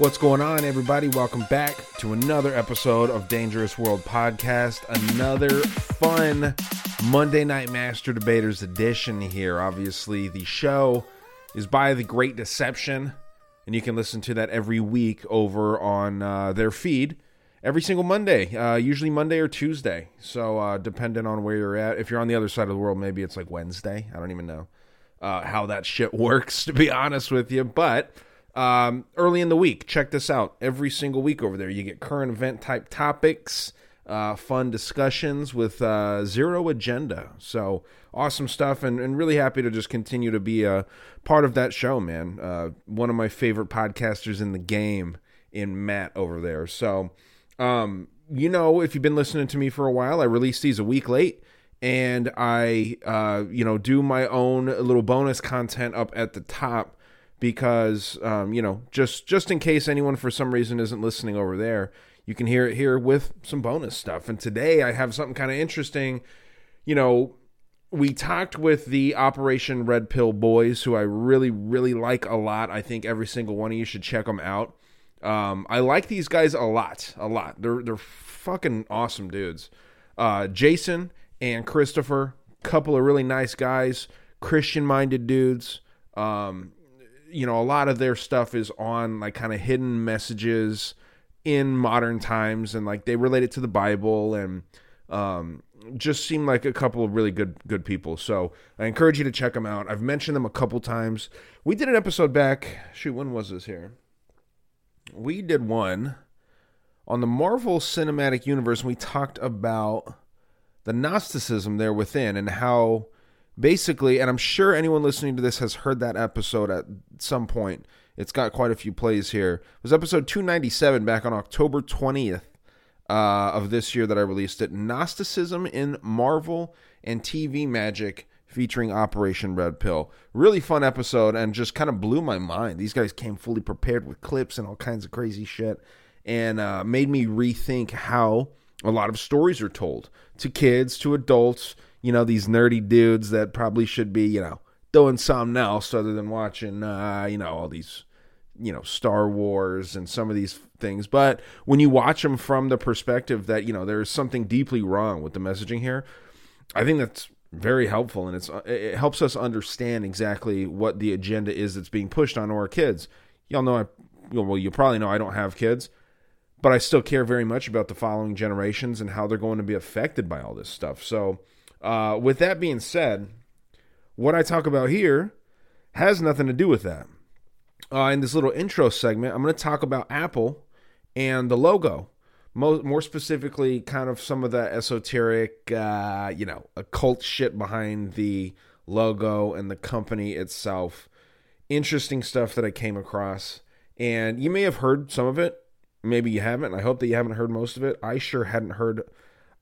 What's going on, everybody? Welcome back to another episode of Dangerous World Podcast. Another fun Monday Night Master Debaters edition here. Obviously, the show is by The Great Deception, and you can listen to that every week over on uh, their feed every single Monday, uh, usually Monday or Tuesday. So, uh, depending on where you're at, if you're on the other side of the world, maybe it's like Wednesday. I don't even know uh, how that shit works, to be honest with you. But um, early in the week, check this out. Every single week over there, you get current event type topics, uh, fun discussions with uh, zero agenda. So awesome stuff, and, and really happy to just continue to be a part of that show, man. Uh, one of my favorite podcasters in the game in Matt over there. So, um, you know, if you've been listening to me for a while, I release these a week late and I, uh, you know, do my own little bonus content up at the top because, um, you know, just just in case anyone for some reason isn't listening over there, you can hear it here with some bonus stuff. And today I have something kind of interesting. You know, we talked with the Operation Red Pill boys, who I really, really like a lot. I think every single one of you should check them out. Um, I like these guys a lot, a lot. They're they're fucking awesome dudes. Uh, Jason and Christopher, couple of really nice guys, Christian minded dudes. Um, you know, a lot of their stuff is on like kind of hidden messages in modern times, and like they relate it to the Bible and um, just seem like a couple of really good good people. So I encourage you to check them out. I've mentioned them a couple times. We did an episode back. Shoot, when was this here? we did one on the Marvel Cinematic Universe, and we talked about the Gnosticism there within and how basically, and I'm sure anyone listening to this has heard that episode at some point. It's got quite a few plays here. It was episode 297 back on October 20th uh, of this year that I released it. Gnosticism in Marvel and TV Magic featuring Operation Red Pill. Really fun episode and just kind of blew my mind. These guys came fully prepared with clips and all kinds of crazy shit and uh, made me rethink how a lot of stories are told to kids, to adults, you know, these nerdy dudes that probably should be, you know, doing something else other than watching, uh, you know, all these, you know, Star Wars and some of these things. But when you watch them from the perspective that, you know, there's something deeply wrong with the messaging here, I think that's very helpful and it's it helps us understand exactly what the agenda is that's being pushed on our kids. Y'all know I well you probably know I don't have kids, but I still care very much about the following generations and how they're going to be affected by all this stuff. So, uh, with that being said, what I talk about here has nothing to do with that. Uh, in this little intro segment, I'm going to talk about Apple and the logo more, more specifically, kind of some of the esoteric, uh, you know, occult shit behind the logo and the company itself. Interesting stuff that I came across. And you may have heard some of it. Maybe you haven't. I hope that you haven't heard most of it. I sure hadn't heard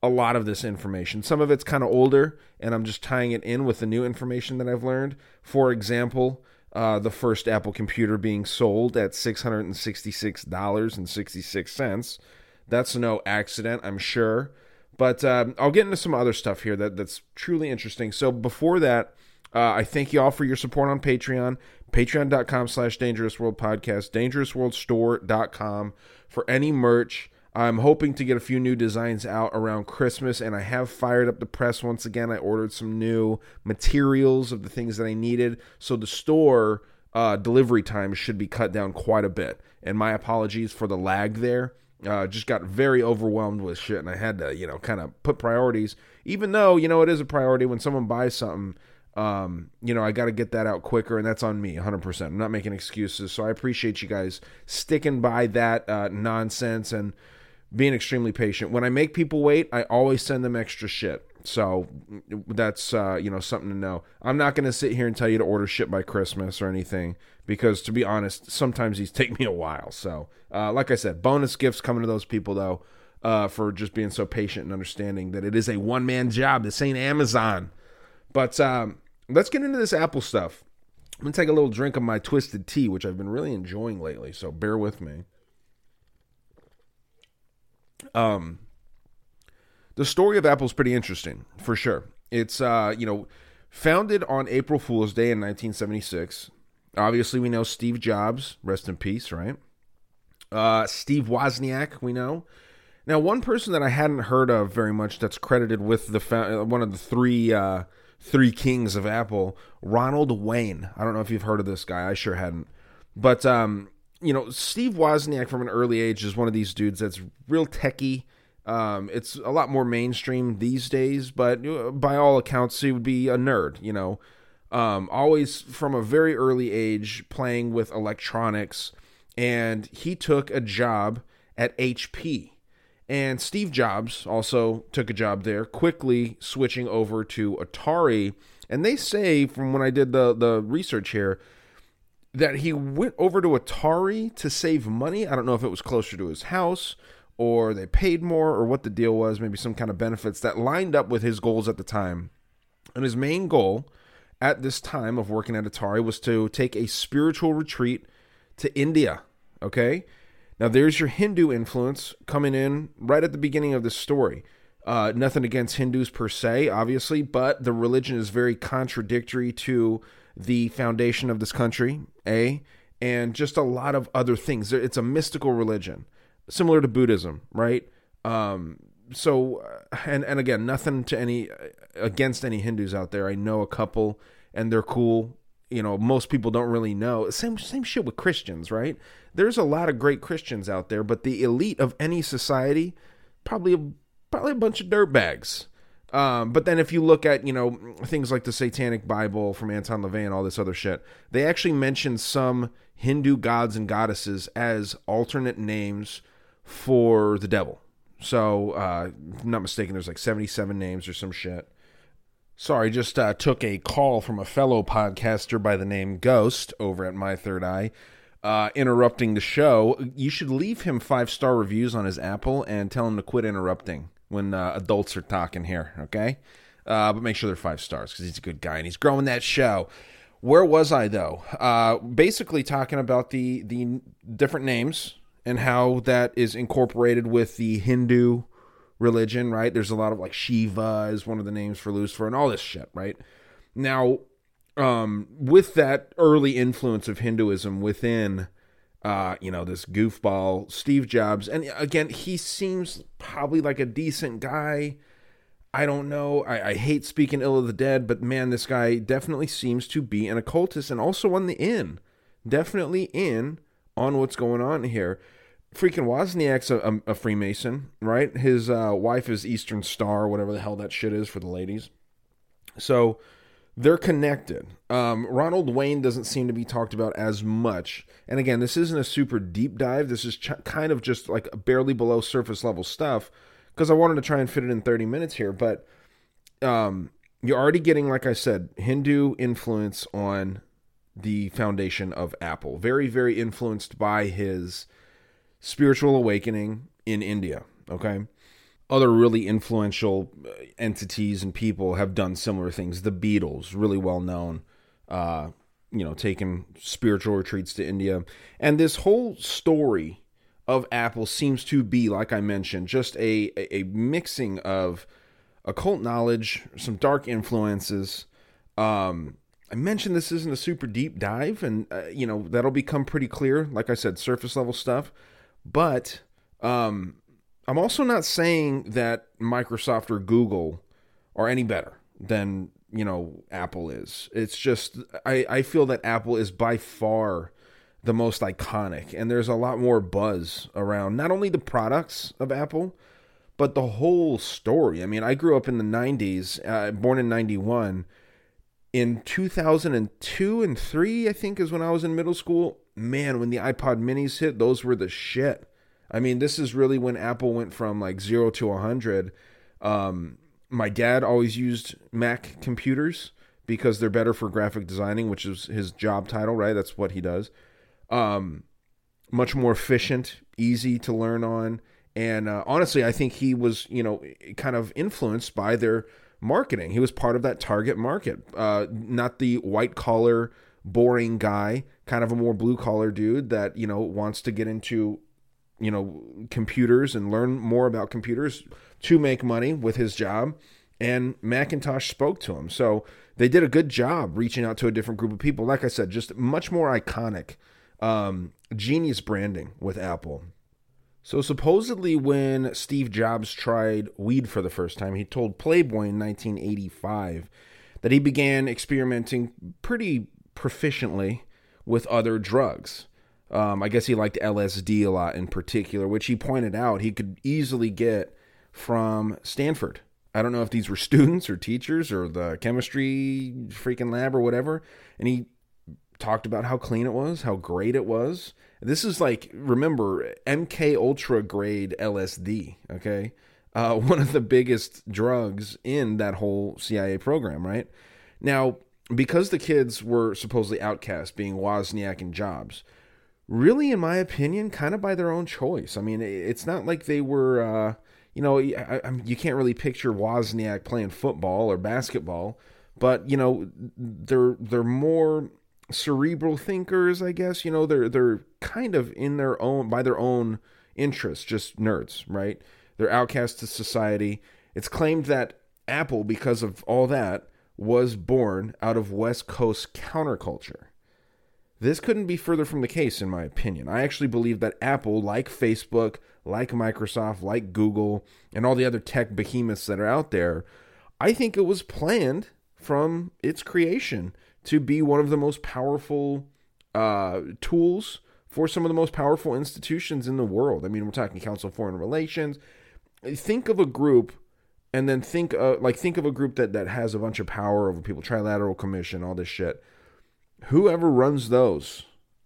a lot of this information. Some of it's kind of older, and I'm just tying it in with the new information that I've learned. For example, uh, the first Apple computer being sold at $666.66. That's no accident, I'm sure. But um, I'll get into some other stuff here that, that's truly interesting. So before that, uh, I thank you all for your support on Patreon. Patreon.com slash Dangerous World Podcast, dangerousworldstore.com for any merch. I'm hoping to get a few new designs out around Christmas, and I have fired up the press once again. I ordered some new materials of the things that I needed. So the store uh, delivery time should be cut down quite a bit. And my apologies for the lag there. Uh, just got very overwhelmed with shit, and I had to, you know, kind of put priorities. Even though, you know, it is a priority when someone buys something, um, you know, I got to get that out quicker, and that's on me, 100%. I'm not making excuses. So I appreciate you guys sticking by that uh, nonsense and being extremely patient. When I make people wait, I always send them extra shit. So that's uh, you know something to know. I'm not going to sit here and tell you to order shit by Christmas or anything because to be honest, sometimes these take me a while. So uh, like I said, bonus gifts coming to those people though uh, for just being so patient and understanding that it is a one man job. This ain't Amazon. But um, let's get into this Apple stuff. I'm gonna take a little drink of my twisted tea, which I've been really enjoying lately. So bear with me. Um, the story of Apple is pretty interesting for sure. It's uh, you know, founded on April Fool's Day in 1976. Obviously, we know Steve Jobs, rest in peace, right? Uh, Steve Wozniak, we know. Now, one person that I hadn't heard of very much that's credited with the one of the three uh, three kings of Apple, Ronald Wayne. I don't know if you've heard of this guy. I sure hadn't. But um, you know, Steve Wozniak from an early age is one of these dudes that's real techie. Um, it's a lot more mainstream these days, but uh, by all accounts, he would be a nerd. You know, um, always from a very early age playing with electronics, and he took a job at HP. And Steve Jobs also took a job there, quickly switching over to Atari. And they say, from when I did the, the research here, that he went over to Atari to save money. I don't know if it was closer to his house or they paid more or what the deal was, maybe some kind of benefits that lined up with his goals at the time. And his main goal at this time of working at Atari was to take a spiritual retreat to India. Okay? Now, there's your Hindu influence coming in right at the beginning of this story. Uh, nothing against Hindus per se, obviously, but the religion is very contradictory to the foundation of this country, A, and just a lot of other things. It's a mystical religion similar to Buddhism, right? Um, so, uh, and and again, nothing to any uh, against any Hindus out there. I know a couple, and they're cool. You know, most people don't really know. Same same shit with Christians, right? There's a lot of great Christians out there, but the elite of any society, probably a, probably a bunch of dirtbags. Um, but then if you look at you know things like the Satanic Bible from Anton LaVey, and all this other shit, they actually mention some Hindu gods and goddesses as alternate names for the devil. So, uh, not mistaken, there's like 77 names or some shit. Sorry, just uh, took a call from a fellow podcaster by the name Ghost over at My Third Eye, uh, interrupting the show. You should leave him five star reviews on his Apple and tell him to quit interrupting when uh, adults are talking here, okay? Uh, but make sure they're five stars because he's a good guy and he's growing that show. Where was I though? Uh, basically talking about the the different names and how that is incorporated with the Hindu religion, right? There's a lot of like Shiva is one of the names for Lucifer and all this shit, right? Now, um, with that early influence of Hinduism within, uh, you know, this goofball Steve Jobs, and again, he seems probably like a decent guy. I don't know. I, I hate speaking ill of the dead, but man, this guy definitely seems to be an occultist and also on the in. Definitely in on what's going on here. Freaking Wozniak's a, a, a Freemason, right? His uh, wife is Eastern Star, whatever the hell that shit is for the ladies. So they're connected. Um, Ronald Wayne doesn't seem to be talked about as much. And again, this isn't a super deep dive. This is ch- kind of just like barely below surface level stuff because I wanted to try and fit it in 30 minutes here. But um, you're already getting, like I said, Hindu influence on the foundation of Apple. Very, very influenced by his spiritual awakening in India. Okay. Other really influential uh, entities and people have done similar things. The Beatles, really well known, uh, you know, taking spiritual retreats to India. And this whole story of Apple seems to be, like I mentioned, just a, a, mixing of occult knowledge, some dark influences, um, I mentioned this isn't a super deep dive, and uh, you know that'll become pretty clear. Like I said, surface level stuff, but um, I'm also not saying that Microsoft or Google are any better than you know Apple is. It's just I I feel that Apple is by far the most iconic, and there's a lot more buzz around not only the products of Apple, but the whole story. I mean, I grew up in the '90s, uh, born in '91 in 2002 and 3 i think is when i was in middle school man when the ipod minis hit those were the shit i mean this is really when apple went from like 0 to 100 um, my dad always used mac computers because they're better for graphic designing which is his job title right? That's what he does. Um, much more efficient easy to learn on. And uh, honestly i think he was you know kind of influenced by their marketing. He was part of that target market, uh, not the white collar, boring guy, kind of a more blue collar dude that you know wants to get into you know computers and learn more about computers to make money with his job. And Macintosh spoke to him, so they did a good job reaching out to a different group of people. Like I said, just much more iconic, um, genius branding with Apple. So supposedly, when Steve Jobs tried weed for the first time, he told Playboy in 1985 that he began experimenting pretty proficiently with other drugs. Um, I guess he liked LSD a lot in particular, which he pointed out he could easily get from Stanford. I don't know if these were students or teachers or the chemistry freaking lab or whatever. And he talked about how clean it was, how great it was. This is like remember MK Ultra grade LSD, okay? Uh, one of the biggest drugs in that whole CIA program, right? Now, because the kids were supposedly outcast, being Wozniak and Jobs, really, in my opinion, kind of by their own choice. I mean, it's not like they were, uh, you know, I, I, you can't really picture Wozniak playing football or basketball, but you know, they're they're more cerebral thinkers, I guess. You know, they're they're kind of in their own by their own interests, just nerds, right? They're outcasts to society. It's claimed that Apple, because of all that, was born out of West Coast counterculture. This couldn't be further from the case, in my opinion. I actually believe that Apple, like Facebook, like Microsoft, like Google, and all the other tech behemoths that are out there, I think it was planned from its creation to be one of the most powerful uh, tools for some of the most powerful institutions in the world. I mean, we're talking Council of Foreign Relations. Think of a group, and then think like think of a group that that has a bunch of power over people, Trilateral Commission, all this shit. Whoever runs those,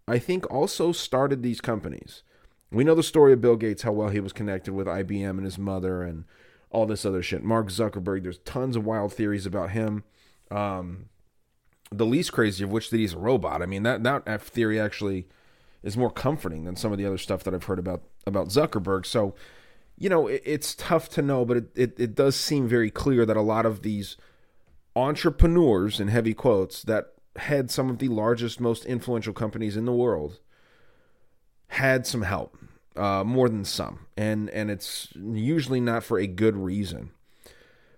I think, also started these companies. We know the story of Bill Gates, how well he was connected with IBM and his mother, and all this other shit. Mark Zuckerberg, there's tons of wild theories about him. Um, the least crazy of which that he's a robot. I mean that that theory actually is more comforting than some of the other stuff that I've heard about about Zuckerberg. So, you know, it, it's tough to know, but it, it, it does seem very clear that a lot of these entrepreneurs in heavy quotes that had some of the largest, most influential companies in the world had some help, uh, more than some, and and it's usually not for a good reason.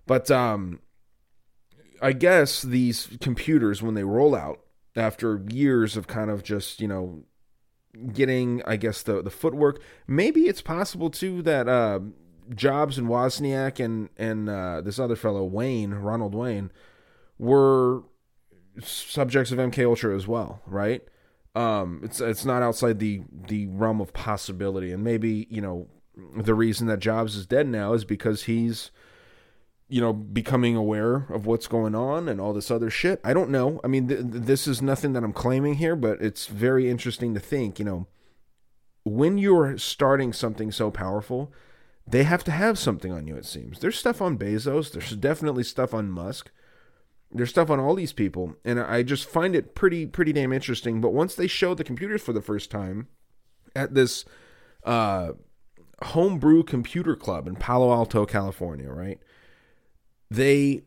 But um, I guess these computers, when they roll out after years of kind of just, you know, getting, I guess, the, the footwork, maybe it's possible too that uh, Jobs and Wozniak and, and uh, this other fellow, Wayne, Ronald Wayne, were subjects of MK Ultra as well, right? Um, it's it's not outside the the realm of possibility, and maybe you know the reason that Jobs is dead now is because he's you know, becoming aware of what's going on and all this other shit. I don't know. I mean, th- this is nothing that I'm claiming here, but it's very interesting to think, you know, when you're starting something so powerful, they have to have something on you, it seems. There's stuff on Bezos, there's definitely stuff on Musk. There's stuff on all these people, and I just find it pretty pretty damn interesting. But once they show the computers for the first time at this uh, homebrew computer club in Palo Alto, California, right? they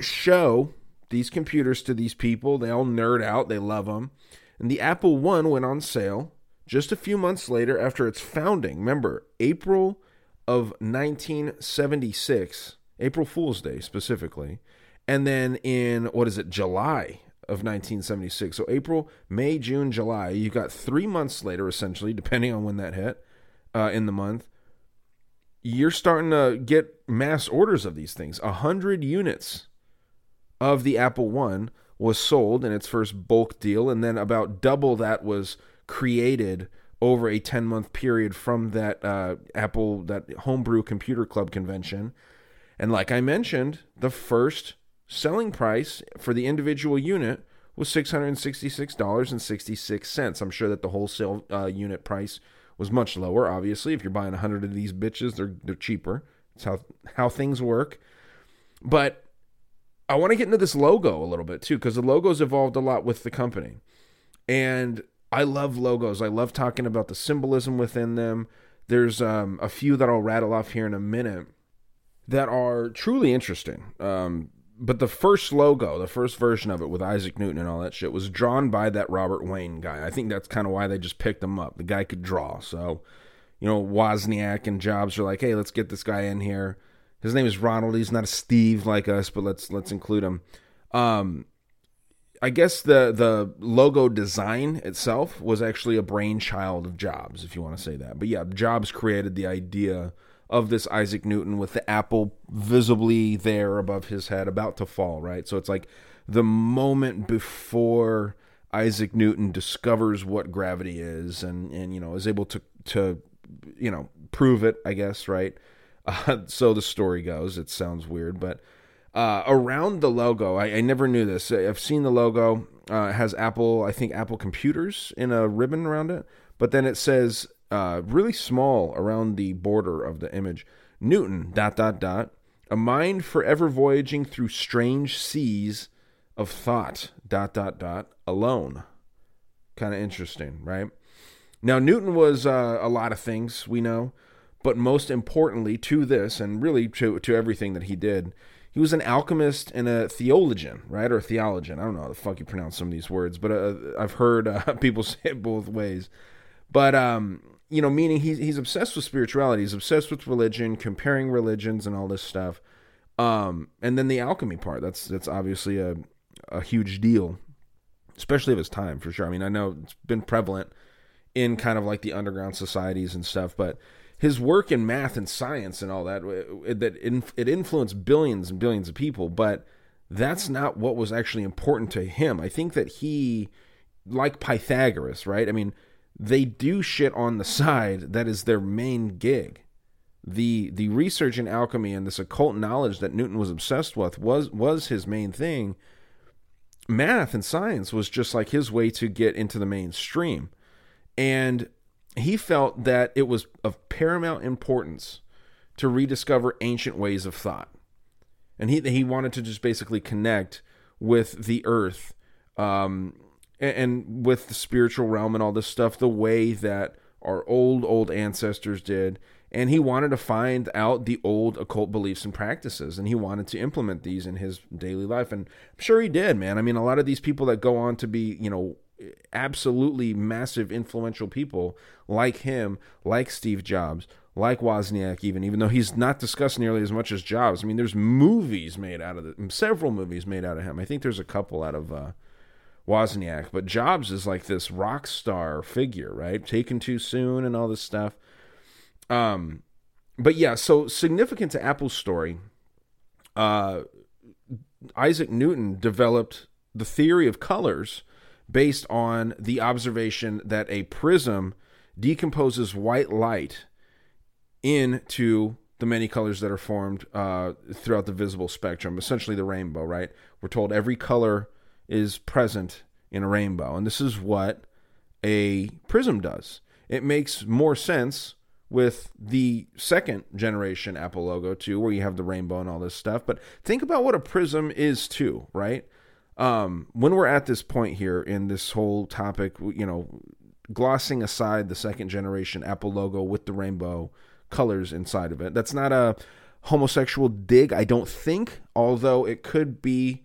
show these computers to these people. They all nerd out, they love them. And the Apple One went on sale just a few months later after its founding. Remember, April of 1976, April Fool's Day specifically. And then in, what is it, July of 1976. So April, May, June, July. You got three months later, essentially, depending on when that hit uh, in the month you're starting to get mass orders of these things. A hundred units of the Apple One was sold in its first bulk deal, and then about double that was created over a 10 month period from that uh, Apple, that homebrew computer club convention. And like I mentioned, the first selling price for the individual unit was $666.66. I'm sure that the wholesale uh, unit price was much lower. Obviously, if you're buying 100 of these bitches, they're they're cheaper. That's how how things work. But I want to get into this logo a little bit too, because the logo's evolved a lot with the company, and I love logos. I love talking about the symbolism within them. There's um, a few that I'll rattle off here in a minute that are truly interesting. Um, but the first logo, the first version of it with Isaac Newton and all that shit was drawn by that Robert Wayne guy. I think that's kind of why they just picked him up. The guy could draw. So, you know, Wozniak and Jobs are like, "Hey, let's get this guy in here." His name is Ronald. He's not a Steve like us, but let's let's include him. Um, I guess the the logo design itself was actually a brainchild of Jobs, if you want to say that. But yeah, Jobs created the idea of this Isaac Newton with the apple visibly there above his head, about to fall, right? So it's like the moment before Isaac Newton discovers what gravity is and, and you know, is able to, to, you know, prove it, I guess, right? Uh, so the story goes. It sounds weird, but uh, around the logo, I, I, never knew this. I've seen the logo. Uh, has Apple, I think Apple computers in a ribbon around it, but then it says uh, really small around the border of the image. Newton, dot, dot, dot, a mind forever voyaging through strange seas of thought, dot, dot, dot, alone. Kind of interesting, right? Now, Newton was uh, a lot of things, we know, but most importantly to this, and really to, to everything that he did, he was an alchemist and a theologian, right? Or theologian. I don't know how the fuck you pronounce some of these words, but uh, I've heard uh, people say it both ways. But um, you know, meaning he's he's obsessed with spirituality. He's obsessed with religion, comparing religions and all this stuff. Um, and then the alchemy part. That's that's obviously a a huge deal, especially of his time for sure. I mean, I know it's been prevalent in kind of like the underground societies and stuff, but his work in math and science and all that that it influenced billions and billions of people, but that's not what was actually important to him. I think that he, like Pythagoras, right? I mean they do shit on the side that is their main gig. The the research in alchemy and this occult knowledge that Newton was obsessed with was was his main thing. Math and science was just like his way to get into the mainstream. And he felt that it was of paramount importance to rediscover ancient ways of thought. And he he wanted to just basically connect with the earth um, and, and with the spiritual realm and all this stuff the way that our old old ancestors did. And he wanted to find out the old occult beliefs and practices and he wanted to implement these in his daily life. And i'm sure he did man. I mean a lot of these people that go on to be you know absolutely massive influential people like him like steve jobs like wozniak even even though he's not discussed nearly as much as jobs. I mean there's movies made out of it several movies made out of him. I think there's a couple out of uh, Wozniak, but Jobs is like this rock star figure, right? Taken too soon and all this stuff. Um, but yeah, so significant to Apple's story, uh, Isaac Newton developed the theory of colors based on the observation that a prism decomposes white light into the many colors that are formed uh, throughout the visible spectrum, essentially the rainbow, right? We're told every color is present in a rainbow. And this is what a prism does. It makes more sense with the second generation Apple logo too, where you have the rainbow and all this stuff. But think about what a prism is too, right? Um, when we're at this point here in this whole topic, you know, glossing aside the second generation Apple logo with the rainbow colors inside of it, that's not a homosexual dig, I don't think, although it could be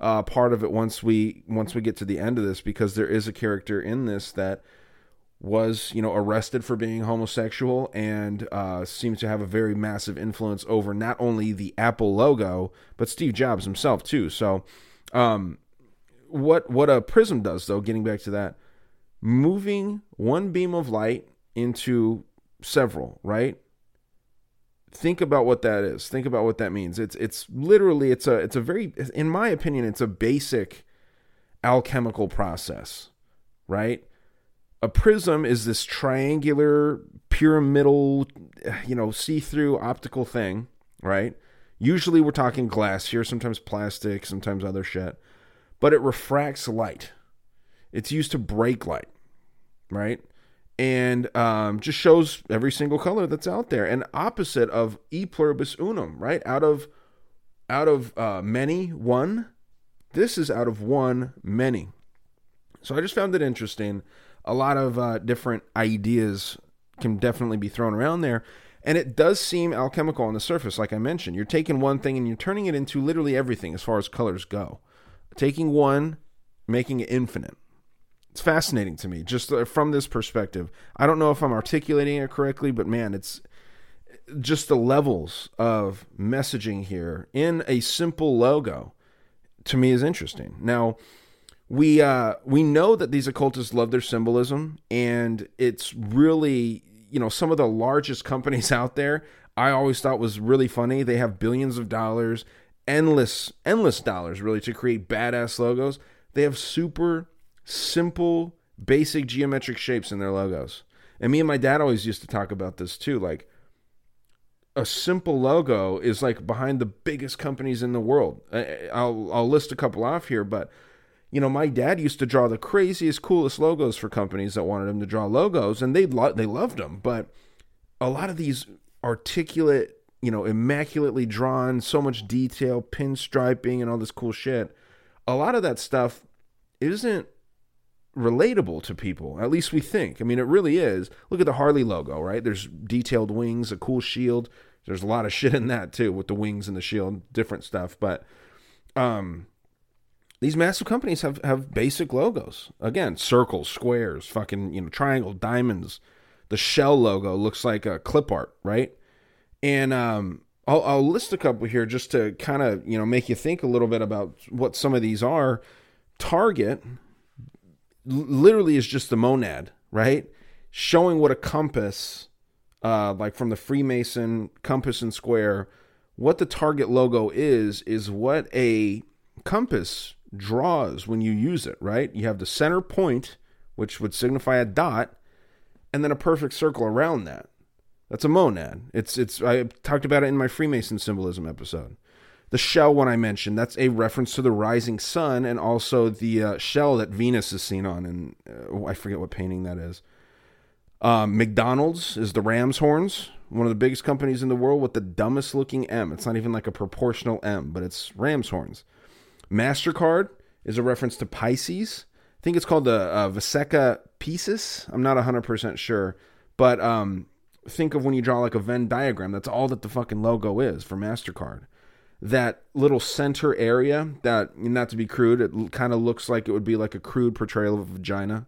uh, part of it once we once we get to the end of this because there is a character in this that was you know arrested for being homosexual and uh, seems to have a very massive influence over not only the Apple logo but Steve Jobs himself too. So, um, what what a prism does though, getting back to that, moving one beam of light into several, right? Think about what that is think about what that means it's it's literally it's a it's a very in my opinion it's a basic alchemical process right a prism is this triangular pyramidal you know see-through optical thing right Usually we're talking glass here, sometimes plastic, sometimes other shit. But it refracts light. It's used to break light, right? And um, just shows every single color that's out there. And opposite of e pluribus unum, right? Out of out of uh, many, one. This is out of one, many. So I just found it interesting. A lot of uh, different ideas can definitely be thrown around there. And it does seem alchemical on the surface, like I mentioned. You're taking one thing and you're turning it into literally everything as far as colors go. Taking one, making it infinite. It's fascinating to me, just uh, from this perspective. I don't know if I'm articulating it correctly, but man, it's just the levels of messaging here in a simple logo to me is interesting. Now, we uh, we know that these occultists love their symbolism, and it's really you know some of the largest companies out there i always thought was really funny they have billions of dollars endless endless dollars really to create badass logos they have super simple basic geometric shapes in their logos and me and my dad always used to talk about this too like a simple logo is like behind the biggest companies in the world i'll i'll list a couple off here but you know, my dad used to draw the craziest, coolest logos for companies that wanted him to draw logos, and they lo- they loved them. But a lot of these articulate, you know, immaculately drawn, so much detail, pinstriping, and all this cool shit. A lot of that stuff isn't relatable to people. At least we think. I mean, it really is. Look at the Harley logo, right? There's detailed wings, a cool shield. There's a lot of shit in that too, with the wings and the shield, different stuff. But um, these massive companies have have basic logos. Again, circles, squares, fucking you know, triangle, diamonds. The shell logo looks like a clip art, right? And um, I'll, I'll list a couple here just to kind of you know make you think a little bit about what some of these are. Target literally is just the monad, right? Showing what a compass, uh, like from the Freemason compass and square, what the target logo is, is what a compass draws when you use it, right? You have the center point, which would signify a dot, and then a perfect circle around that. That's a monad. It's it's I talked about it in my Freemason symbolism episode. The shell one I mentioned, that's a reference to the rising sun and also the uh, shell that Venus is seen on and uh, I forget what painting that is. Um, McDonald's is the ram's horns, one of the biggest companies in the world with the dumbest looking M. It's not even like a proportional M, but it's ram's horns. MasterCard is a reference to Pisces. I think it's called the uh, Pisces. I'm not 100% sure. But um, think of when you draw like a Venn diagram, that's all that the fucking logo is for MasterCard. That little center area, that, not to be crude, it kind of looks like it would be like a crude portrayal of a vagina.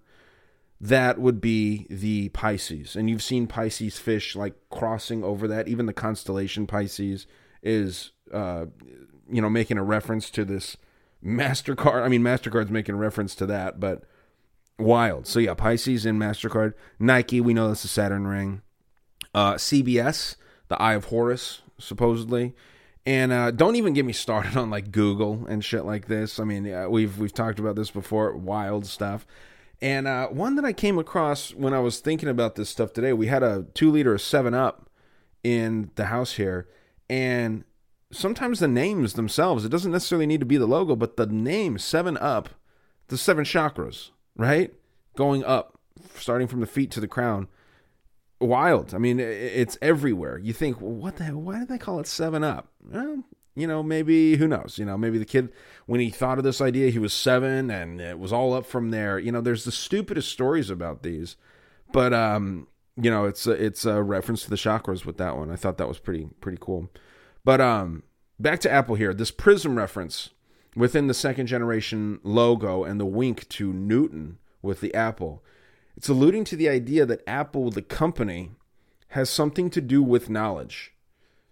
That would be the Pisces. And you've seen Pisces fish like crossing over that. Even the constellation Pisces is, uh, you know, making a reference to this MasterCard, I mean, MasterCard's making reference to that, but wild. So, yeah, Pisces and MasterCard. Nike, we know that's a Saturn ring. Uh, CBS, the Eye of Horus, supposedly. And uh, don't even get me started on like Google and shit like this. I mean, yeah, we've we've talked about this before, wild stuff. And uh, one that I came across when I was thinking about this stuff today, we had a two liter of Seven Up in the house here, and sometimes the names themselves, it doesn't necessarily need to be the logo, but the name Seven Up, the seven chakras, right? Going up, starting from the feet to the crown. Wild. I mean, it's everywhere. You think, well, what the hell? Why did they call it Seven Up? Well, you know, maybe who knows? You know, maybe the kid when he thought of this idea, he was seven, and it was all up from there. You know, there's the stupidest stories about these, but um, you know, it's a, it's a reference to the chakras with that one. I thought that was pretty pretty cool. But um, back to Apple here. This prism reference within the second generation logo and the wink to Newton with the apple. It's alluding to the idea that Apple, the company, has something to do with knowledge,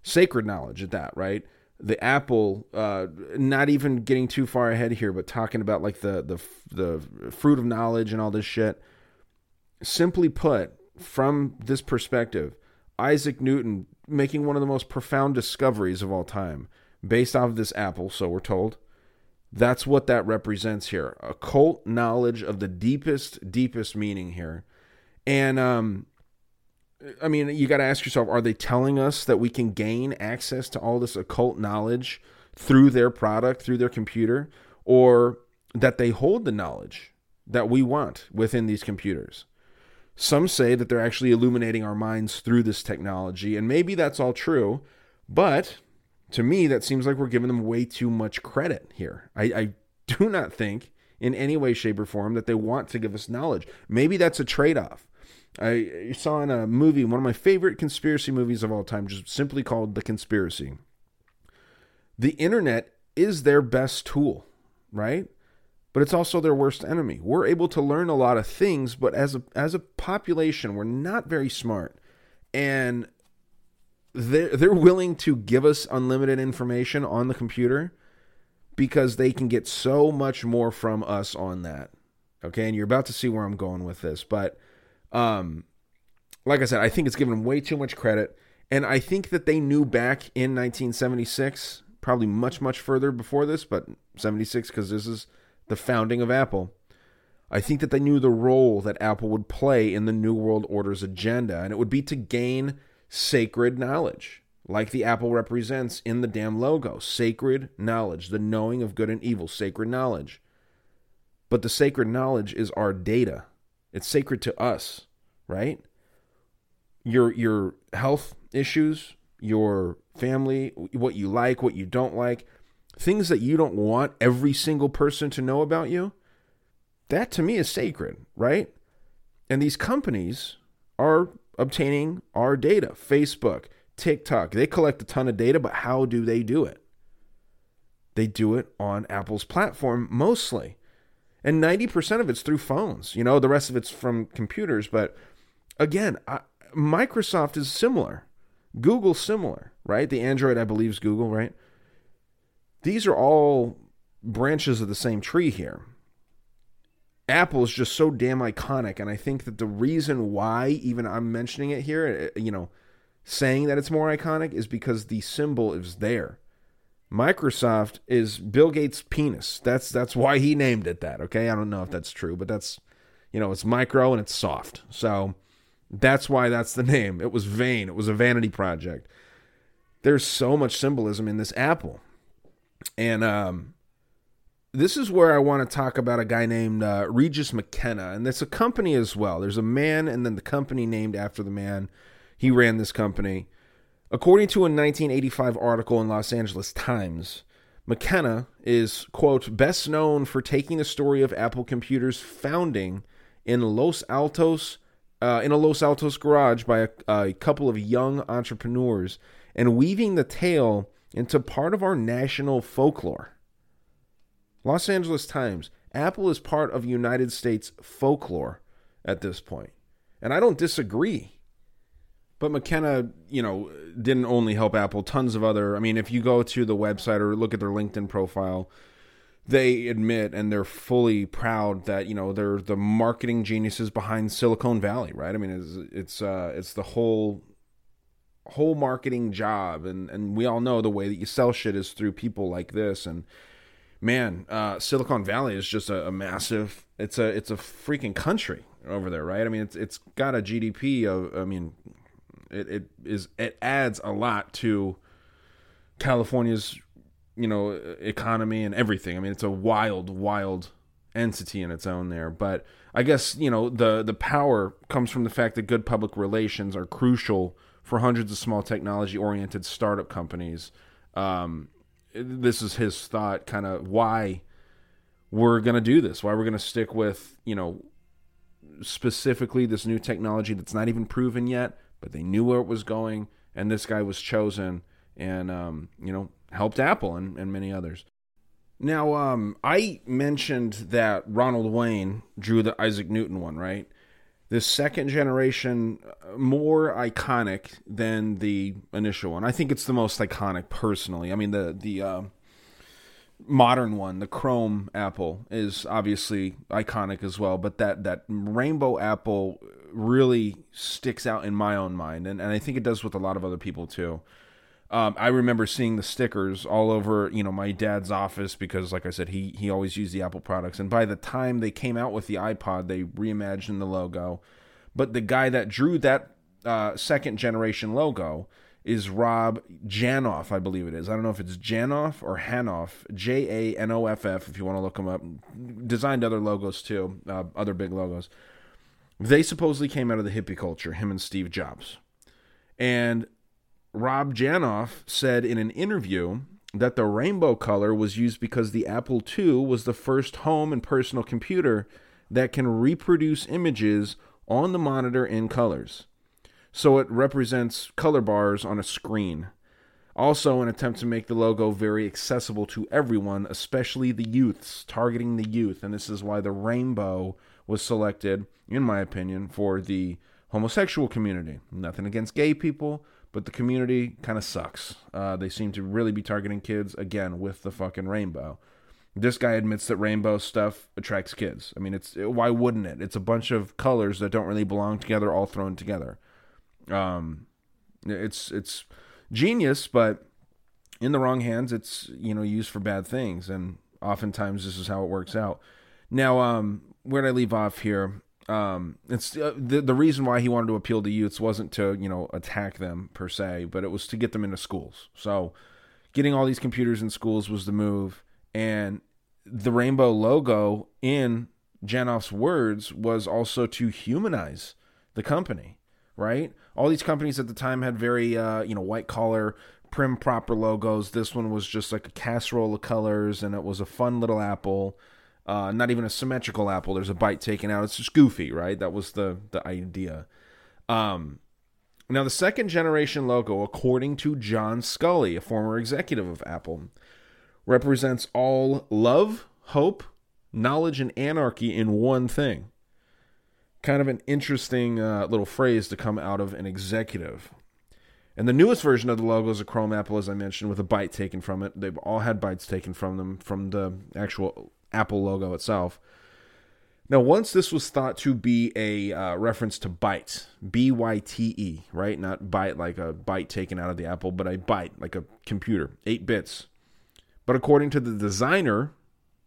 sacred knowledge at that, right? The apple, uh, not even getting too far ahead here, but talking about like the the the fruit of knowledge and all this shit. Simply put, from this perspective, Isaac Newton making one of the most profound discoveries of all time based off of this apple, so we're told. That's what that represents here. Occult knowledge of the deepest, deepest meaning here. And um, I mean, you got to ask yourself are they telling us that we can gain access to all this occult knowledge through their product, through their computer, or that they hold the knowledge that we want within these computers? Some say that they're actually illuminating our minds through this technology, and maybe that's all true, but to me, that seems like we're giving them way too much credit here. I, I do not think in any way, shape, or form that they want to give us knowledge. Maybe that's a trade off. I saw in a movie, one of my favorite conspiracy movies of all time, just simply called The Conspiracy. The internet is their best tool, right? But it's also their worst enemy. We're able to learn a lot of things, but as a as a population, we're not very smart. And they're they're willing to give us unlimited information on the computer because they can get so much more from us on that. Okay, and you're about to see where I'm going with this, but um, like I said, I think it's given way too much credit, and I think that they knew back in 1976, probably much much further before this, but 76 because this is the founding of Apple. I think that they knew the role that Apple would play in the New World Order's agenda, and it would be to gain sacred knowledge, like the apple represents in the damn logo. Sacred knowledge, the knowing of good and evil, sacred knowledge. But the sacred knowledge is our data. It's sacred to us, right? Your your health issues, your family, what you like, what you don't like, things that you don't want every single person to know about you. That to me is sacred, right? And these companies are obtaining our data. Facebook, TikTok, they collect a ton of data, but how do they do it? They do it on Apple's platform mostly. And 90% of it's through phones. You know, the rest of it's from computers. But again, I, Microsoft is similar. Google similar, right? The Android, I believe, is Google, right? These are all branches of the same tree here. Apple is just so damn iconic. And I think that the reason why even I'm mentioning it here, uh, you know, saying that it's more iconic is because the symbol is there. Microsoft is Bill Gates' penis. That's that's why he named it that. Okay, I don't know if that's true, but that's you know it's micro and it's soft, so that's why that's the name. It was vain. It was a vanity project. There's so much symbolism in this apple, and um, this is where I want to talk about a guy named uh, Regis McKenna, and it's a company as well. There's a man, and then the company named after the man. He ran this company. According to a 1985 article in Los Angeles Times, McKenna is, quote, best known for taking the story of Apple Computer's founding in Los Altos, uh, in a Los Altos garage by a, a couple of young entrepreneurs and weaving the tale into part of our national folklore. Los Angeles Times, Apple is part of United States folklore at this point. And I don't disagree. But McKenna, you know, didn't only help Apple, tons of other. I mean, if you go to the website or look at their LinkedIn profile, they admit and they're fully proud that you know they're the marketing geniuses behind Silicon Valley, right? I mean, it's it's uh, it's the whole whole marketing job, and and we all know the way that you sell shit is through people like this, and man, uh, Silicon Valley is just a, a, massive. It's a it's a freaking country over there, right? I mean, it's it's got a GDP of. I mean, it, it is it adds a lot to California's you know economy and everything. I mean, it's a wild, wild entity in its own there. But I guess you know the the power comes from the fact that good public relations are crucial for hundreds of small technology oriented startup companies. Um, this is his thought, kind of why we're going to do this, why we're going to stick with, you know, specifically this new technology that's not even proven yet, but they knew where it was going, and this guy was chosen and, um, you know, helped Apple and, and many others. Now, um, I mentioned that Ronald Wayne drew the Isaac Newton one, right? This second generation uh, more iconic than the initial one. I think it's the most iconic personally. I mean the the uh, modern one, the Chrome Apple, is obviously iconic as well. But that that rainbow apple really sticks out in my own mind, and, and I think it does with a lot of other people too. Um, I remember seeing the stickers all over, you know, my dad's office because, like I said, he he always used the Apple products. And by the time they came out with the iPod, they reimagined the logo. But the guy that drew that uh, second generation logo is Rob Janoff, I believe it is. I don't know if it's Janoff or Hanoff, J A N O F F, if you want to look him up. Designed other logos too, uh, other big logos. They supposedly came out of the hippie culture, him and Steve Jobs. And Rob Janoff said in an interview that the rainbow color was used because the Apple II was the first home and personal computer that can reproduce images on the monitor in colors. So it represents color bars on a screen. Also, an attempt to make the logo very accessible to everyone, especially the youths, targeting the youth. And this is why the rainbow was selected, in my opinion, for the homosexual community. Nothing against gay people, but the community kind of sucks. Uh, they seem to really be targeting kids, again, with the fucking rainbow. This guy admits that rainbow stuff attracts kids. I mean, it's why wouldn't it? It's a bunch of colors that don't really belong together, all thrown together. Um, it's it's genius, but in the wrong hands, it's you know used for bad things, and oftentimes this is how it works out. Now, um, where did I leave off here? Um, it's uh, the the reason why he wanted to appeal to youths wasn't to you know attack them per se, but it was to get them into schools. So, getting all these computers in schools was the move, and the rainbow logo in Janoff's words was also to humanize the company right? All these companies at the time had very, uh, you know, white collar, prim proper logos. This one was just like a casserole of colors, and it was a fun little apple. Uh, not even a symmetrical apple. There's a bite taken out. It's just goofy, right? That was the the idea. Um, now the second generation logo, according to John Sculley, a former executive of Apple, represents all love, hope, knowledge, and anarchy in one thing kind of an interesting uh, little phrase to come out of an executive. And the newest version of the logo is a Chrome Apple, as I mentioned, with a bite taken from it. They've all had bites taken from them from the actual Apple logo itself. Now, once this was thought to be a uh, reference to byte, B Y T E, right? Not bite like a bite taken out of the Apple, but a byte like a computer, eight bits. But according to the designer,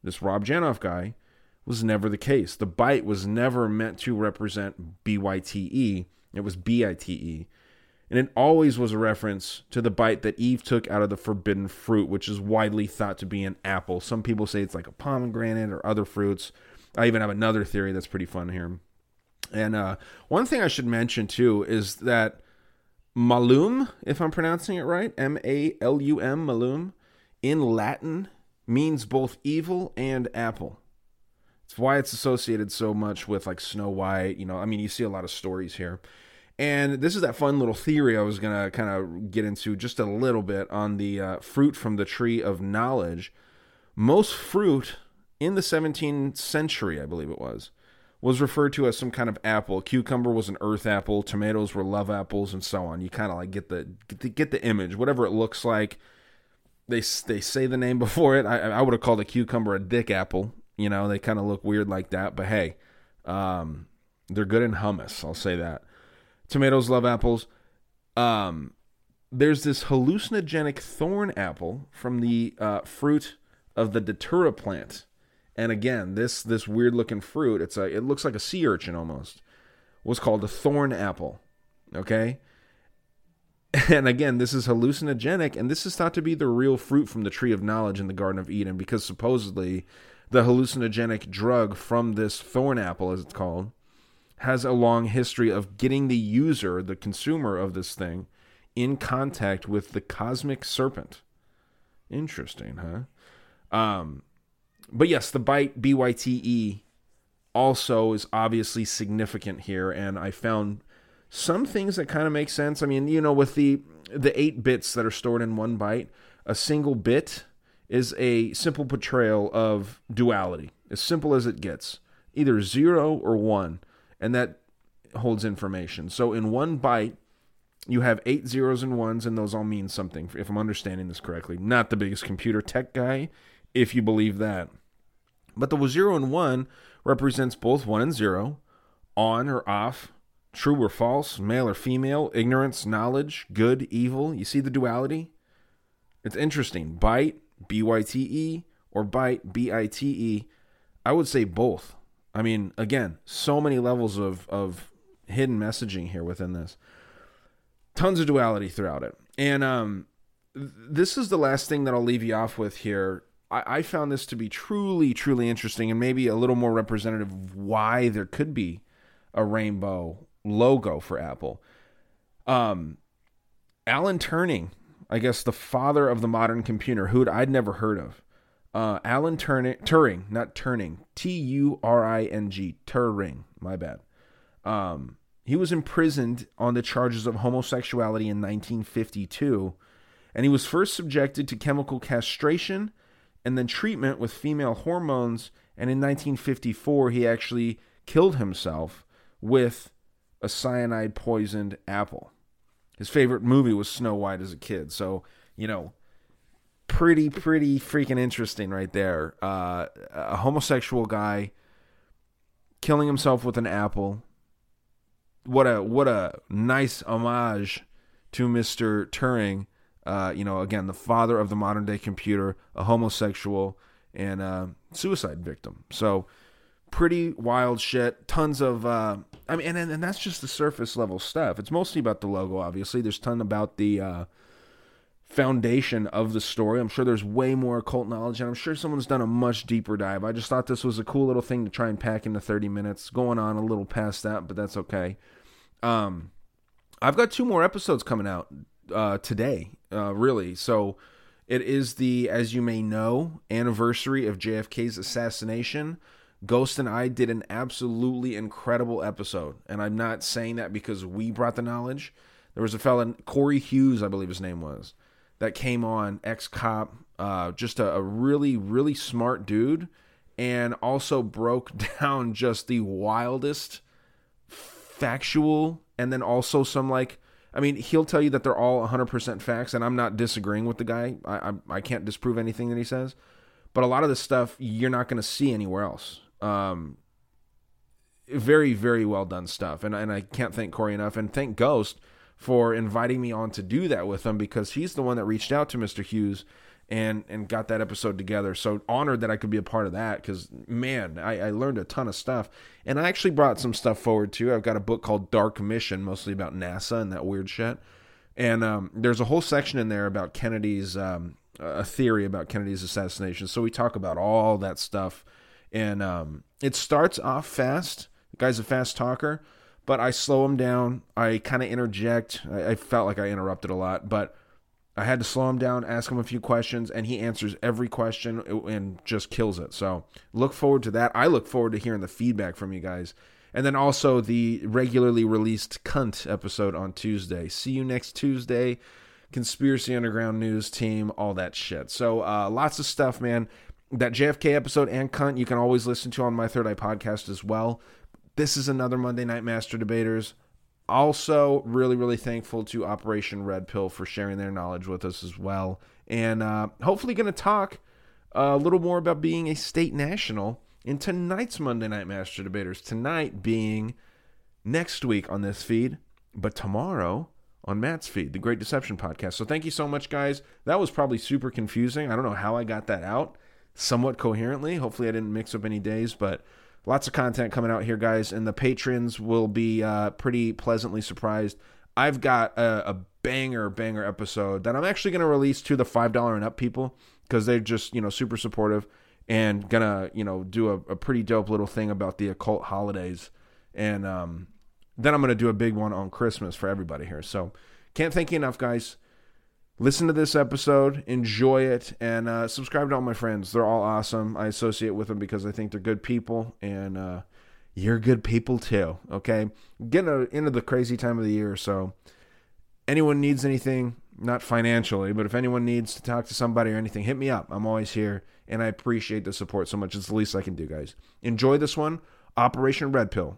this Rob Janoff guy, was never the case. The bite was never meant to represent B Y T E, it was B I T E. And it always was a reference to the bite that Eve took out of the forbidden fruit, which is widely thought to be an apple. Some people say it's like a pomegranate or other fruits. I even have another theory that's pretty fun here. And uh, one thing I should mention too is that malum, if I'm pronouncing it right, M A L U M, malum, in Latin means both evil and apple. It's why it's associated so much with like Snow White. You know, I mean, you see a lot of stories here. And this is that fun little theory I was going to kind of get into just a little bit on the uh, fruit from the tree of knowledge. Most fruit in the 17th century, I believe it was, was referred to as some kind of apple. Cucumber was an earth apple, tomatoes were love apples, and so on. You kind of like get the, get the get the image, whatever it looks like. They they say the name before it. I, I would have called a cucumber a dick apple you know, they kind of look weird like that, but hey, um, they're good in hummus. I'll say that. Tomatoes love apples. Um, there's this hallucinogenic thorn apple from the uh, fruit of the datura plant, and again, this this weird looking fruit. It's a it looks like a sea urchin almost. Was called a thorn apple. Okay. And again, this is hallucinogenic, and this is thought to be the real fruit from the tree of knowledge in the Garden of Eden, because supposedly the hallucinogenic drug from this thorn apple, as it's called, has a long history of getting the user, the consumer of this thing, in contact with the cosmic serpent. Interesting, huh? Um, but yes, the bite BYTE also is obviously significant here, and I found some things that kind of make sense. I mean, you know, with the the eight bits that are stored in one byte, a single bit is a simple portrayal of duality, as simple as it gets, either zero or one, and that holds information. So in one byte, you have eight zeros and ones, and those all mean something, if I'm understanding this correctly. Not the biggest computer tech guy, if you believe that. But the zero and one represents both one and zero, on or off, true or false, male or female, ignorance, knowledge, good, evil. You see the duality? It's interesting. Byte B Y T E or byte, B I T E. I would say both. I mean, again, so many levels of of hidden messaging here within this. tons of duality throughout it. And um, this is the last thing that I'll leave you off with here. I, I found this to be truly, truly interesting and maybe a little more representative of why there could be a rainbow logo for Apple. Um, Alan Turing, I guess the father of the modern computer, who I'd never heard of. Uh, Alan Turing, Turing, not Turning, T U R I N G, Turing. My bad. Um, he was imprisoned on the charges of homosexuality in 1952, and he was first subjected to chemical castration and then treatment with female hormones. And in 1954, he actually killed himself with a cyanide poisoned apple. His favorite movie was Snow White as a kid. So, you know, pretty, pretty freaking interesting right there. Uh, a homosexual guy killing himself with an apple. What a what a nice homage to Mr. Turing. Uh, you know, again, the father of the modern day computer, a homosexual, and a suicide victim. So, pretty wild shit. Tons of, uh, I mean, and, and that's just the surface level stuff. It's mostly about the logo, obviously. There's ton about the uh, foundation of the story. I'm sure there's way more occult knowledge, and I'm sure someone's done a much deeper dive. I just thought this was a cool little thing to try and pack into 30 minutes. Going on a little past that, but that's okay. Um, I've got two more episodes coming out uh, today, uh, really. So it is the, as you may know, anniversary of JFK's assassination. Ghost and I did an absolutely incredible episode, and I'm not saying that because we brought the knowledge. There was a fella, Corey Hughes, I believe his name was, that came on, ex cop, uh, just a, a really, really smart dude, and also broke down just the wildest factual and then also some like I mean, he'll tell you that they're all 100% facts, and I'm not disagreeing with the guy. I, I, I can't disprove anything that he says. But a lot of this stuff you're not going to see anywhere else. Um, very, very well done stuff. And, and I can't thank Corey enough. And thank Ghost for inviting me on to do that with him because he's the one that reached out to Mr. Hughes and and got that episode together. So honored that I could be a part of that because man, I, I learned a ton of stuff, and I actually brought some stuff forward too. I've got a book called Dark Mission, mostly about NASA and that weird shit. And um, there's a whole section in there about Kennedy's um, a theory about Kennedy's assassination. So we talk about all that stuff, and um, it starts off fast. The guy's a fast talker, but I slow him down. I kind of interject. I, I felt like I interrupted a lot, but I had to slow him down, ask him a few questions, and he answers every question and just kills it. So look forward to that. I look forward to hearing the feedback from you guys. And then also the regularly released Cunt episode on Tuesday. See you next Tuesday. Conspiracy Underground News team, all that shit. So uh, lots of stuff, man. That JFK episode and Cunt you can always listen to on my Third Eye podcast as well. This is another Monday Night Master Debaters. Also really really thankful to operation red pill for sharing their knowledge with us as well. And uh, hopefully going to talk a little more about being a state national in tonight's monday night master debaters. Tonight being next week on this feed but tomorrow on matt's feed the great deception podcast. So thank you so much guys. That was probably super confusing. I don't know how i got that out. Somewhat coherently. Hopefully i didn't mix up any days but Lots of content coming out here, guys, and the patrons will be uh, pretty pleasantly surprised. I've got a, a banger, banger episode that I'm actually going to release to the $5 and up people because they're just, you know, super supportive and gonna, you know, do a, a pretty dope little thing about the occult holidays. And um, then I'm going to do a big one on Christmas for everybody here. So can't thank you enough, guys listen to this episode, enjoy it, and uh, subscribe to all my friends. They're all awesome. I associate with them because I think they're good people, and uh, you're good people too. Okay, getting into the crazy time of the year, so anyone needs anything, not financially, but if anyone needs to talk to somebody or anything, hit me up. I'm always here, and I appreciate the support so much. It's the least I can do, guys. Enjoy this one, Operation Red Pill.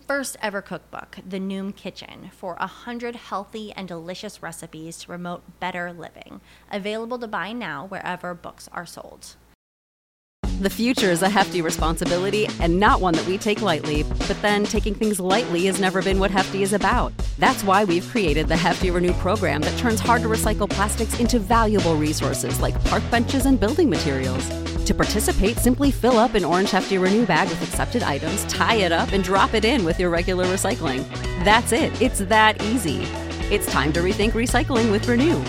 first ever cookbook, The Noom Kitchen, for a hundred healthy and delicious recipes to promote better living. Available to buy now wherever books are sold. The future is a hefty responsibility and not one that we take lightly. But then taking things lightly has never been what Hefty is about. That's why we've created the Hefty Renew program that turns hard to recycle plastics into valuable resources like park benches and building materials. To participate, simply fill up an orange Hefty Renew bag with accepted items, tie it up, and drop it in with your regular recycling. That's it. It's that easy. It's time to rethink recycling with Renew.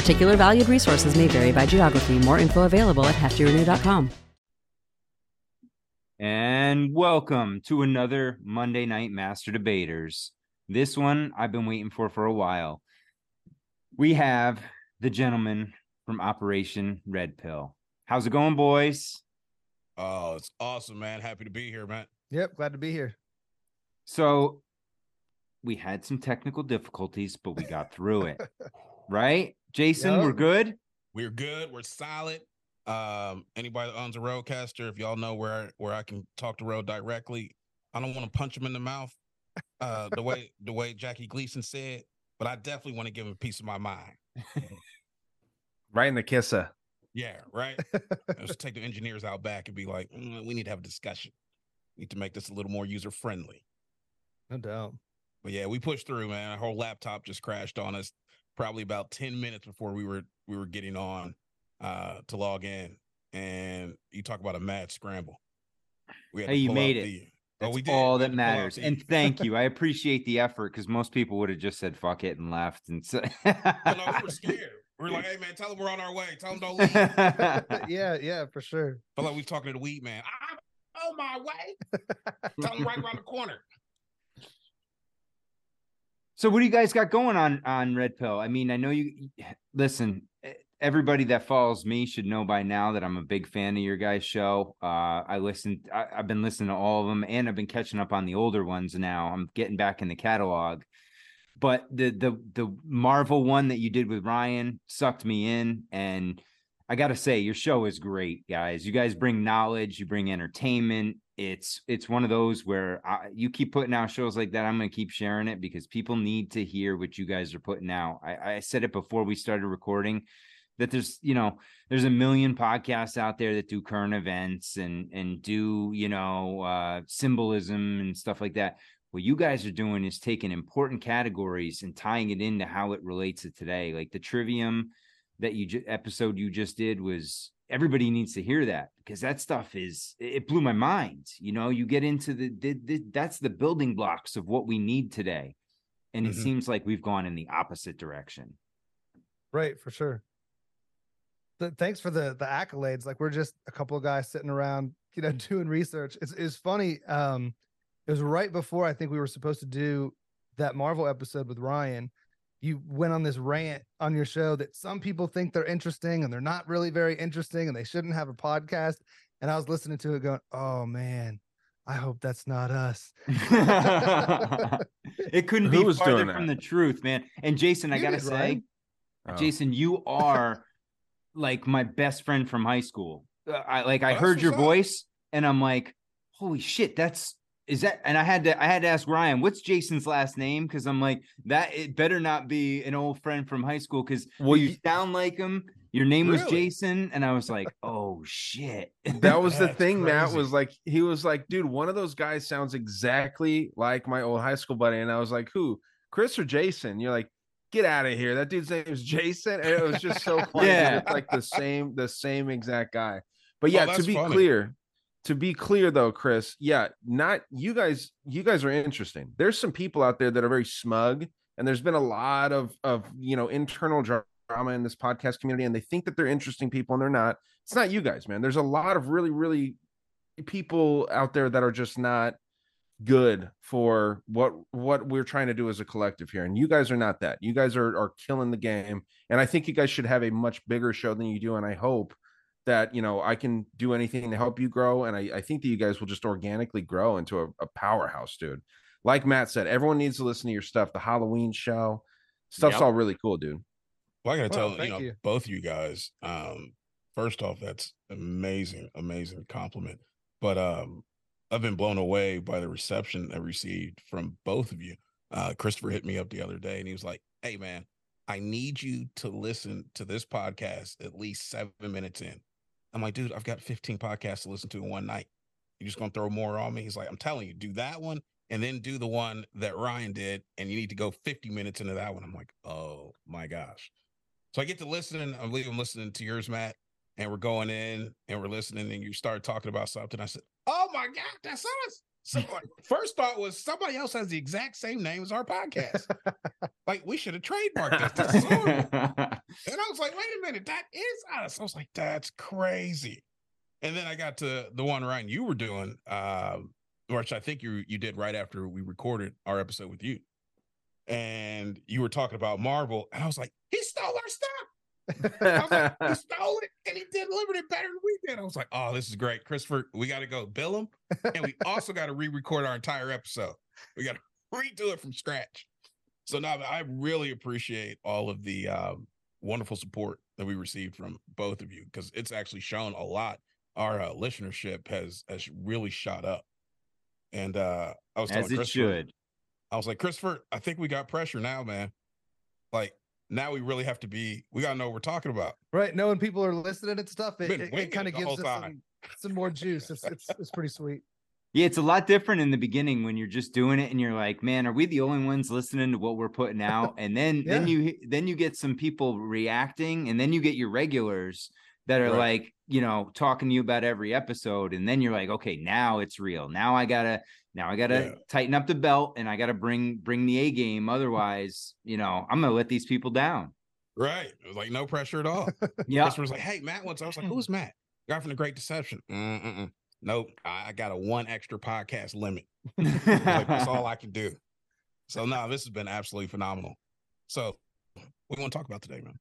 Particular valued resources may vary by geography. More info available at heftyrenew.com. And welcome to another Monday Night Master Debaters. This one I've been waiting for for a while. We have the gentleman from Operation Red Pill. How's it going, boys? Oh, it's awesome, man. Happy to be here, man. Yep, glad to be here. So, we had some technical difficulties, but we got through it. right? Jason, Yep. we're good? We're good. We're solid. Um, anybody that owns a RodeCaster, if y'all know where where I can talk to Rode directly, I don't want to punch him in the mouth, uh, the way the way Jackie Gleason said, but I definitely want to give him a piece of my mind. Right in the kisser. Yeah, right. Let's take the engineers out back and be like, "Mm, we need to have a discussion. need to make this a little more user friendly. No doubt. But yeah, we pushed through, man. Our whole laptop just crashed on us probably about 10 minutes before we were we were getting on uh to log in. And you talk about a mad scramble. We had Hey, to you made it. the- That's oh, we did. all that to matters. And thank you. I appreciate the effort because most people would have just said fuck it and left. And so Oh, no, we were scared. We were like, hey man, tell them we're on our way. Tell them don't leave. yeah, yeah, for sure. But like we was talking to the weed man. I'm on my way. tell them right around the corner. So what do you guys got going on on Red Pill? I mean, I know you listen, everybody that follows me should know by now that I'm a big fan of your guys' show. Uh I listened I, I've been listening to all of them and I've been catching up on the older ones now. I'm getting back in the catalog. But the the the Marvel one that you did with Ryan sucked me in and I got to say your show is great, guys. You guys bring knowledge, you bring entertainment. It's it's one of those where I, you keep putting out shows like that. I'm to keep sharing it because people need to hear what you guys are putting out. I, I said it before we started recording that there's you know there's a million podcasts out there that do current events and and do you know uh symbolism and stuff like that what you guys are doing is taking important categories and tying it into how it relates to today like the trivium that you ju- episode you just did was everybody needs to hear that because that stuff is it blew my mind you know you get into the, the, the that's the building blocks of what we need today and it Mhm. seems like we've gone in the opposite direction Right, for sure. Th- thanks for the the accolades. Like we're just a couple of guys sitting around, you know, doing research. It's it's funny. Um, it was right before I think we were supposed to do that Marvel episode with Ryan. You went on this rant on your show that some people think they're interesting and they're not really very interesting and they shouldn't have a podcast. And I was listening to it going, oh man, I hope that's not us. it couldn't Who be was farther from the truth, man. And Jason, I gotta did, say, Ryan. Oh. Jason, you are like my best friend from high school. Uh, I like I Oh, that's heard your what's up. voice, and I'm like, holy shit, that's is that? And I had to I had to ask Ryan, what's Jason's last name? Because I'm like, that it better not be an old friend from high school because Well, you you- sound like him. Your name was Jason, and I was like, oh shit. that was the That's thing matt was like he was like dude one of those guys sounds exactly like my old high school buddy and i was like who chris or jason you're like get out of here that dude's name is jason and it was just so funny Yeah. yeah it's like the same the same exact guy but Oh, yeah to be funny. clear to be clear though chris yeah not you guys you guys are interesting. There's some people out there that are very smug and there's been a lot of of you know internal drama in this podcast community and they think that they're interesting people and they're not. It's not you guys man. There's a lot of really really people out there that are just not good for what what we're trying to do as a collective here and you guys are not that. You guys are are killing the game and i think you guys should have a much bigger show than you do and i hope that you know i can do anything to help you grow and i, I think that you guys will just organically grow into a, a powerhouse dude like matt said everyone needs to listen to your stuff the halloween show stuff's Yep. all really cool dude Well, I gotta Well, tell you know you. both of you guys. Um, first off, that's amazing, amazing compliment. But um, I've been blown away by the reception I received from both of you. Uh, Christopher hit me up the other day, and he was like, "Hey, man, I need you to listen to this podcast at least seven minutes in." I'm like, "Dude, I've got 15 podcasts to listen to in one night. You're just gonna throw more on me?" He's like, "I'm telling you, do that one." And then do the one that Ryan did, and you need to go 50 minutes into that one. I'm like, oh my gosh. So I get to listen. I believe I'm listening to yours, Matt, and we're going in and we're listening, and you start talking about something. I said, "Oh my god, that's us!" So first thought was somebody else has the exact same name as our podcast. like we should have trademarked this. This is horrible. And I was like, "Wait a minute, that is us." I was like, "That's crazy." And then I got to the one Ryan you were doing, um, which I think you you did right after we recorded our episode with you, and you were talking about Marvel, and I was like, "He stole our stuff." I was like, he stole it and he delivered it better than we did. I was like, oh, this is great. Christopher, we got to go bill him. And we also got to re record our entire episode. We got to redo it from scratch. So now I really appreciate all of the um, wonderful support that we received from both of you because it's actually shown a lot. Our uh, listenership has has really shot up. And uh, I was As it Christopher, should. I was like, Christopher, I think we got pressure now, man. Like now we really have to be, we gotta know what we're talking about. Right. Knowing people are listening and stuff, it, Been it, kind of gives us some, some more juice. It's, it's it's pretty sweet. Yeah, it's a lot different in the beginning when you're just doing it and you're like, man, are we the only ones listening to what we're putting out? And then then you then you get some people reacting, and then you get your regulars that are Right. like, you know, talking to you about every episode, and then you're like, okay, now it's real. Now I gotta now I gotta Yeah. tighten up the belt and I gotta bring bring the A game. Otherwise, you know, I'm gonna let these people down. Right. It was like no pressure at all. Yeah. Christopher was like, hey, Matt once. I was like, who's Matt? Guy from the Great Deception. Mm-mm-mm. Nope. I, I got a one extra podcast limit. Like, that's all I can do. So no, this has been absolutely phenomenal. So what do you want to talk about today, man?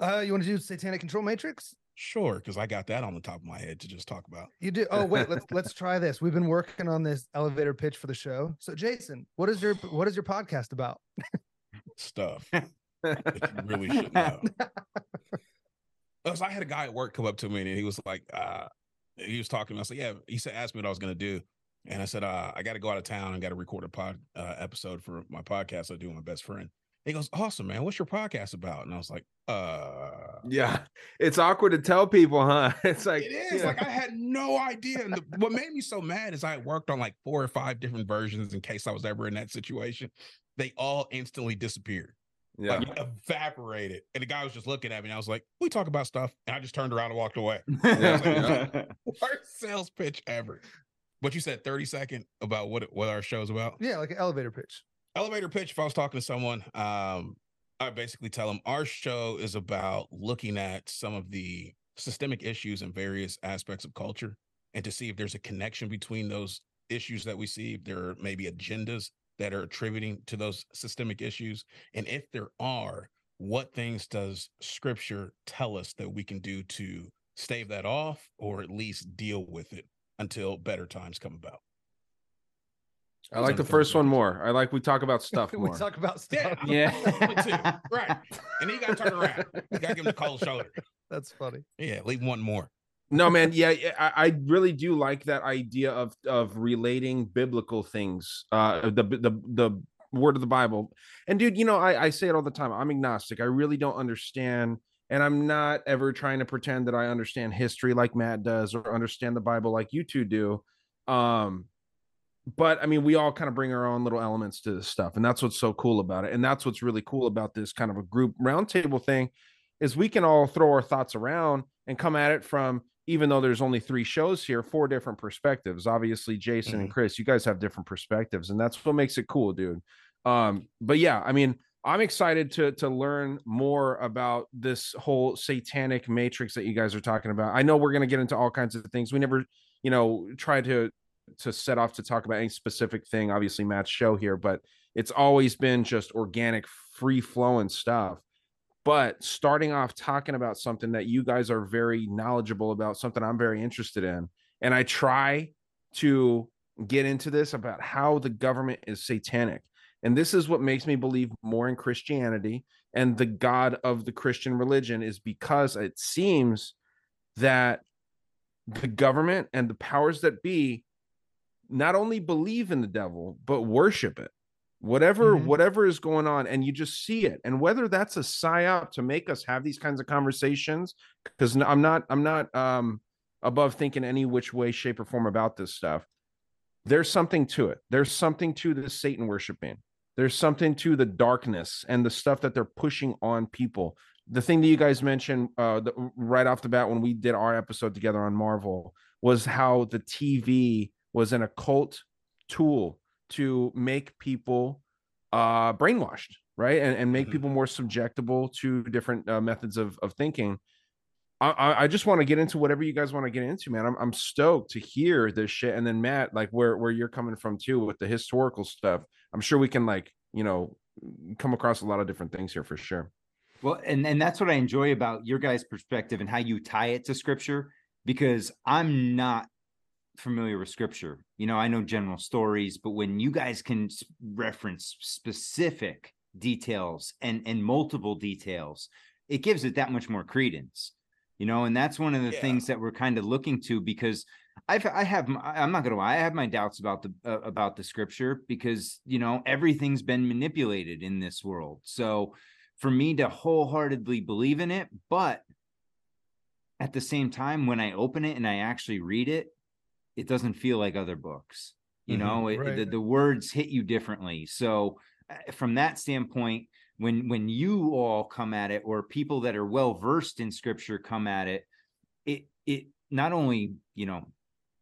Uh, you want to do Satanic Control Matrix? Sure, because I got that on the top of my head to just talk about. You do. Oh wait, let's let's try this. We've been working on this elevator pitch for the show. So Jason, what is your what is your podcast about? Stuff that you really should know. So I had a guy at work come up to me and he was like, uh, he was talking. to me. I said, yeah. He said, asked me what I was going to do. And I said, uh, I got to go out of town and got to record a pod uh, episode for my podcast I do with my best friend. He goes, awesome, man. What's your podcast about? And I was like, uh, yeah it's awkward to tell people huh it's like it is yeah. like I had no idea. And the, what made me so mad is I worked on like four or five different versions in case I was ever in that situation. They all instantly disappeared. yeah like evaporated. And the guy was just looking at me. And I was like, we talk about stuff. And I just turned around and walked away. Yeah. Worst sales pitch ever. But you said 30 second about what what our show's about. Yeah, like an elevator pitch. Elevator pitch. If I was talking to someone, um, I basically tell them our show is about looking at some of the systemic issues and various aspects of culture and to see if there's a connection between those issues that we see, if there are maybe agendas that are attributing to those systemic issues. And if there are, what things does scripture tell us that we can do to stave that off or at least deal with it until better times come about? I like the first one more i like we talk about stuff we more talk about stuff. I'm Yeah. right. And then you got to turn around. You got to give him the cold shoulder. That's funny. Yeah, leave one more. no man yeah yeah, I, I really do like that idea of of relating biblical things uh the the the word of the bible and dude you know i i say it all the time i'm agnostic i really don't understand and i'm not ever trying to pretend that i understand history like matt does or understand the bible like you two do um but i mean we all kind of bring our own little elements to this stuff and that's what's so cool about it and that's what's really cool about this kind of a group roundtable thing is we can all throw our thoughts around and come at it from even though there's only three shows here four different perspectives. Obviously jason and chris you guys have different perspectives and that's what makes it cool dude. Um but yeah i mean i'm excited to to learn more about this whole satanic matrix that you guys are talking about. I know we're going to get into all kinds of things. We never you know try to to set off to talk about any specific thing. Obviously, Matt's show here, but it's always been just organic, free flowing stuff. But starting off talking about something that you guys are very knowledgeable about, something I'm very interested in, and I try to get into this about how the government is satanic. And this is what makes me believe more in Christianity and the God of the Christian religion is because it seems that the government and the powers that be not only believe in the devil but worship it. Whatever Mhm. whatever is going on and you just see it. And whether that's a psyop to make us have these kinds of conversations because i'm not i'm not um above thinking any which way shape or form about this stuff. There's something to it. There's something to the satan worshiping. There's something to the darkness and the stuff that they're pushing on people. The thing that you guys mentioned uh the, right off the bat when we did our episode together on marvel was how the tv was an occult tool to make people uh brainwashed right and, and make Mhm. people more subjectable to different uh, methods of, of thinking I- I, I just want to get into whatever you guys want to get into, man. I'm, I'm stoked to hear this shit. And then Matt, like where, where you're coming from too with the historical stuff. I'm sure we can like, you know, come across a lot of different things here for sure. Well, and and that's what I enjoy about your guys' perspective and how you tie it to scripture because I'm not familiar with scripture. You know, I know general stories, but when you guys can reference specific details and and multiple details, it gives it that much more credence. You know, and that's one of the Yeah. things that we're kind of looking to because I've I have I'm not gonna lie, I have my doubts about the uh, about the scripture because you know everything's been manipulated in this world. So for me to wholeheartedly believe in it, but at the same time, when I open it and I actually read it, it doesn't feel like other books. You Mhm, know, it, the, right. the words hit you differently. So uh, from that standpoint, when when you all come at it, or people that are well versed in scripture come at it, it it not only you know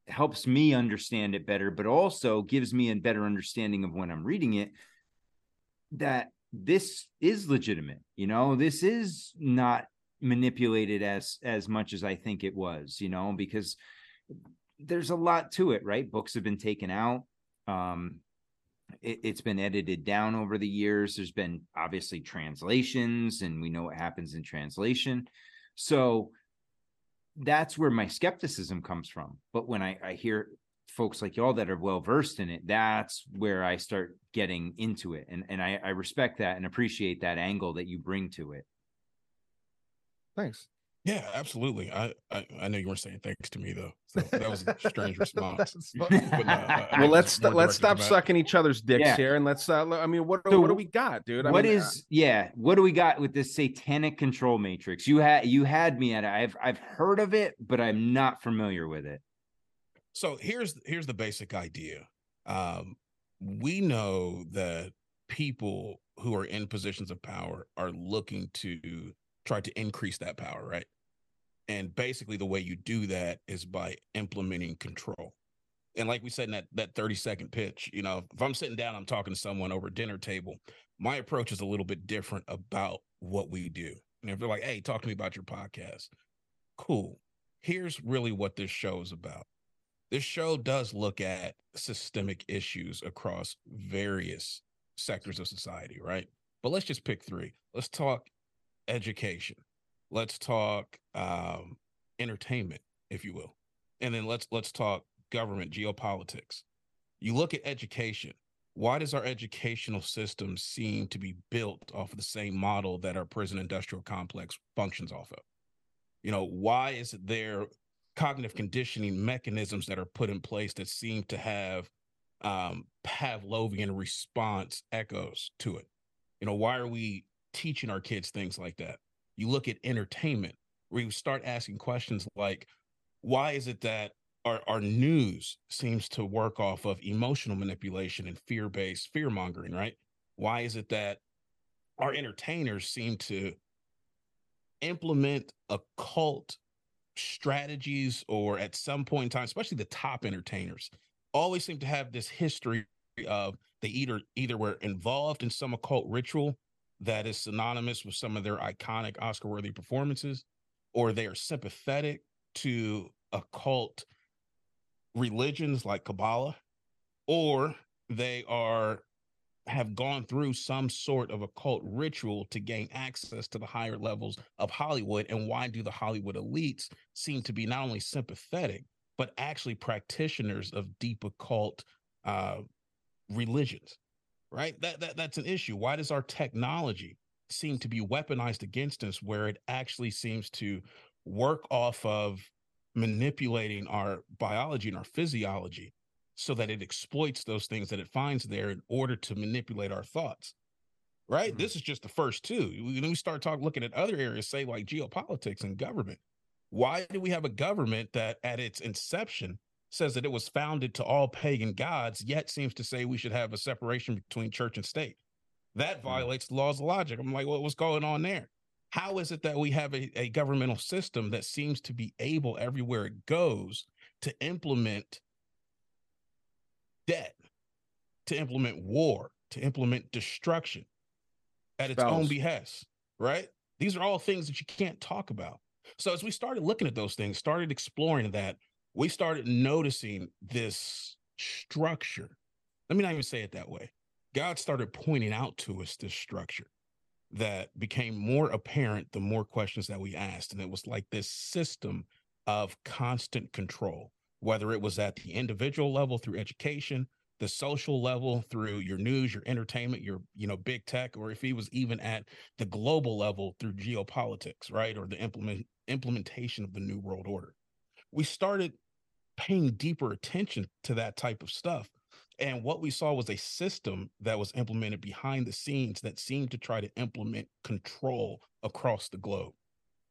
helps me understand it better, but also gives me a better understanding of when I'm reading it that this is legitimate. You know, this is not manipulated as as much as I think it was, you know, because there's a lot to it, right? Books have been taken out. Um it, it's been edited down over the years. There's been obviously translations, and we know what happens in translation. So that's where my skepticism comes from. But when I, I hear folks like y'all that are well versed in it, that's where I start getting into it. And and I, I respect that and appreciate that angle that you bring to it. Thanks. Yeah, absolutely. I, I I know you weren't saying thanks to me though. So that was a strange response. That's But, fine. no, I- I Well, was let's more let's stop to sucking each other's dicks Yeah. here, and let's. Uh, I mean, what So what do we got, dude? I What mean, uh, yeah? What do we got with this satanic control matrix? You had you had me at it. I've I've heard of it, but I'm not familiar with it. So here's here's the basic idea. Um, we know that people who are in positions of power are looking to try to increase that power, right? And basically, the way you do that is by implementing control. And like we said in that that 30 second pitch, you know, if I'm sitting down, I'm talking to someone over dinner table, my approach is a little bit different about what we do. And if they're like, hey, talk to me about your podcast, cool. Here's really what this show is about this show does look at systemic issues across various sectors of society, right? But let's just pick three. Let's talk education. Let's talk um, entertainment, if you will, and then let's let's talk government geopolitics. You look at education. Why does our educational system seem to be built off of the same model that our prison industrial complex functions off of? You know, why is there cognitive conditioning mechanisms that are put in place that seem to have um, Pavlovian response echoes to it. You know, why are we teaching our kids things like that? You look at entertainment, where you start asking questions like, why is it that our, our news seems to work off of emotional manipulation and fear based fear mongering, right? Why is it that our entertainers seem to implement occult strategies or at some point in time, especially the top entertainers, always seem to have this history of they either either were involved in some occult ritual that is synonymous with some of their iconic Oscar worthy performances, or they are sympathetic to occult religions like Kabbalah, or they are have gone through some sort of occult ritual to gain access to the higher levels of Hollywood. And why do the Hollywood elites seem to be not only sympathetic, but actually practitioners of deep occult uh, religions? Right? That, that that's an issue. Why does our technology seem to be weaponized against us where it actually seems to work off of manipulating our biology and our physiology so that it exploits those things that it finds there in order to manipulate our thoughts. Right? Mm-hmm. This is just the first two. When we start talking looking at other areas, say like geopolitics and government, why do we have a government that at its inception says that it was founded to all pagan gods, yet seems to say we should have a separation between church and state? That mm-hmm. violates the laws of logic. I'm like, well, what's going on there? How is it that we have a, a governmental system that seems to be able everywhere it goes to implement debt, to implement war, to implement destruction at its own behest, right? These are all things that you can't talk about. So as we started looking at those things, started exploring that, we started noticing this structure. Let me not even say it that way. God started pointing out to us this structure that became more apparent the more questions that we asked. And it was like this system of constant control whether it was at the individual level through education, the social level through your news, your entertainment, your you know big tech, or if he was even at the global level through geopolitics, right, or the implement implementation of the new world order. We started paying deeper attention to that type of stuff. And what we saw was a system that was implemented behind the scenes that seemed to try to implement control across the globe.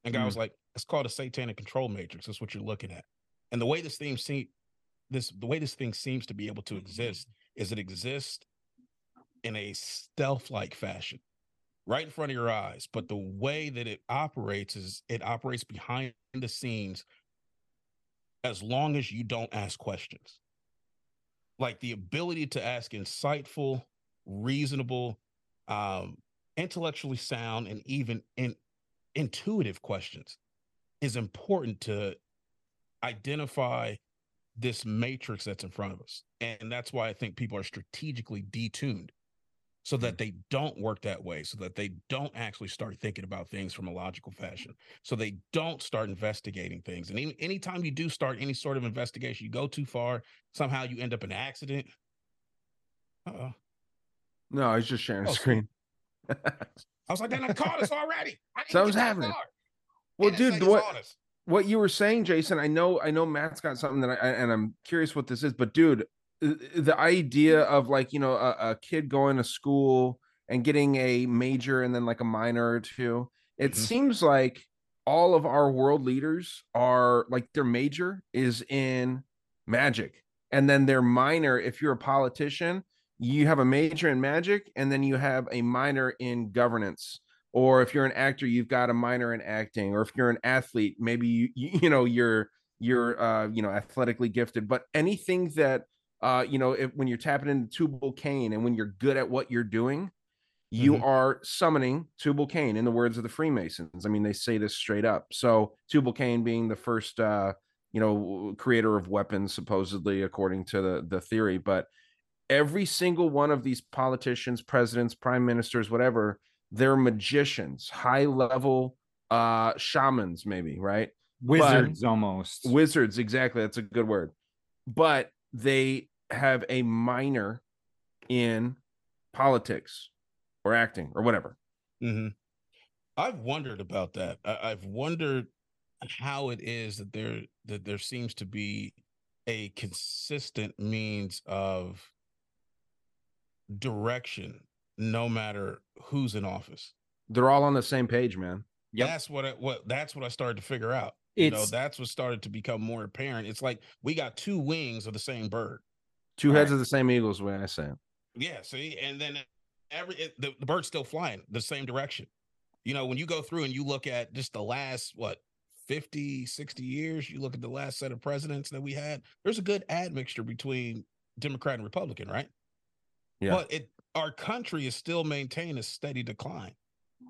And God mm. was like, it's called a satanic control matrix. That's what you're looking at. And the way this theme see this the way this thing seems to be able to exist is it exists in a stealth-like fashion right in front of your eyes but the way that it operates is it operates behind the scenes as long as you don't ask questions like the ability to ask insightful reasonable um intellectually sound and even in intuitive questions is important to identify this matrix that's in front of us. And that's why I think people are strategically detuned so mm-hmm. that they don't work that way, so that they don't actually start thinking about things from a logical fashion, so they don't start investigating things. And any, anytime you do start any sort of investigation, you go too far, somehow you end up in an accident. oh. No, I was just sharing oh, a screen. I was like, they I caught us already. Something's happening. Well, dude, what, what you were saying, Jason, I know, I know Matt's got something that I, and I'm curious what this is, but dude, the idea of like, you know, a, a kid going to school and getting a major and then like a minor or two, it mm-hmm. seems like all of our world leaders are like their major is in magic. And then their minor, if you're a politician, you have a major in magic and then you have a minor in governance or if you're an actor you've got a minor in acting or if you're an athlete maybe you you, you know you're you're uh you know athletically gifted but anything that uh you know if, when you're tapping into tubal cain and when you're good at what you're doing you mm-hmm. are summoning tubal cain in the words of the freemasons i mean they say this straight up so tubal cain being the first uh you know creator of weapons supposedly according to the the theory but every single one of these politicians presidents prime ministers whatever they're magicians, high level uh shamans, maybe, right? Wizards but, almost. Wizards, exactly. That's a good word. But they have a minor in politics or acting or whatever. Mm-hmm. I've wondered about that. I- have wondered how it is that there that there seems to be a consistent means of direction no matter who's in office. They're all on the same page, man. Yep. That's what I, what that's what I started to figure out. It's, you know, that's what started to become more apparent. It's like we got two wings of the same bird, two heads right? of the same eagles. Way I say it. Yeah. See, and then every it, the, the bird's still flying the same direction. You know, when you go through and you look at just the last what 50, 60 years, you look at the last set of presidents that we had, there's a good admixture between Democrat and Republican, right? Yeah. But it our country is still maintaining a steady decline.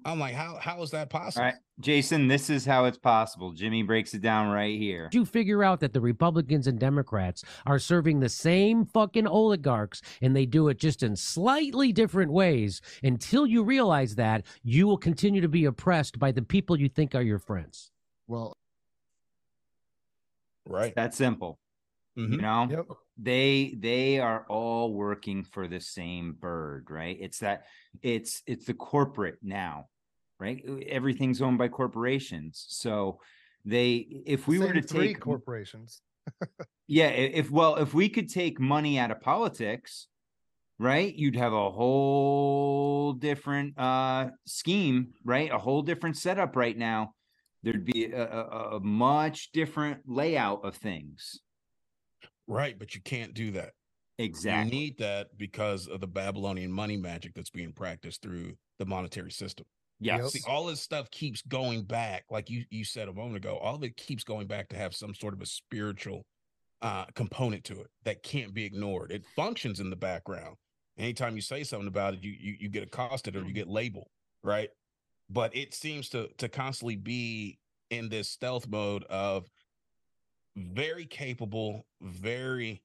I'm like, how how is that possible? All right, Jason, this is how it's possible. Jimmy breaks it down right here. you figure out that the Republicans and Democrats are serving the same fucking oligarchs and they do it just in slightly different ways, until you realize that, you will continue to be oppressed by the people you think are your friends. Well, Right. That simple. Mhm. You know, Yep. they they are all working for the same bird, right? It's that it's it's the corporate now, right? Everything's owned by corporations. So they if we were to three take corporations. yeah, if well, if we could take money out of politics, right? You'd have a whole different uh scheme, right? A whole different setup right now. There'd be a, a, a much different layout of things. Right, but you can't do that. Exactly. You need that because of the Babylonian money magic that's being practiced through the monetary system. Yes. See, all this stuff keeps going back, like you you said a moment ago. All of it keeps going back to have some sort of a spiritual uh, component to it that can't be ignored. It functions in the background. Anytime you say something about it, you you, you get accosted or you get labeled, right? But it seems to to constantly be in this stealth mode of very capable, very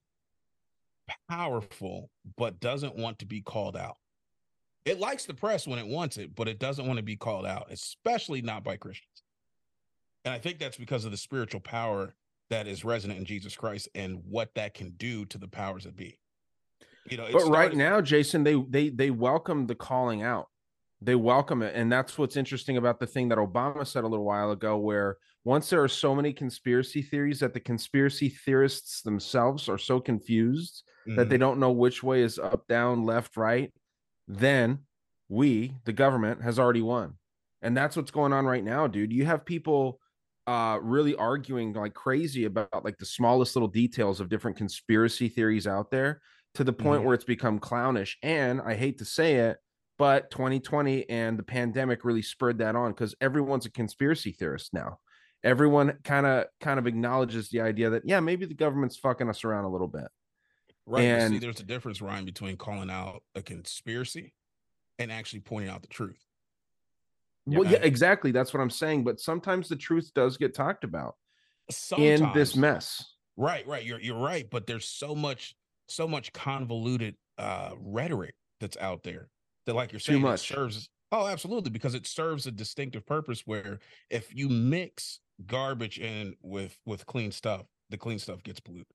powerful, but doesn't want to be called out. It likes the press when it wants it, but it doesn't want to be called out, especially not by Christians. And I think that's because of the spiritual power that is resonant in Jesus Christ and what that can do to the powers that be. You know, but right now, Jason, they they they welcome the calling out. They welcome it, and that's what's interesting about the thing that Obama said a little while ago, where once there are so many conspiracy theories that the conspiracy theorists themselves are so confused that they Mhm. don't know which way is up, down, left, right, then we, the government, has already won. And that's what's going on right now, dude. You have people uh really arguing like crazy about like the smallest little details of different conspiracy theories out there to the point Mhm. where it's become clownish. And I hate to say it, but 2020 and the pandemic really spurred that on because everyone's a conspiracy theorist now. Everyone kind of kind of acknowledges the idea that yeah, maybe the government's fucking us around a little bit. Right. but see, there's a difference, Ryan, between calling out a conspiracy and actually pointing out the truth. Well, yeah, Yeah. exactly. That's what I'm saying. But sometimes the truth does get talked about in this mess. Right, right. You're you're right, but there's so much so much convoluted uh rhetoric that's out there that like you're Too saying it much. serves oh absolutely because it serves a distinctive purpose where if you mix garbage in with with clean stuff, the clean stuff gets polluted.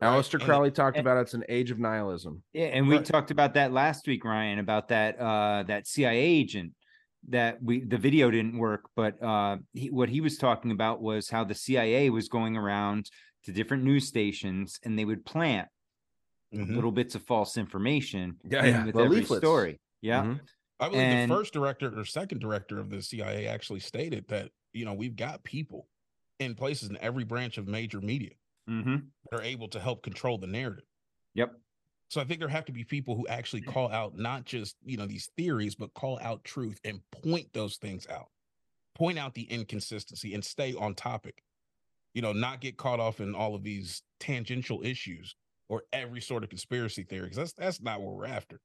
Right, Aleister and Crowley talked and- about it's an age of nihilism. Yeah, and we Right. talked about that last week, Ryan, about that uh that CIA agent that we the video didn't work, but uh he, what he was talking about was how the CIA was going around to different news stations and they would plant Mhm. little bits of false information Yeah, in yeah, with the every leaflets. story. Yeah. Mhm. I believe and- the first director or second director of the CIA actually stated that, you know, we've got people in places in every branch of major media Mm-hmm. that are able to help control the narrative. Yep. So I think there have to be people who actually call out not just, you know, these theories, but call out truth and point those things out. Point out the inconsistency and stay on topic. You know, not get caught off in all of these tangential issues or every sort of conspiracy theory. 'cause that's that's not what we're after.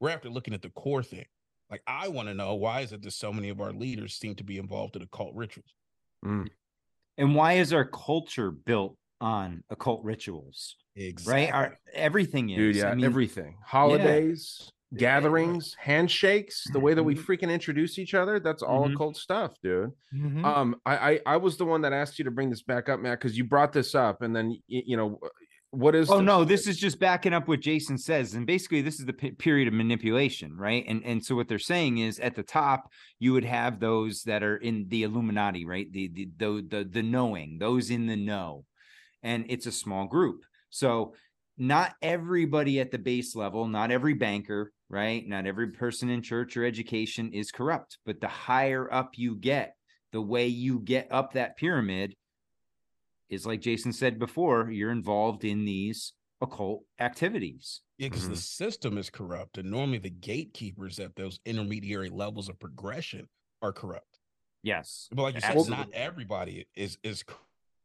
We're after looking at the core thing. Like I want to know why is it that so many of our leaders seem to be involved in occult rituals? Mm. And why is our culture built on occult rituals? Right? Our everything is. Dude, yeah, I mean, everything. Holidays, gatherings, handshakes, the way that we Mhm. freaking introduce each other, that's all Mhm. occult stuff, dude. Mhm. Um, I, I I was the one that asked you to bring this back up, Matt, because you brought this up, and then you know, what is? Oh no, this is just backing up what Jason says, and basically this is the pe- period of manipulation, right? And and so what they're saying is at the top you would have those that are in the Illuminati, right? The the the the, the knowing, those in the know, and it's a small group. So not everybody at the base level, not every banker, right? Not every person in church or education is corrupt, but the higher up you get, the way you get up that pyramid is like Jason said before, you're involved in these occult activities. Yeah, because Mhm. the system is corrupt, and normally the gatekeepers at those intermediary levels of progression are corrupt. Yes. But like you said, Absolutely. not everybody is is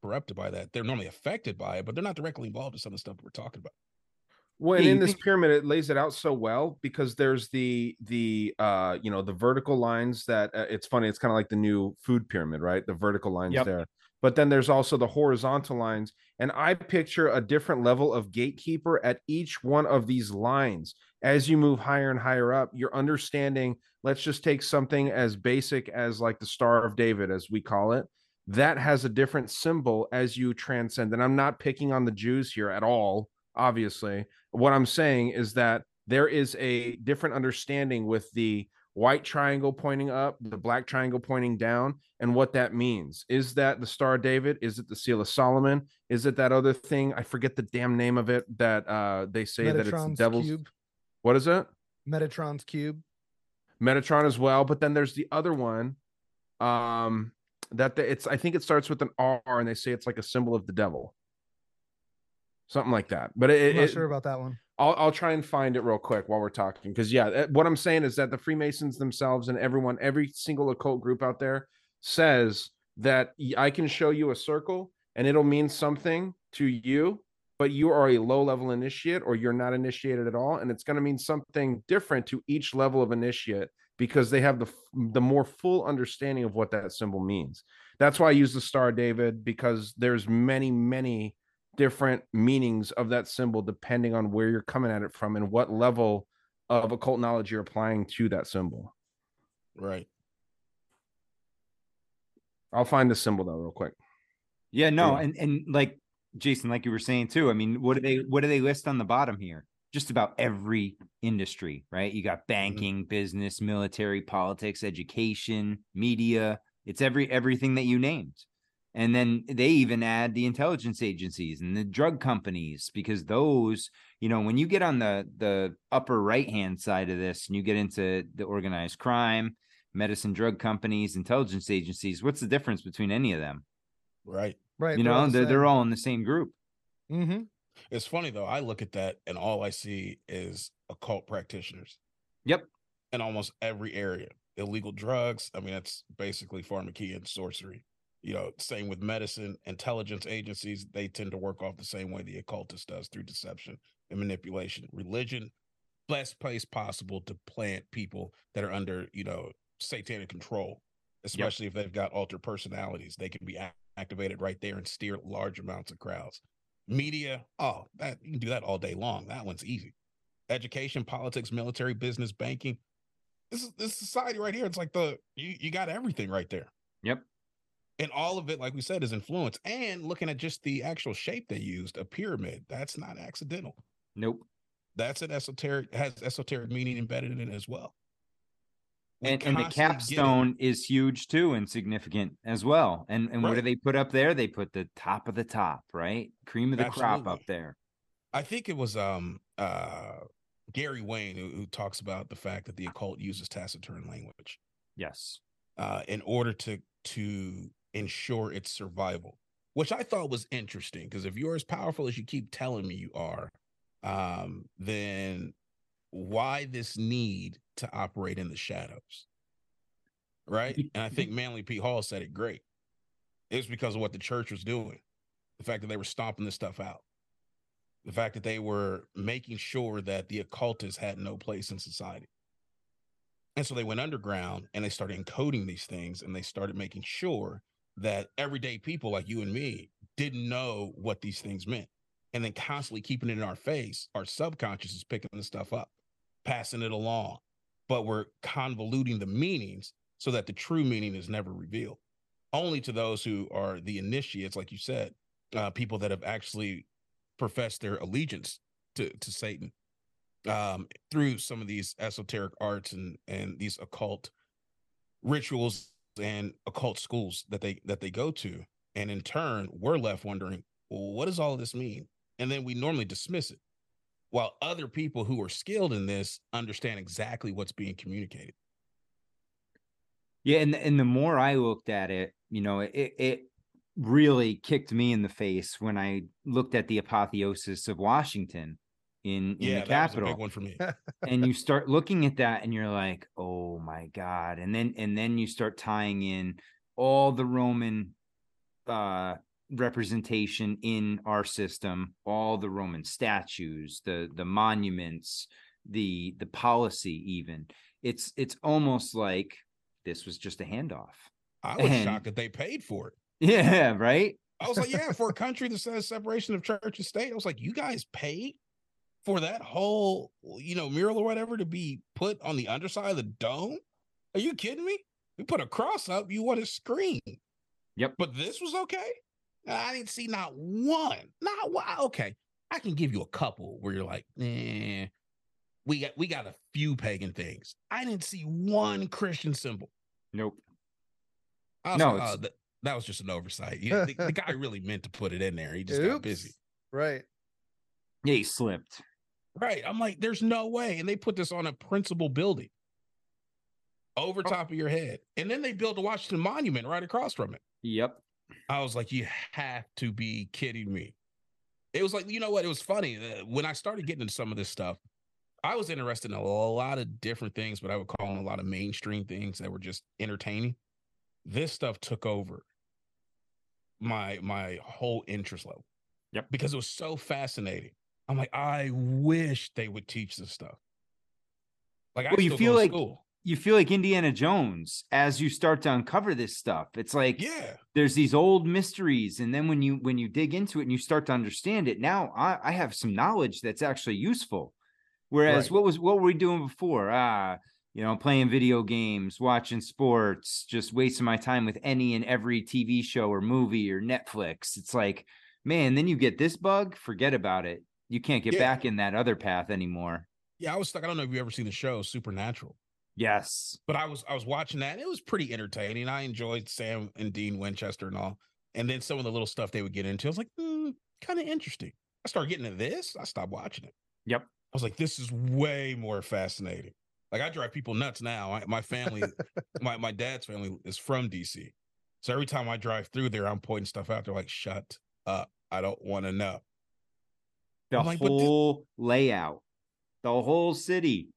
corrupted by that. They're normally affected by it, but they're not directly involved in some of the stuff we're talking about. Well, Yeah, in this pyramid, it lays it out so well because there's the the uh you know the vertical lines that uh, it's funny. It's kind of like the new food pyramid, right? The vertical lines Yep. there, but then there's also the horizontal lines, and I picture a different level of gatekeeper at each one of these lines. As you move higher and higher up, you're understanding. Let's just take something as basic as like the Star of David, as we call it. That has a different symbol as you transcend. And I'm not picking on the Jews here at all, obviously what I'm saying is that there is a different understanding with the white triangle pointing up, the black triangle pointing down, and what that means. Is that the Star of David? Is it the Seal of Solomon? Is it that other thing? I forget the damn name of it that uh they say that it's the devil's cube. what is it? Metatron's cube. Metatron as well, but then there's the other one um that it's I think it starts with an R and they say it's like a symbol of the devil. Something like that. But it, I'm not it- sure about that one. I'll I'll try and find it real quick while we're talking because yeah, what I'm saying is that the Freemasons themselves and everyone, every single occult group out there says that i can show you a circle and it'll mean something to you, but you are a low level initiate or you're not initiated at all, and it's going to mean something different to each level of initiate because they have the the more full understanding of what that symbol means. That's why I use the Star David because there's many many different meanings of that symbol depending on where you're coming at it from and what level of occult knowledge you're applying to that symbol. Right. I'll find the symbol though, real quick. Yeah, no, Yeah. and and like Jason, like you were saying too. I mean, what do they what do they list on the bottom here? Just about every industry, right? You got banking, business, military, politics, education, media. It's every everything that you named. And then they even add the intelligence agencies and the drug companies because those, you know, when you get on the the upper right hand side of this and you get into the organized crime, medicine, drug companies, intelligence agencies, what's the difference between any of them? Right. Right. you know, they're, they're all in the same group. Mm-hmm. It's funny though. I look at that and all I see is occult practitioners. Yep. In almost every area. Illegal drugs. I mean, that's basically pharmakeia and sorcery. You know, same with medicine, intelligence agencies, they tend to work off the same way the occultist does through deception and manipulation. Religion, best place possible to plant people that are under, you know, satanic control, especially if they've got altered personalities. They can be ac- activated right there and steer large amounts of crowds. Media, oh, that you can do that all day long. That one's easy. Education, politics, military, business, banking. This is this society right here. It's like the you you got everything right there. Yep. And all of it, like we said, is influence. And looking at just the actual shape they used, a pyramid, that's not accidental. Nope. That's an esoteric has esoteric meaning embedded in it as well. And, and the capstone is huge too and significant as well. And and what do they put up there? They put the top of the top, right? Cream of the crop up there. I think it was um uh Gary Wayne who, who talks about the fact that the occult uses taciturn language Yes. uh, in order to to ensure its survival, which I thought was interesting because if you're as powerful as you keep telling me you are, um, then why this need to operate in the shadows? Right. And I think Manly P. Hall said it great. It was because of what the church was doing, the fact that they were stomping this stuff out, the fact that they were making sure that the occultists had no place in society. And so they went underground and they started encoding these things and they started making sure that everyday people like you and me didn't know what these things meant. And then constantly keeping it in our face, our subconscious is picking this stuff up, passing it along, but we're convoluting the meanings so that the true meaning is never revealed. Only to those who are the initiates, like you said, uh, people that have actually professed their allegiance to, to Satan um, through some of these esoteric arts and and these occult rituals and occult schools that they that they go to, and in turn, we're left wondering, well, what does all of this mean? And then we normally dismiss it, while other people who are skilled in this understand exactly what's being communicated. Yeah, and and the more I looked at it, you know, it it really kicked me in the face when I looked at the apotheosis of Washington in in yeah, the that was a Capitol. big one for me. and you start looking at that and you're like oh my god and then and then you start tying in all the roman uh representation in our system all the roman statues the the monuments the the policy even it's it's almost like this was just a handoff I was And- shocked that they paid for it. yeah right I was like, yeah, for a country that says separation of church and state, I was like, you guys paid for that whole, you know, mural or whatever to be put on the underside of the dome? Are you kidding me? We put a cross up, you want to scream. Yep. But this was okay. I didn't see not one, not one. Okay, I can give you a couple where you're like, eh, we got we got a few pagan things. I didn't see one Christian symbol. nope I was No, like, it's- oh, th- that was just an oversight. You- the, the guy really meant to put it in there. He just got busy. Right. yeah he slipped Right. I'm like, there's no way. And they put this on a principal building over Oh. top of your head. And then they built a Washington Monument right across from it. yep I was like, you have to be kidding me. It was like, you know what? It was funny. When I started getting into some of this stuff, I was interested in a lot of different things, but I would call them a lot of mainstream things that were just entertaining. This stuff took over my my whole interest level. Yep. Because it was so fascinating. I'm like, I wish they would teach this stuff. Like I Well, you feel go to like- school. You feel like indiana jones as you start to uncover this stuff it's like Yeah. there's these old mysteries and then when you when you dig into it and you start to understand it now i, I have some knowledge that's actually useful whereas Right. what was what were we doing before ah you know playing video games watching sports just wasting my time with any and every tv show or movie or netflix it's like man then you get this bug forget about it you can't get Yeah. back in that other path anymore Yeah, I was stuck. I don't know if you ever seen the show Supernatural. Yes but I was I was watching that. And it was pretty entertaining. I enjoyed Sam and Dean Winchester and all. And then some of the little stuff they would get into, I was like, hmm, kind of interesting. I started getting to this. I stopped watching it. Yep. I was like, this is way more fascinating. Like I drive people nuts now. I, my family, my my dad's family is from DC, so every time I drive through there, I'm pointing stuff out. They're like, shut up. I don't want to know. the I'm like, but thi- whole layout the whole city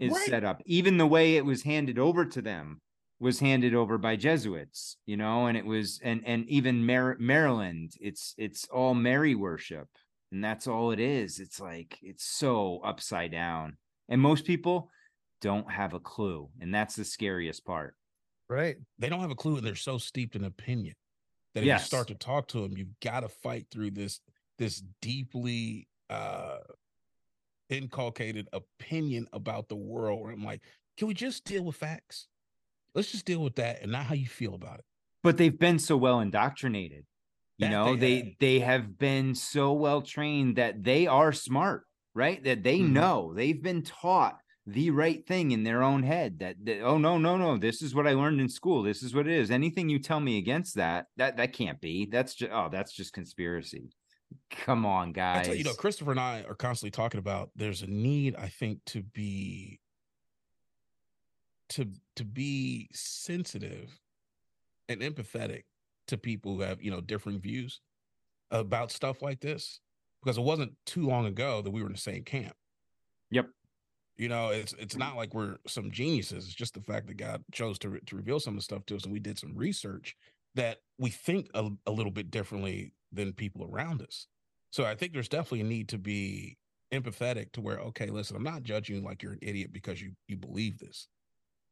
is Right. set up even the way it was handed over to them was handed over by jesuits you know and it was and and even Mar- maryland it's it's all mary worship and that's all it is it's like it's so upside down and most people don't have a clue and that's the scariest part Right. they don't have a clue and they're so steeped in opinion that if Yes. you start to talk to them you've got to fight through this this deeply uh inculcated opinion about the world where i'm like can we just deal with facts? Let's just deal with that and not how you feel about it. But they've been so well indoctrinated you That know? they they have. they have been so well trained that they are smart right? That they Mhm. know. They've been taught the right thing in their own head that, that oh no no no this is what i learned in school. This is what it is. Anything you tell me against that that that can't be. That's just oh that's just conspiracy come on I guys tell you, you know, Christopher and I are constantly talking about there's a need, I think, to be to to be sensitive and empathetic to people who have, you know, differing views about stuff like this. Because it wasn't too long ago that we were in the same camp. Yep. You know, it's it's not like we're some geniuses. It's just the fact that God chose to, re- to reveal some of the stuff to us, and we did some research that we think a, a little bit differently than people around us. So I think there's definitely a need to be empathetic to where, okay, listen, I'm not judging you like you're an idiot because you you believe this.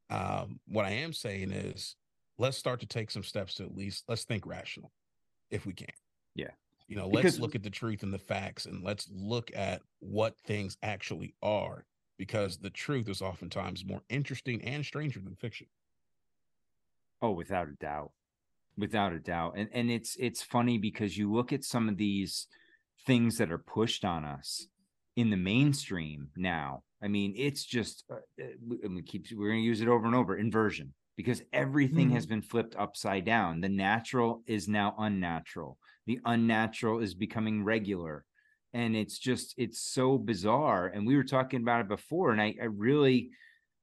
Um, what I am saying is let's start to take some steps to at least let's think rational if we can. Yeah. You know, Because- let's look at the truth and the facts and let's look at what things actually are because the truth is oftentimes more interesting and stranger than fiction. Oh, without a doubt. Without a doubt. And and it's it's funny because you look at some of these things that are pushed on us in the mainstream now. I mean, it's just uh, uh, we- keep we're going to use it over and over inversion because everything has been flipped upside down. The natural is now unnatural. The unnatural is becoming regular. And it's just it's so bizarre and we were talking about it before and I I really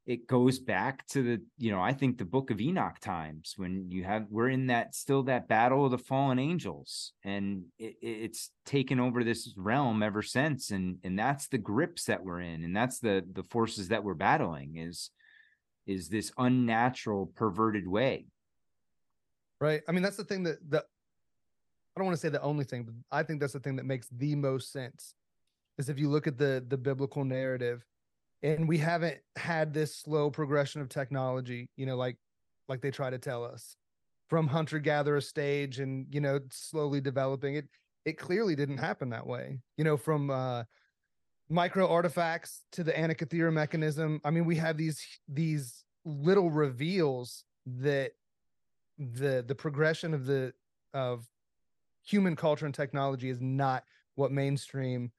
it goes back to the you know i think the book of enoch times when you have we're in that still that battle of the fallen angels and it, it's taken over this realm ever since and and that's the grips that we're in and that's the the forces that we're battling is is this unnatural perverted way Right. I mean, that's the thing that the I don't want to say the only thing, but I think that's the thing that makes the most sense. Is if you look at the the biblical narrative, and we haven't had this slow progression of technology, you know, like like they try to tell us. From hunter gatherer stage and you know slowly developing it it clearly didn't happen that way. You know from uh micro artifacts to the Antikythera mechanism i mean we have these these little reveals that the the progression of the of human culture and technology is not what mainstream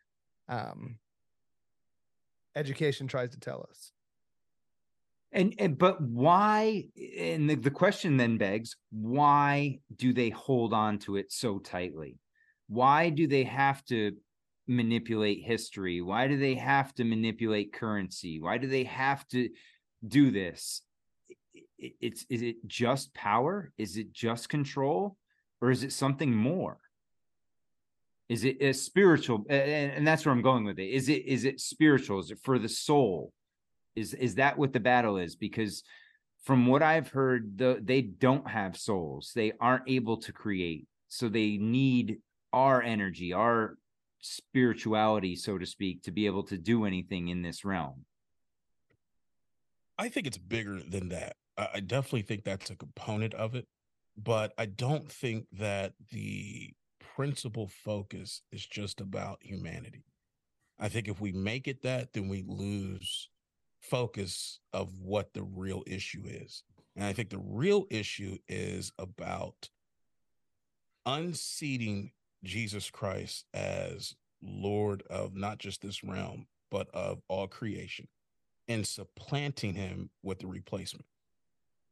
um education tries to tell us And and but why? And the, the question then begs, why do they hold on to it so tightly? Why do they have to manipulate history? Why do they have to manipulate currency? Why do they have to do this? It's is it just power? Is it just control, or is it something more? Is it uh, a spiritual? And, and that's where I'm going with it. Is it is it spiritual? Is it for the soul? Is is that what the battle is? Because from what I've heard, the, they don't have souls. They aren't able to create. So they need our energy, our spirituality, so to speak, to be able to do anything in this realm. I think it's bigger than that. I definitely think that's a component of it, but I don't think that the principal focus is just about humanity. I think if we make it that, then we lose focus of what the real issue is. And I think the real issue is about unseating Jesus Christ as Lord of not just this realm, but of all creation and supplanting him with the replacement.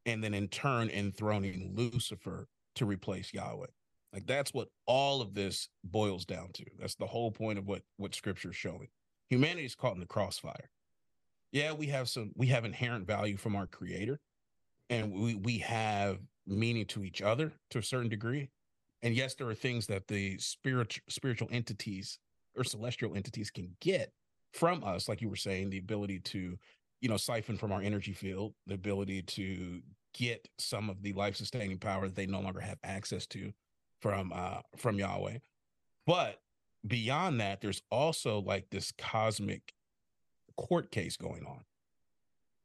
And then in turn, enthroning Lucifer to replace Yahweh. Like that's what all of this boils down to. That's the whole point of what what scripture is showing. Humanity is caught in the crossfire. Yeah, we have some we have inherent value from our creator, and we we have meaning to each other to a certain degree. And yes, there are things that the spiritual spiritual entities or celestial entities can get from us, like you were saying, the ability to, you know, siphon from our energy field, the ability to get some of the life sustaining power that they no longer have access to from uh from Yahweh. But beyond that, there's also like this cosmic court case going on,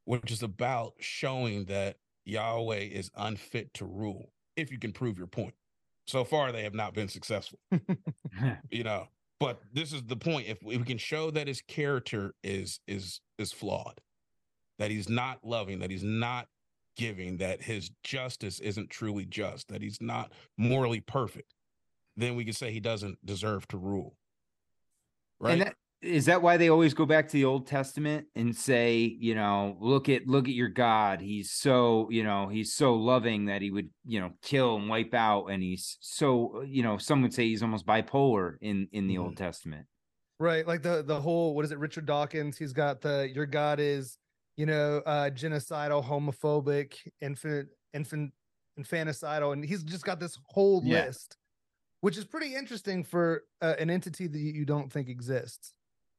which is about showing that Yahweh is unfit to rule if you can prove your point. So far, they have not been successful, you know. But this is the point: if we can show that his character is is is flawed, that he's not loving, that he's not giving, that his justice isn't truly just, that he's not morally perfect, then we can say he doesn't deserve to rule. Right? And that, is that why they always go back to the Old Testament and say, you know, look at look at your God. He's so, you know, he's so loving that he would, you know, kill and wipe out, and he's so, you know, some would say he's almost bipolar in in the mm-hmm. Old Testament. Right. Like the the whole what is it, Richard Dawkins? He's got the your God is, you know, uh genocidal, homophobic, infant infant infanticidal, and he's just got this whole Yeah. list, which is pretty interesting for uh, an entity that you don't think exists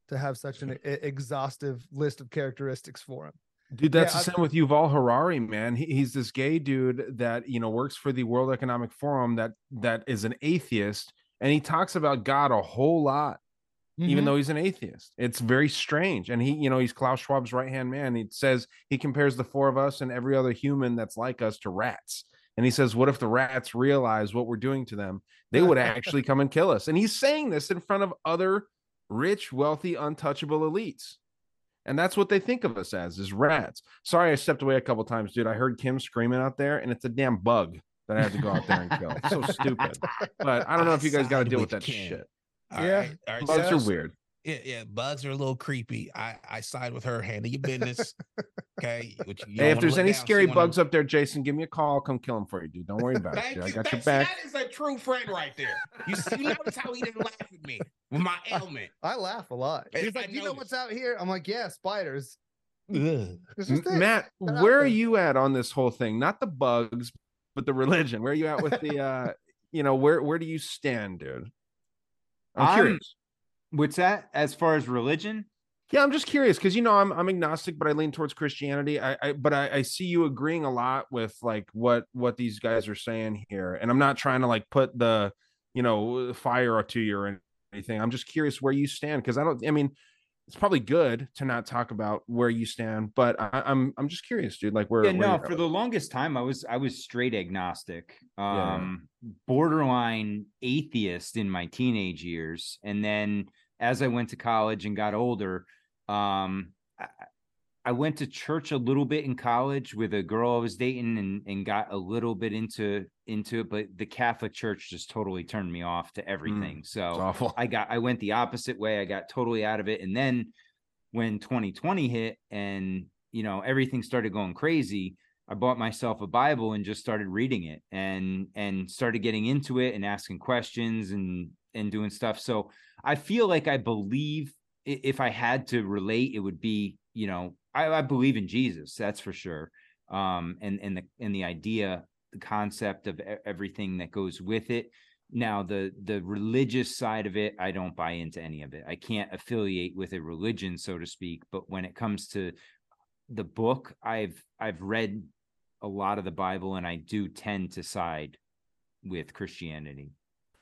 to have such an exhaustive list of characteristics for him. Dude, that's Yeah, the I- same with Yuval Harari, man. He, he's this gay dude that you know works for the World Economic Forum that that is an atheist, and he talks about God a whole lot, even Mhm. though he's an atheist. It's very strange, and he, you know, he's Klaus Schwab's right hand man. He says he compares the four of us and every other human that's like us to rats, and he says, "What if the rats realize what we're doing to them? They would actually come and kill us." And he's saying this in front of other rich, wealthy, untouchable elites. And that's what they think of us as is rats. Sorry, I stepped away a couple times, dude. I heard Kim screaming out there, and it's a damn bug that I had to go out there and kill. It's so stupid. But I don't know if you guys got to deal with with that Kim. shit. All Yeah. right, all right, Bugs so- are weird. Yeah, yeah, bugs are a little creepy. I I side with her. Handle your business. okay. Which you Hey, if there's any down, see scary one of bugs up there, Jason, give me a call. I'll come kill them for you, dude. Don't worry about it. Thank Dude. I you. got your back. see, That is a true friend right there. You, s- you notice how he didn't laugh at me with my ailment. I laugh a lot. I- He's I like, you know what's out here? I'm like, yeah, spiders. Ugh. It's M- just it. Matt, where are you at on this whole thing? Not the bugs, but the religion. Where are you at with the uh you know, where where do you stand, dude? I'm I'm- curious. What's that as far as religion? Yeah, I'm just curious because you know I'm I'm agnostic, but I lean towards Christianity. I, I but I, I see you agreeing a lot with like what what these guys are saying here, and I'm not trying to like put the you know, fire to you or anything. I'm just curious where you stand because I don't. I mean, it's probably good to not talk about where you stand, but I, I'm I'm just curious, dude. Like where? yeah, where no, for the longest time I was I was straight agnostic. Yeah. Um borderline atheist in my teenage years. And then as I went to college and got older, um I, I went to church a little bit in college with a girl I was dating and and got a little bit into into it, but the Catholic Church just totally turned me off to mm, everything. it's So. I got I went the opposite way. I got totally out of it. And then when 2020 hit and you know everything started going crazy, I bought myself a Bible and just started reading it and and started getting into it and asking questions and and doing stuff. So I feel like I believe if I had to relate, it would be, you know, I, I believe in Jesus, that's for sure. Um and and the and the idea, the concept of everything that goes with it. Now the the religious side of it, I don't buy into any of it. I can't affiliate with a religion, so to speak. But when it comes to the book, I've I've read a lot of the Bible, and I do tend to side with Christianity.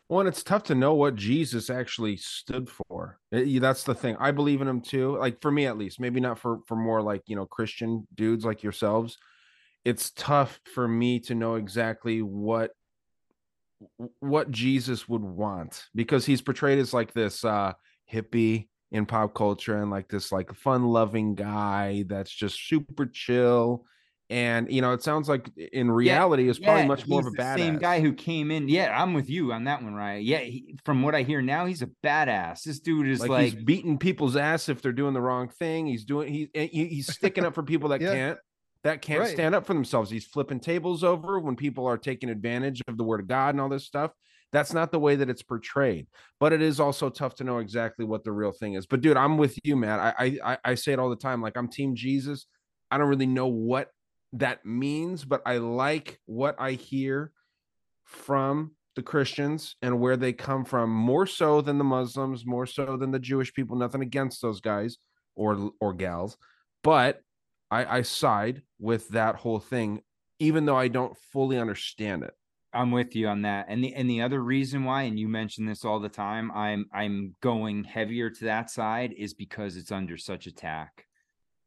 Well, and it's tough to know what Jesus actually stood for. Uh, yeah, That's the thing. I believe in him too. Like for me, at least, maybe not for for more like you know Christian dudes like yourselves. It's tough for me to know exactly what what Jesus would want because he's portrayed as like this uh hippie in pop culture and like this like fun-loving guy that's just super chill. And you know, it sounds like in reality is probably Yeah, much more of a badass. Same guy who came in. Yeah, I'm with you on that one, right? Yeah, he, from what I hear now, he's a badass. This dude is like, like, he's beating people's ass if they're doing the wrong thing. He's doing he, eh, he he's sticking up for people that Yeah. can't that can't Right. stand up for themselves. He's flipping tables over when people are taking advantage of the word of God and all this stuff. That's not the way that it's portrayed. But it is also tough to know exactly what the real thing is. But dude, I'm with you, man. I I I- I say it all the time. Like I'm team Jesus. I don't really know what that means, but I like what I hear from the Christians and where they come from more so than the Muslims, more so than the Jewish people. Nothing against those guys or or gals, but I, I side with that whole thing, even though I don't fully understand it. I'm with you on that. And the and the other reason why, and you mention this all the time, I'm I'm going heavier to that side is because it's under such attack.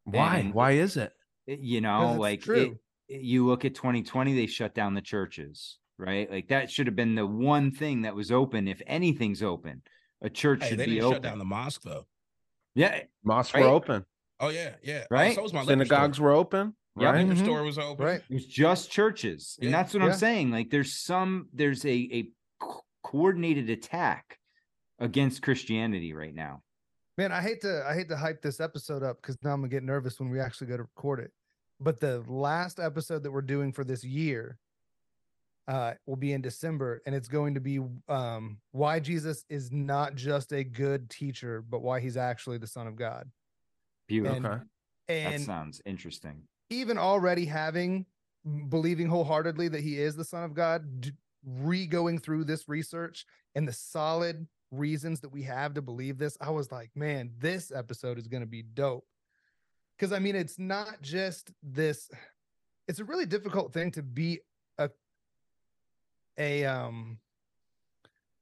Why? And Why is it? It- you know it's like it- you look at 2020 they shut down the churches right like that should have been the one thing that was open if anything's open a church Hey, should they be didn't open shut down the mosque though. yeah Mosques Right? were open, Oh yeah, yeah. Oh, Right? so was my synagogues store. were open, Yep. right? Liquor Mhm. store was open. Right. it was just churches and Yeah. that's what Yeah. i'm saying like there's some there's a a coordinated attack against christianity right now Man, I hate to I hate to hype this episode up because now I'm gonna get nervous when we actually go to record it. But the last episode that we're doing for this year uh will be in December, and it's going to be um why Jesus is not just a good teacher, but why he's actually the Son of God. beautiful And, Okay. that sounds interesting even already having believing wholeheartedly that he is the son of god d- re-going through this research and the solid reasons that we have to believe this i was like man this episode is going to be dope because i mean it's not just this it's a really difficult thing to be a a um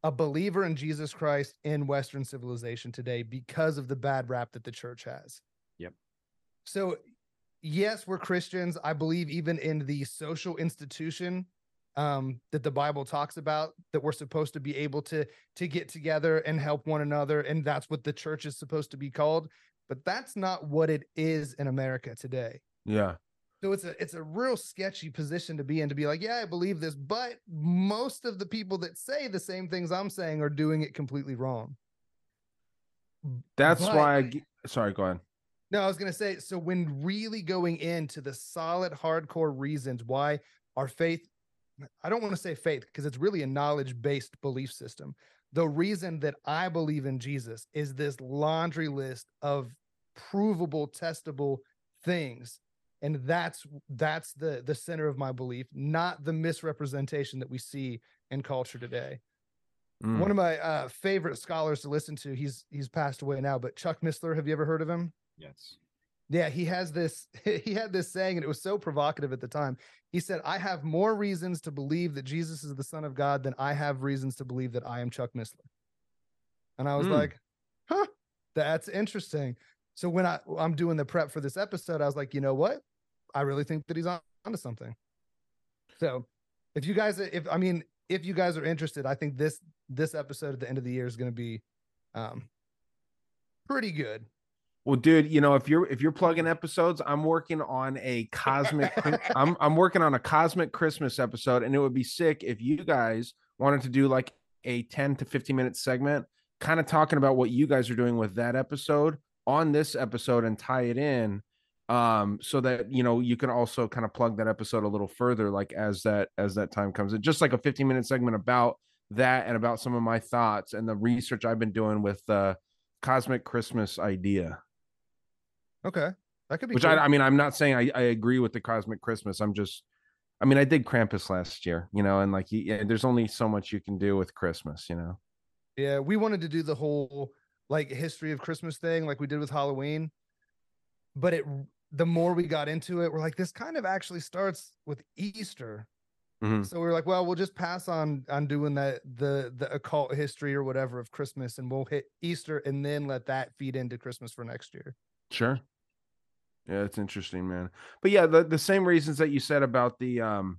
a believer in jesus christ in western civilization today because of the bad rap that the church has Yep. so yes, we're Christians. I believe even in the social institution um, that the Bible talks about, that we're supposed to be able to to get together and help one another, and that's what the church is supposed to be called. But that's not what it is in America today. Yeah. So it's a it's a real sketchy position to be in to be like, yeah, I believe this, but most of the people that say the same things I'm saying are doing it completely wrong. That's But- why I ge- sorry, go ahead. No, I was to say, so when really going into the solid, hardcore reasons why our faith, I don't want to say faith because it's really a knowledge based belief system. The reason that I believe in Jesus is this laundry list of provable, testable things. And that's that's the the center of my belief, not the misrepresentation that we see in culture today. Mm. One of my uh, favorite scholars to listen to, he's he's passed away now, but Chuck Missler, have you ever heard of him? yes Yeah, he has this. He had this saying, and it was so provocative at the time. He said, "I have more reasons to believe that Jesus is the Son of God than I have reasons to believe that I am Chuck Missler." And I was Hmm. like, "Huh, that's interesting." So when I I'm doing the prep for this episode, I was like, "You know what? I really think that he's on onto something." So, if you guys, if I mean, if you guys are interested, I think this this episode at the end of the year is going to be um pretty good. Well, dude, you know, if you're if you're plugging episodes, I'm working on a cosmic. I'm I'm working on a cosmic Christmas episode, and it would be sick if you guys wanted to do like a 10 to 15 minute segment, kind of talking about what you guys are doing with that episode on this episode and tie it in, um, so that you know you can also kind of plug that episode a little further, like as that as that time comes in, just like a 15 minute segment about that and about some of my thoughts and the research I've been doing with the cosmic Christmas idea Okay, that could be. which cool. I, I mean i'm not saying I, I agree with the cosmic christmas i'm just i mean i did krampus last year you know and like yeah, there's only so much you can do with christmas you know Yeah, we wanted to do the whole like history of Christmas thing like we did with Halloween. But it the more we got into it, we're like, this kind of actually starts with Easter. Mhm. So we were like, well, we'll just pass on on doing that the the occult history or whatever of Christmas and we'll hit Easter and then let that feed into Christmas for next year. Sure. Yeah it's interesting man. But yeah the, the same reasons that you said about the um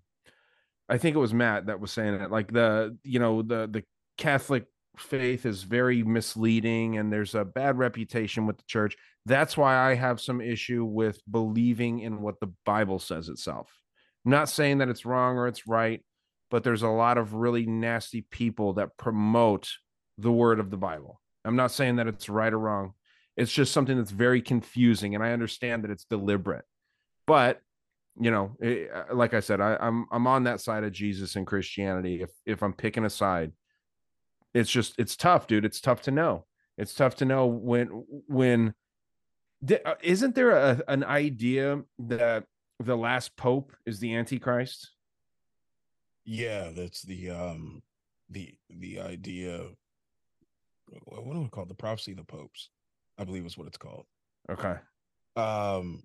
i think it was matt that was saying it like the you know the the catholic faith is very misleading and there's a bad reputation with the church. That's why i have some issue with believing in what the bible says itself. I'm not saying that it's wrong or it's right but there's a lot of really nasty people that promote the word of the bible. I'm not saying that it's right or wrong it's just something that's very confusing and i understand that it's deliberate but you know it, uh, like i said I, i'm i'm on that side of jesus and christianity if if i'm picking a side it's just it's tough dude it's tough to know it's tough to know when when uh, isn't there a, an idea that the last pope is the antichrist Yeah, that's the um the the idea. What do we call it? The prophecy of the popes? I believe is what it's called. okay Um,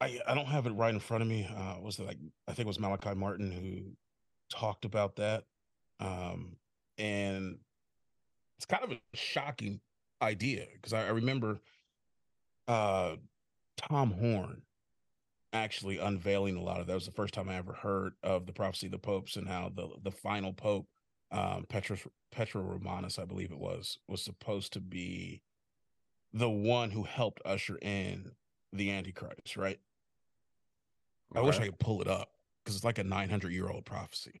I I don't have it right in front of me. Uh, was it like I think it was Malachi Martin who talked about that. Um, and it's kind of a shocking idea because I, I remember uh Tom Horn actually unveiling a lot of that. was the first time I ever heard of the prophecy of the popes and how the the final pope, um, Petrus Petra Romanus, I believe it was, was supposed to be the one who helped usher in the Antichrist, right? I wish I could pull it up because it's like a 900 year old prophecy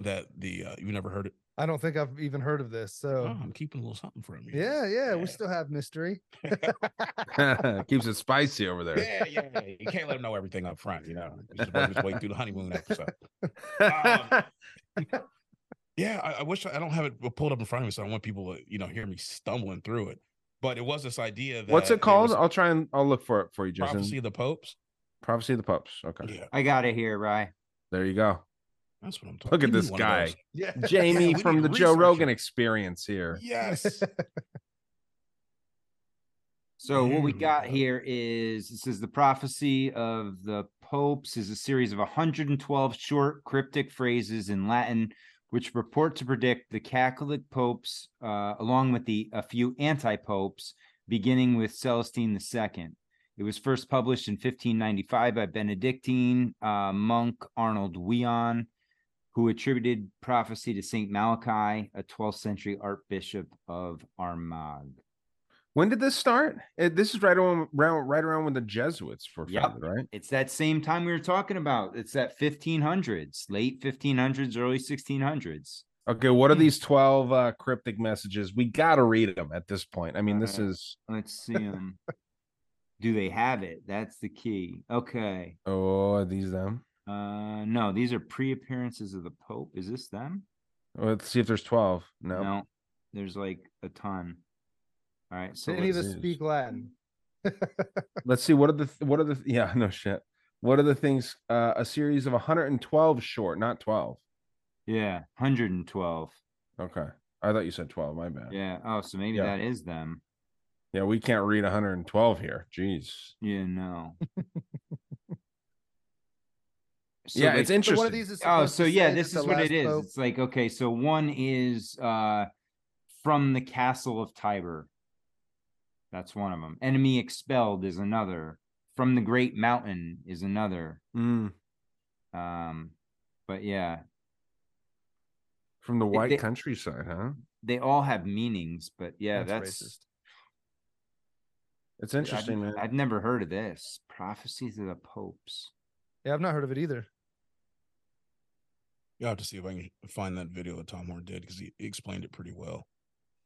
that the uh, you never heard it. I don't think I've even heard of this. So Oh, I'm keeping a little something from you. yeah, yeah, we still have mystery. keeps it spicy over there yeah, yeah, yeah. You can't let them know everything up front, you know. You just work his way through the honeymoon episode. Um, Yeah, I, I wish I, I don't have it pulled up in front of me, so I don't want people to, you know, hear me stumbling through it. But it was this idea that what's it called was i'll try and i'll look for it for you jason prophecy of the popes. prophecy of the popes okay Yeah, I got it here, Rye. there you go that's what I'm talking. Look at this guy. Yeah. Jamie we from the Joe Rogan it. experience here. Yes. So what we got mm. here is this is the prophecy of the popes is a series of 112 short cryptic phrases in Latin which purport to predict the Catholic popes uh, along with the a few anti-popes beginning with Celestine II. It was first published in 1595 by Benedictine uh, monk Arnold Wion, who attributed prophecy to Saint Malachi, a 12th century archbishop of Armagh. When did this start? It, this is right around, right around when the Jesuits were Yep. right? It's that same time we were talking about. It's that 1500s, late 1500s, early 1600s. Okay, what are Hmm. these 12 uh, cryptic messages? We got to read them at this point. I mean, this is Let's see them. Do they have it? That's the key. Okay. oh, are these them? Uh no, these are pre-appearances of the Pope. Is this them? Let's see if there's 12. No. No. There's like a ton. All right. So Did any of let's speak Latin? Let's see what are the what are the yeah, no shit. What are the things uh, a series of 112 short, not 12. yeah, 112. Okay. I thought you said 12, my bad. Yeah. Oh, so maybe Yeah. that is them. Yeah, we can't read 112 here. Jeez. Yeah, no. So, yeah, like- it's interesting. one of these is Oh, so yeah, this is what it is. pope- It's like okay, so one is uh from the castle of Tiber. That's one of them. Enemy expelled is another. From the great mountain is another. Mm, Um, but yeah, from the white they- countryside, huh? they all have meanings. But yeah, That's that's, racist. It's I'd- interesting, man. I've never heard of this. Prophecies of the popes. Yeah, I've not heard of it either. You have to see if I can find that video that Tom Horn did because he, he explained it pretty well.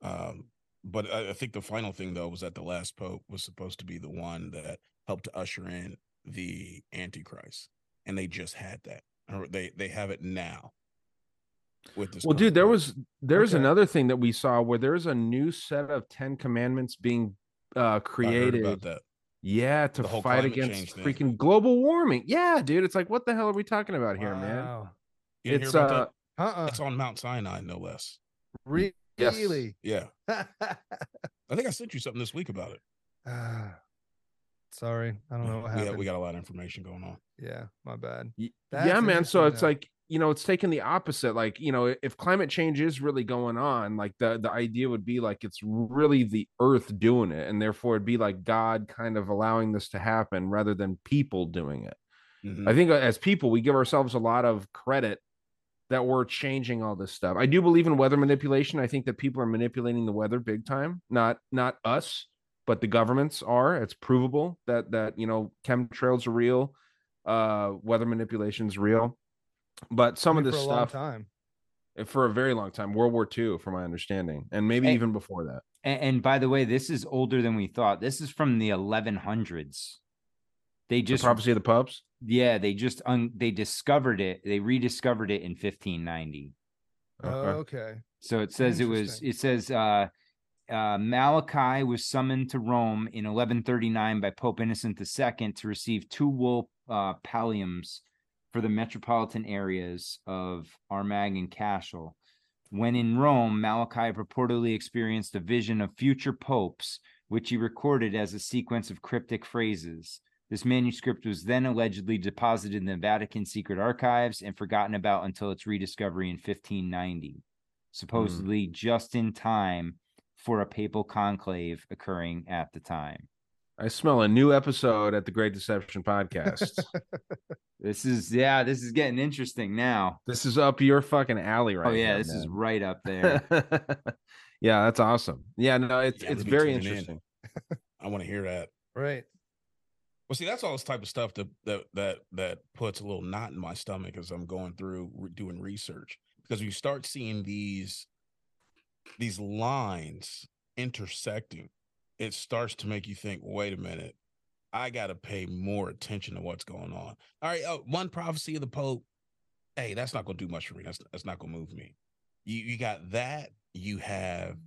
Um, but I, I think the final thing though was that the last pope was supposed to be the one that helped to usher in the Antichrist, and they just had that, or they they have it now. With this, Well, current dude, there was there's Okay. another thing that we saw where there's a new set of Ten Commandments being uh I heard created. about that. Yeah, to The fight against change thing. freaking global warming. Yeah, dude, it's like what the hell are we talking about here, man? Wow. You It's hear about uh that? Uh-uh. It's on Mount Sinai, no less. Really? Yes. Yeah, I think I sent you something this week about it. Ah, Sorry, I don't know what we, happened. we got a lot of information going on. Yeah, my bad. That's yeah, man. So it's like you know, it's taking the opposite. Like you know, if climate change is really going on, like the the idea would be like it's really the Earth doing it, and therefore it'd be like God kind of allowing this to happen rather than people doing it. Mhm. I think uh, as people, we give ourselves a lot of credit that we're changing all this stuff. I do believe in weather manipulation. I think that people are manipulating the weather big time. Not not us, but the governments are. It's provable that that you know chemtrails are real, uh, weather manipulation is real. But some of this for a long stuff time. for a very long time, World War II, from my understanding, and maybe Hey. even before that. And, and by the way, this is older than we thought. This is from the 1100s. They The just prophecy of the popes. Yeah, they just un, they discovered it. They rediscovered it in 1590. Okay. Okay. So it says it was it says uh uh Malachi was summoned to Rome in 1139 by Pope Innocent II to receive two wool uh palliums for the metropolitan areas of Armagh and Cashel. When in Rome, Malachi purportedly experienced a vision of future popes, which he recorded as a sequence of cryptic phrases. This manuscript was then allegedly deposited in the Vatican secret archives and forgotten about until its rediscovery in 1590, hmm. supposedly just in time for a papal conclave occurring at the time. I smell a new episode at the Great Deception podcast. This is, yeah, this is getting interesting now. this is up your fucking alley right oh, yeah, here, this is right up there. yeah, that's awesome. Yeah, no, it's Yeah, it's very tuning in. interesting. I want to hear that. Right. Well, see, that's all this type of stuff that that that that puts a little knot in my stomach as I'm going through re- doing research because you start seeing these these lines intersecting, it starts to make you think, wait a minute, I got to pay more attention to what's going on. All right, uh, one prophecy of the Pope, hey, that's not going to do much for me. That's that's not going to move me. You you got that. You have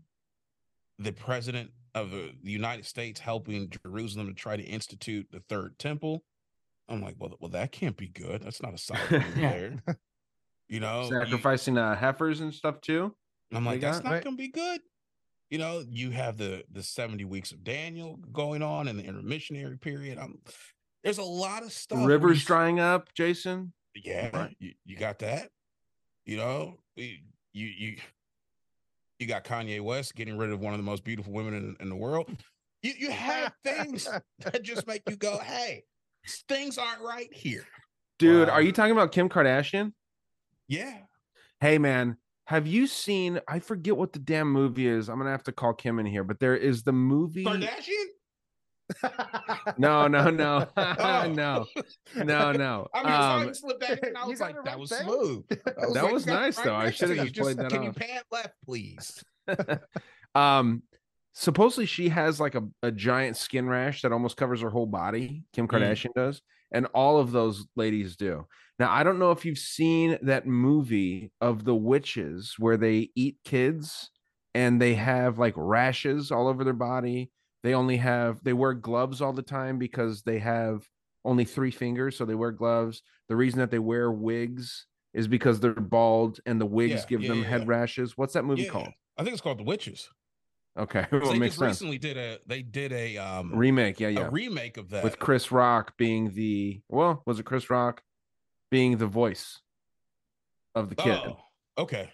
the president of the the United States helping Jerusalem to try to institute the third temple. I'm like, well, well, that can't be good. That's not a solid move Yeah. there. You know, you- Sacrificing uh, heifers and stuff too. I'm They like, that's not right. gonna be good. You know, you have the the 70 weeks of Daniel going on in the intermissionary period. I'm there's a lot of stuff. Rivers you- drying up, Jason. Yeah, Right. you, you got that. You know, you you you you got Kanye West getting rid of one of the most beautiful women in, in the world. You you have things that just make you go, hey, things aren't right here. Dude, Wow. are you talking about Kim Kardashian? Yeah. Hey man, have you seen I forget what the damn movie is. I'm gonna have to call Kim in here, but there is the movie. Kardashian? No, no, no. Oh. no. No, no. I mean, I Um, slipped that in. I you was like, that was there. smooth. I That like, was "You got it nice, though. I should've just played that Can you off." pan left, please? um supposedly she has like a, a giant skin rash that almost covers her whole body kim Mm. kardashian does and all of those ladies do now i don't know if you've seen that movie of the witches where they eat kids and they have like rashes all over their body they only have they wear gloves all the time because they have only three fingers so they wear gloves the reason that they wear wigs is because they're bald and the wigs Yeah, give yeah, them yeah, head rashes what's that movie called I think it's called The Witches. Okay, well, they makes just sense. recently did a they did a um Remake, yeah, yeah. a remake of that With Chris Rock being the well, was it Chris Rock being the voice of the kid? Oh, okay.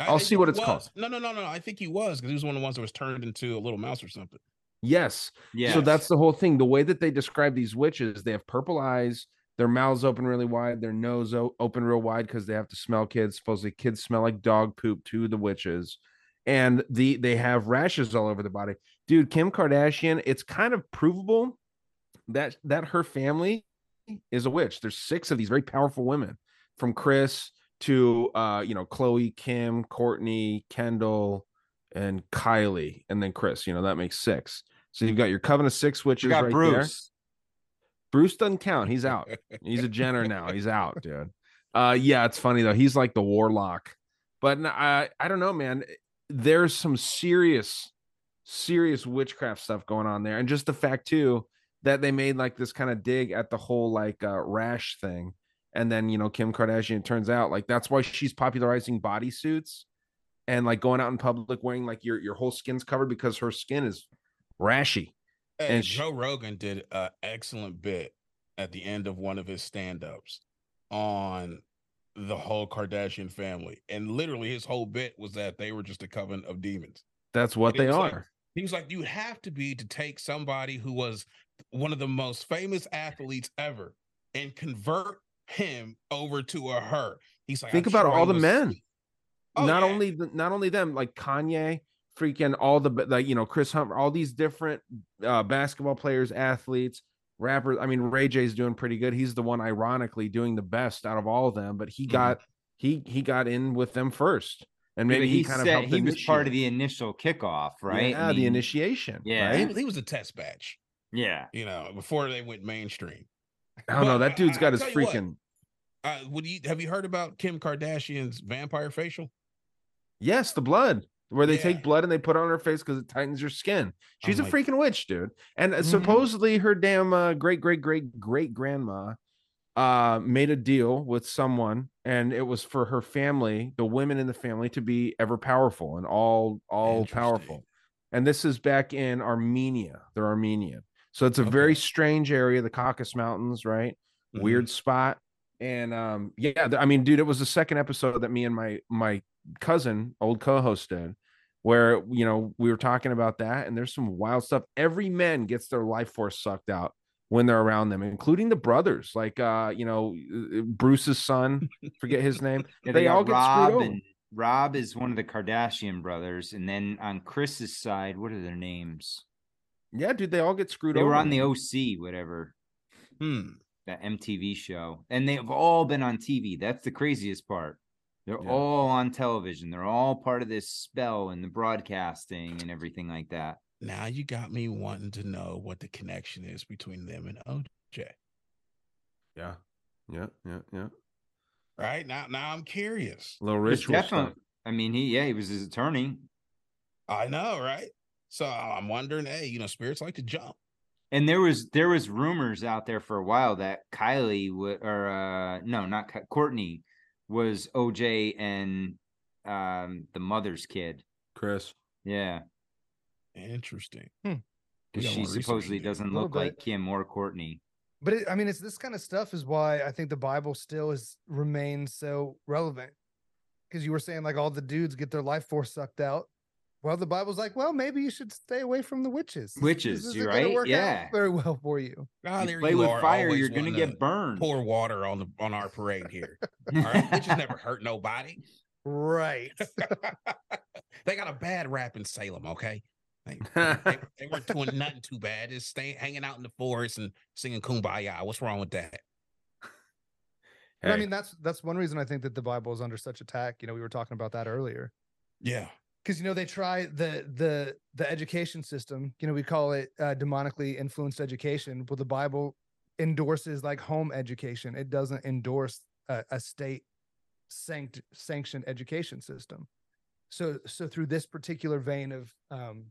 I- I'll see what it's was. called. No, no, no, no. I think he was because he was one of the ones that was turned into a little mouse or something. Yes. Yeah. So that's the whole thing. The way that they describe these witches, they have purple eyes, their mouths open really wide, their nose o- open real wide because they have to smell kids. Supposedly, kids smell like dog poop to the witches, and the they have rashes all over the body. Dude, Kim Kardashian, it's kind of provable that that her family is a witch. There's six of these very powerful women, from Kris to uh, you know, Khloé, Kim, Kourtney, Kendall, and Kylie, and then Kris. You know, that makes six. So you've got your coven of six witches You got right Bruce. there. Bruce doesn't count. He's out. He's a Jenner now. He's out, dude. Uh, yeah, it's funny though. He's like the warlock, but I I don't know, man. There's some serious, serious witchcraft stuff going on there, and just the fact too that they made like this kind of dig at the whole like uh, rash thing, and then you know Kim Kardashian turns out like that's why she's popularizing bodysuits and like going out in public wearing like your your whole skin's covered because her skin is rashy. Hey, And Joe Rogan did an excellent bit at the end of one of his stand-ups on the whole Kardashian family. And literally his whole bit was that they were just a coven of demons. That's what And they was like- are. he was like, you have to be to take somebody who was one of the most famous athletes ever and convert him over to a her. He's like, Think "I'm about sure all the was men. Oh, not yeah. only the, not only them, like Kanye, freaking all the like you know Kris Humphries, all these different uh, basketball players, athletes, rappers. I mean, Ray J's doing pretty good. He's the one, ironically, doing the best out of all of them. But he got he he got in with them first, and Yeah, maybe he, he kind of said helped. he was part of the initial kickoff, right? Yeah, I the initiation. Yeah. Right? was- he was a test batch, Yeah. you know, before they went mainstream. I don't know. That dude's got I his tell you what, freaking Uh, would you have you heard about Kim Kardashian's vampire facial? yes, the blood. Where they Yeah. take blood and they put it on her face because it tightens your skin. She's I'm a freaking witch, dude. And uh, Mhm. supposedly her damn uh, great great great great grandma uh made a deal with someone and it was for her family the women in the family to be ever powerful and all all powerful and this is back in armenia they're armenian so it's a very strange area the caucasus mountains right? Mhm. weird spot. And um yeah i mean dude it was the second episode that me and my my cousin old co-host did where you know we were talking about that and there's some wild stuff. Every man gets their life force sucked out when they're around them including the brothers like uh you know uh, bruce's son forget his name. Yeah, they, got all get Rob screwed over Rob is one of the Kardashian brothers, and then on Kris's side, what are their names? Yeah dude they all get screwed They over were on the. OC, whatever Hmm. that MTV show, and they've all been on TV. That's the craziest part. They're Yeah. all on television. They're all part of this spell and the broadcasting and everything like that. Now you got me wanting to know what the connection is between them and OJ. yeah yeah yeah yeah Right now, now I'm curious. little There's ritual stuff. definitely- I mean, he yeah, he was his attorney, I know, right? So I'm wondering, hey, you know, spirits like to jump. and there was there was rumors out there for a while that Kylie would or uh no, not Ky- Kourtney was OJ and um the mother's kid. chris Yeah, Interesting. Hmm. Because she more research to supposedly doesn't Little look like. Kim or Kourtney. But it, I mean, it's this kind of stuff is why I think the Bible still is remains so relevant. Because you were saying like all the dudes get their life force sucked out. Well, the Bible's like, well, maybe you should stay away from the witches. Witches, you're isn't gonna right, work out yeah. very well for you. Ah, You play you with are, fire, you're gonna get burned. Pour water on the on our parade here. All right, witches never hurt nobody. Right. they got a bad rap in Salem, okay? They, they, they weren't doing nothing too bad. Just staying hanging out in the forest and singing kumbaya. What's wrong with that? But I mean, that's that's one reason I think that the Bible is under such attack. You know, we were talking about that earlier. Yeah. Because you know they try the the the education system you know we call it uh, demonically influenced education but the bible endorses like home education. It doesn't endorse a, a state sanct- sanctioned education system. So so through this particular vein of um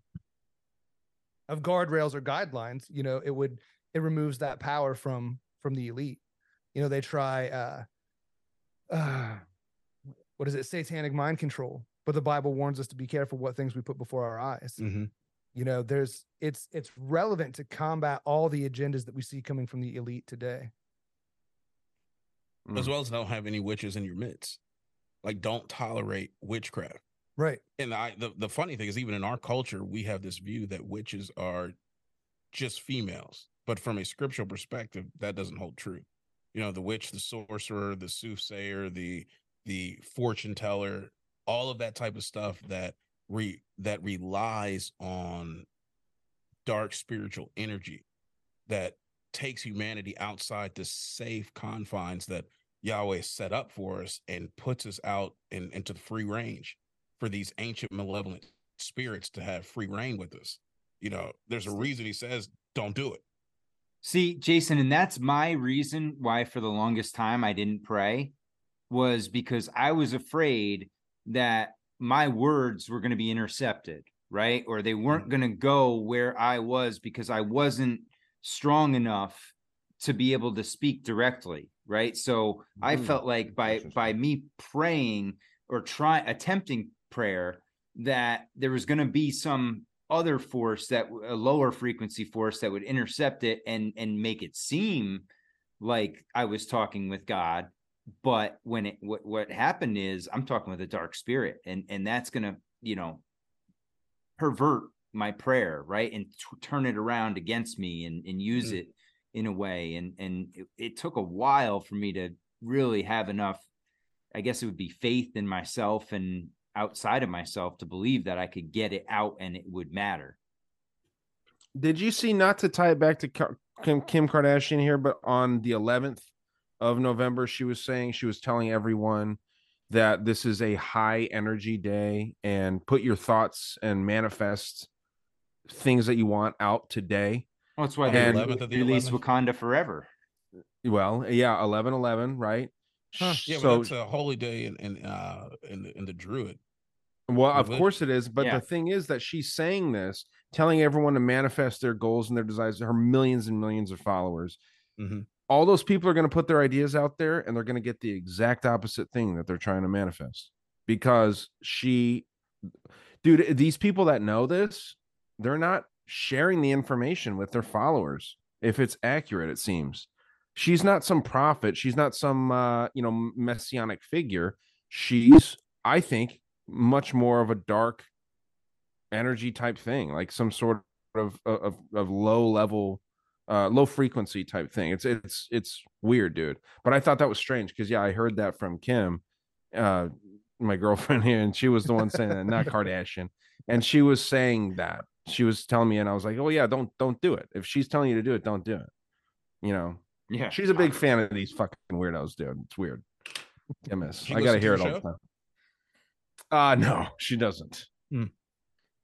of guardrails or guidelines you know it would it removes that power from from the elite. You know they try uh uh what is it? Satanic mind control but the Bible warns us to be careful what things we put before our eyes. Mhm. You know, there's it's it's relevant to combat all the agendas that we see coming from the elite today. as well as don't have any witches in your midst. Like, don't tolerate witchcraft. Right. And I, the, the funny thing is, even in our culture, we have this view that witches are just females. But from a scriptural perspective, that doesn't hold true. You know, the witch, the sorcerer, the soothsayer, the the fortune teller, all of that type of stuff that re that relies on dark spiritual energy that takes humanity outside the safe confines that Yahweh set up for us and puts us out in, into the free range for these ancient malevolent spirits to have free reign with us. You know, there's a reason he says, don't do it. See, Jason, and that's my reason why for the longest time I didn't pray was because I was afraid that my words were going to be intercepted, right? Or they weren't going to go where I was because I wasn't strong enough to be able to speak directly, right? So I Mm, felt like by by me praying or try attempting prayer that there was going to be some other force that a lower frequency force that would intercept it and and make it seem like I was talking with God but when it what what happened is I'm talking with a dark spirit and and that's going to you know pervert my prayer right and t- turn it around against me and and use Mm. it in a way and and it, it took a while for me to really have enough I guess it would be faith in myself and outside of myself to believe that I could get it out and it would matter. Did you see not to tie it back to Kim, Kim Kardashian here, but on the 11th of November, she was saying she was telling everyone that this is a high energy day and put your thoughts and manifest things that you want out today. Well, that's why they they And- re- 11th of the released 11th? Wakanda Forever. Well, yeah, 11 11, right? Yeah, so, but that's a holy day in in uh in the in the Druid. Well, of Religion. course it is, but Yeah. the thing is that she's saying this, telling everyone to manifest their goals and their desires. Her millions and millions of followers. Mhm. All those people are going to put their ideas out there, and they're going to get the exact opposite thing that they're trying to manifest. Because she, dude, these people that know this, they're not sharing the information with their followers if it's accurate. It seems she's not some prophet. She's not some uh, you know messianic figure. She's, I think, much more of a dark energy type thing, like some sort of of of low level, uh, low frequency type thing. It's it's it's weird, dude. But I thought that was strange because yeah, I heard that from Kim, uh, my girlfriend here, and she was the one saying that, not Kardashian, and she was saying that she was telling me, and I was like, oh yeah, don't don't do it. If she's telling you to do it, don't do it. You know, Yeah. she's a big fan of these fucking weirdos, dude. It's weird. Is. I gotta hear it your all the time. Uh no, she doesn't. Hmm.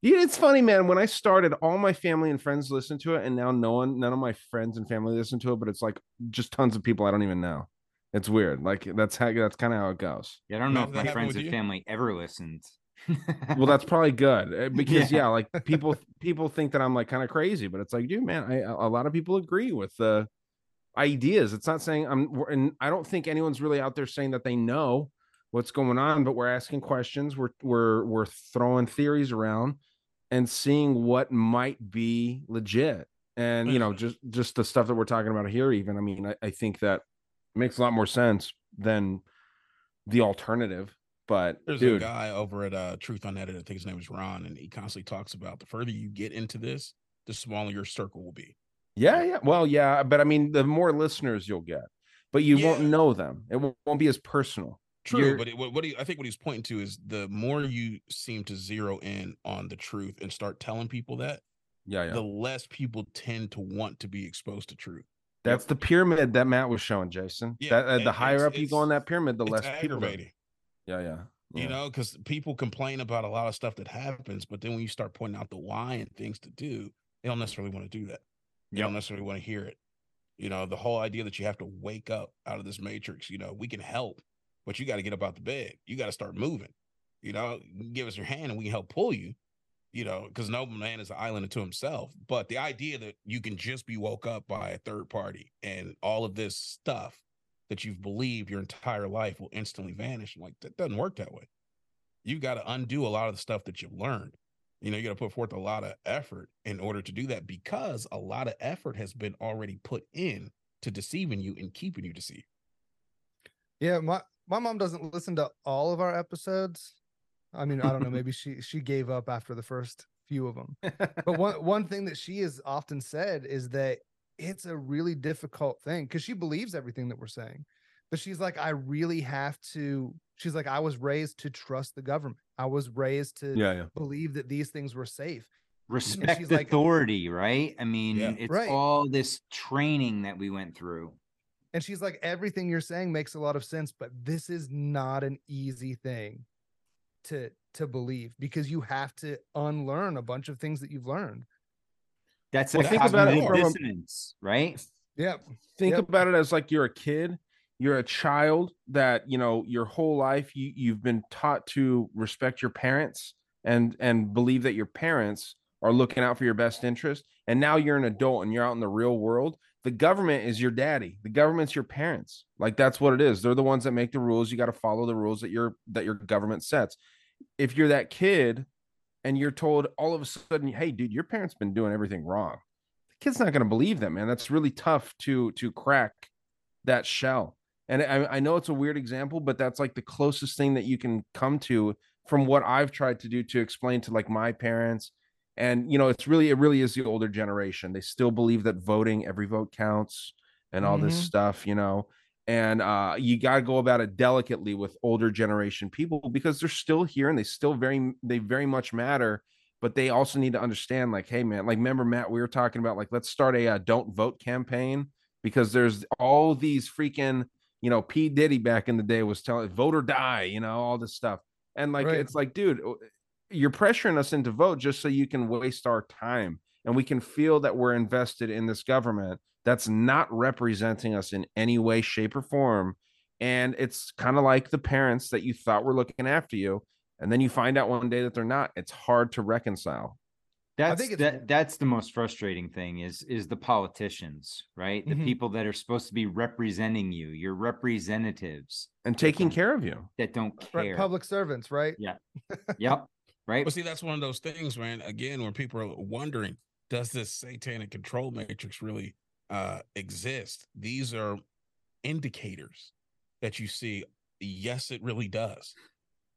Yeah, it's funny, man. When I started, all my family and friends listened to it, and now no one, none of my friends and family listen to it. But it's like just tons of people I don't even know. It's weird. Like that's how that's kind of how it goes. Yeah, I don't know Matt, if my friends and family ever listened. Well, that's probably good uh, because Yeah. yeah, like people people think that I'm like kind of crazy, but it's like, dude, man, I a lot of people agree with the ideas. It's not saying I'm, and I don't think anyone's really out there saying that they know what's going on, but we're asking questions. We're we're we're throwing theories around and seeing what might be legit. And you know, just just the stuff that we're talking about here, even. I mean, I, I think that makes a lot more sense than the alternative. But There's dude, a guy over at uh Truth Unedited, I think his name is Ron, and he constantly talks about the further you get into this, the smaller your circle will be. Yeah, yeah. Well, yeah, but I mean, the more listeners you'll get, but you won't know them. It won't be as personal. True, You're- but it, what, what he, I think what he's pointing to is the more you seem to zero in on the truth and start telling people that, yeah, yeah. the less people tend to want to be exposed to truth. That's the pyramid that Matt was showing, Jason. Yeah, that, uh, the higher up you go on that pyramid, the less people. Yeah, yeah. You yeah. know, because people complain about a lot of stuff that happens, but then when you start pointing out the why and things to do, they don't necessarily want to do that. They don't necessarily want to hear it. You know, the whole idea that you have to wake up out of this matrix, you know, we can help, but you got to get up out the bed. You got to start moving. You know, give us your hand and we can help pull you, you know, because no man is an island unto himself. But the idea that you can just be woke up by a third party and all of this stuff that you've believed your entire life will instantly vanish, like, that doesn't work that way. you've got to undo a lot of the stuff that you've learned. You know, you got to put forth a lot of effort in order to do that because a lot of effort has been already put in to deceiving you and keeping you deceived. Yeah, my my mom doesn't listen to all of our episodes. I mean, I don't know, maybe she she gave up after the first few of them. But one one thing that she has often said is that it's a really difficult thing because she believes everything that we're saying. But she's like, I really have to. She's like, I was raised to trust the government. I was raised to Yeah, yeah. believe that these things were safe. Respect she's like- authority, right? I mean, Yeah. it's Right. all this training that we went through. And she's like, everything you're saying makes a lot of sense, but this is not an easy thing to to believe because you have to unlearn a bunch of things that you've learned. That's Well, a think about it cognitive from dissonance, right? Yep. think Yep. about it as like you're a kid you're a child that you know your whole life you, you've been taught to respect your parents and and believe that your parents are looking out for your best interest and now you're an adult and you're out in the real world the government is your daddy. The government's your parents. Like that's what it is. They're the ones that make the rules. You got to follow the rules that your that your government sets. If you're that kid and you're told all of a sudden hey dude your parents been doing everything wrong the kid's not going to believe that man. That's really tough to to crack that shell. And I, I know it's a weird example but that's like the closest thing that you can come to from what i've tried to do to explain to like my parents and you know it's really it really is the older generation they still believe that voting every vote counts and all this Mhm. stuff you know and uh you got to go about it delicately with older generation people because they're still here and they still very they very much matter but they also need to understand like hey man like remember matt we were talking about like let's start a uh, don't vote campaign because there's all these freaking you know p diddy back in the day was telling vote or die you know all this stuff and like Right. it's like dude you're pressuring us into vote just so you can waste our time and we can feel that we're invested in this government that's not representing us in any way shape or form and it's kind of like the parents that you thought were looking after you and then you find out one day that they're not it's hard to reconcile That's think that, that's the most frustrating thing is is the politicians, right? The Mhm. people that are supposed to be representing you, your representatives and taking care of you that don't care. Public servants, right? Yeah. Yep. Right. But see, that's one of those things, man. Again, when people are wondering, does this satanic control matrix really uh, exist? These are indicators that you see. Yes, it really does.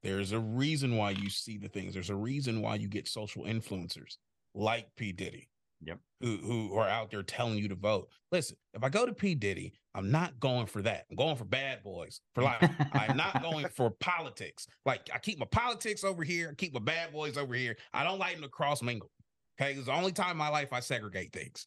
There's a reason why you see the things. There's a reason why you get social influencers like P. Diddy. Yep. Who, who are out there telling you to vote. Listen, if I go to P. Diddy, I'm not going for that. I'm going for bad boys for life. I'm not going for politics. Like I keep my politics over here, I keep my bad boys over here. I don't like them to cross mingle. Okay. It's the only time in my life I segregate things.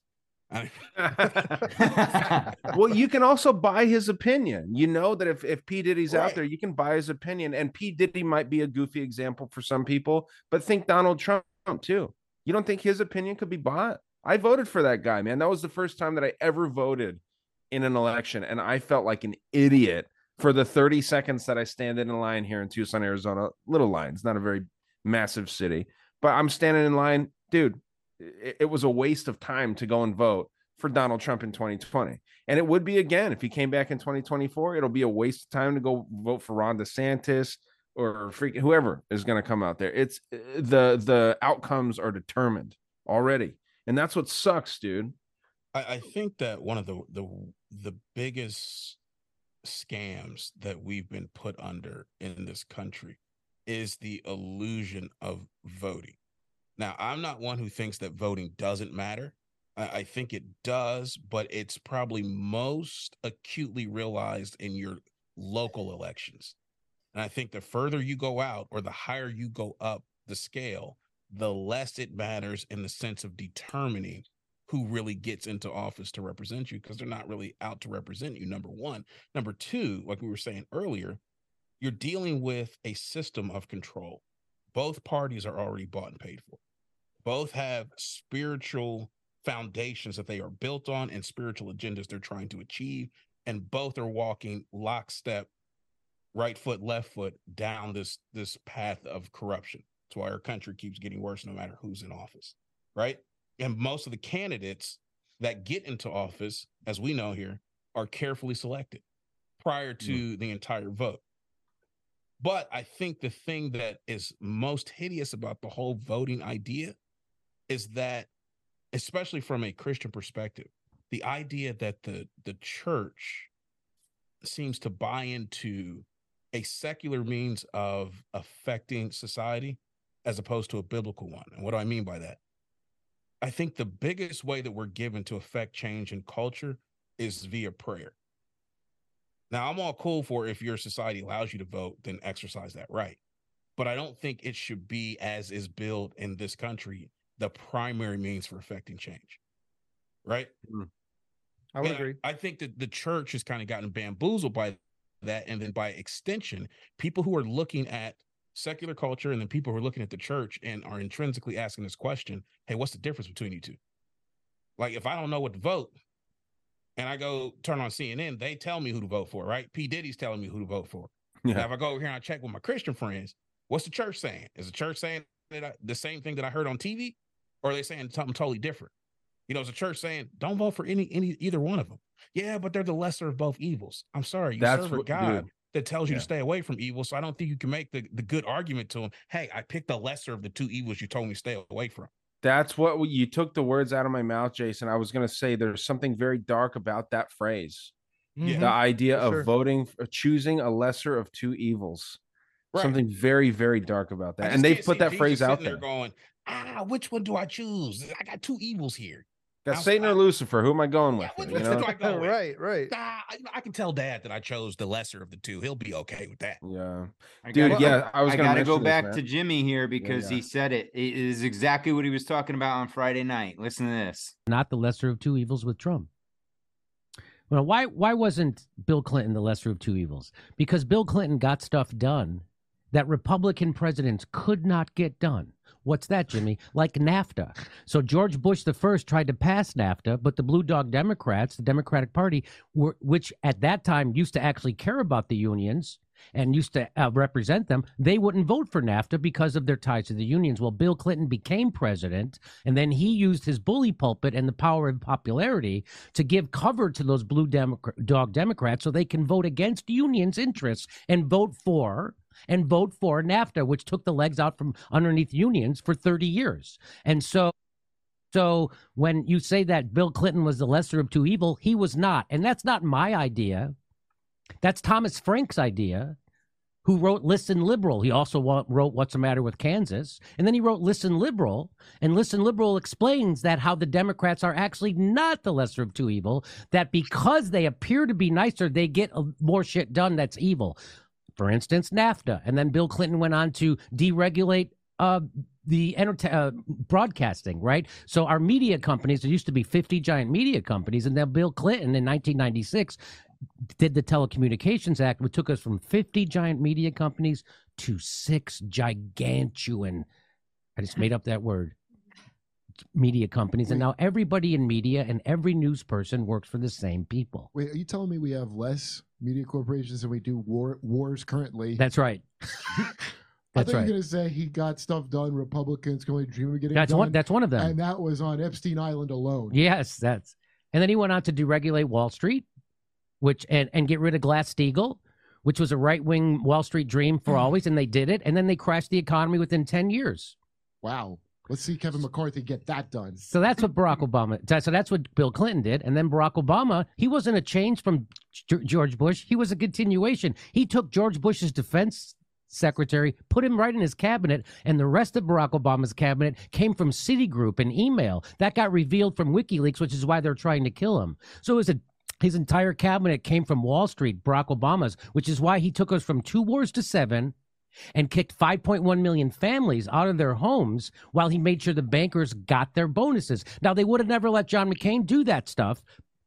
Well, you can also buy his opinion. You know that if, if P. Diddy's out there, you can buy his opinion. And P. Diddy might be a goofy example for some people, but think Donald Trump too. You don't think his opinion could be bought? I voted for that guy, man. That was the first time that I ever voted in an election. And I felt like an idiot for the 30 seconds that I stand in a line here in Tucson, Arizona. Little line, it's not a very massive city, but I'm standing in line, dude. It, it was a waste of time to go and vote for Donald Trump in 2020. And it would be again if he came back in 2024, it'll be a waste of time to go vote for Ron DeSantis or freaking whoever is going to come out there. It's uh, the the outcomes are determined already. And that's what sucks, dude. I, I think that one of the the the biggest scams that we've been put under in this country is the illusion of voting. Now, I'm not one who thinks that voting doesn't matter. I, I think it does, but it's probably most acutely realized in your local elections. And I think the further you go out or the higher you go up the scale, the less it matters in the sense of determining who really gets into office to represent you because they're not really out to represent you. Number one. Number two, like we were saying earlier, you're dealing with a system of control. Both parties are already bought and paid for. Both have spiritual foundations that they are built on and spiritual agendas they're trying to achieve. And both are walking lockstep, right foot, left foot down this this path of corruption. That's why our country keeps getting worse no matter who's in office. Right and most of the candidates that get into office, as we know here, are carefully selected prior to mm. the entire vote. But I think the thing that is most hideous about the whole voting idea is that, especially from a Christian perspective, the idea that the the church seems to buy into a secular means of affecting society as opposed to a biblical one. And what do I mean by that? I think the biggest way that we're given to affect change in culture is via prayer. Now, I'm all cool for if your society allows you to vote, then exercise that right. But I don't think it should be, as is built in this country, the primary means for affecting change. Right? Mm-hmm. I would And agree. I think that the church has kind of gotten bamboozled by that. And then by extension, people who are looking at secular culture and then people who are looking at the church and are intrinsically asking this question hey, what's the difference between you two? Like, if I don't know what to vote and I go turn on CNN, they tell me who to vote for, right? P. Diddy's telling me who to vote for. Yeah. Now, if I go over here and I check with my Christian friends, what's the church saying? Is the church saying that I, the same thing that I heard on TV, or are they saying something totally different? You know, is the church saying don't vote for any any either one of them? Yeah, but they're the lesser of both evils. I'm sorry, you That's serve a what- God dude. That tells you Yeah. to stay away from evil. So I don't think you can make the, the good argument to him. Hey, I picked the lesser of the two evils you told me to stay away from. That's what we- you took the words out of my mouth, Jason. I was going to say there's something very dark about that phrase. Yeah. The idea of voting, choosing a lesser of two evils. Right. Something very, very dark about that. And they've put that Jesus phrase out there. going, ah, which one do I choose? I got two evils here. That's I'm- Satan or Lucifer. Who am I going with? which here, you one know? do I go with? right, right. Ah, I, I can tell Dad that I chose the lesser of the two. He'll be okay with that. Yeah. I Dude, gotta- yeah, I was I gonna gotta go this, back man. to Jimmy here because yeah. he said it. It is exactly what he was talking about on Friday night. Listen to this. not the lesser of two evils with Trump. Well, why why wasn't Bill Clinton the lesser of two evils? Because Bill Clinton got stuff done that Republican presidents could not get done. What's that, Jimmy? Like NAFTA. So George Bush the first tried to pass NAFTA, but the Blue Dog Democrats, the Democratic Party, were which at that time used to actually care about the unions and used to uh, represent them, they wouldn't vote for NAFTA because of their ties to the unions. Well, Bill Clinton became president, and then he used his bully pulpit and the power of popularity to give cover to those blue Democrat, dog Democrats so they can vote against unions' interests and vote for and vote for NAFTA, which took the legs out from underneath unions for 30 years. And so so when you say that Bill Clinton was the lesser of two evil, he was not. And that's not my idea. That's Thomas Frank's idea, who wrote Listen Liberal. He also wrote What's the Matter with Kansas. And then he wrote Listen Liberal. And Listen Liberal explains that how the Democrats are actually not the lesser of two evil, that because they appear to be nicer, they get more shit done that's evil. For instance, NAFTA. And then Bill Clinton went on to deregulate uh, the enter- uh, broadcasting, right? So our media companies, there used to be 50 giant media companies, and then Bill Clinton in 1996 did the Telecommunications Act, which took us from 50 giant media companies to six gigantuan. I just made up that word. Media companies, and now everybody in media and every news person works for the same people. Wait, are you telling me we have less media corporations than we do war wars currently? That's right. I That's thought you right. were going to say he got stuff done. Republicans can only dream of getting That's done. one. That's one of them. and that was on Epstein Island alone. Yes, that's. And then he went on to deregulate Wall Street, which and and get rid of Glass Steagall, which was a right wing Wall Street dream for mm. always, and they did it. And then they crashed the economy within ten years. Wow. Let's see Kevin McCarthy get that done. So that's what Barack Obama. So that's what Bill Clinton did, and then Barack Obama. He wasn't a change from G- George Bush. He was a continuation. He took George Bush's defense secretary, put him right in his cabinet, and the rest of Barack Obama's cabinet came from Citigroup and email. That got revealed from WikiLeaks, which is why they're trying to kill him. So it was a his entire cabinet came from Wall Street, Barack Obama's, which is why he took us from two wars to seven and kicked 5.1 million families out of their homes while he made sure the bankers got their bonuses. Now, they would have never let John McCain do that stuff.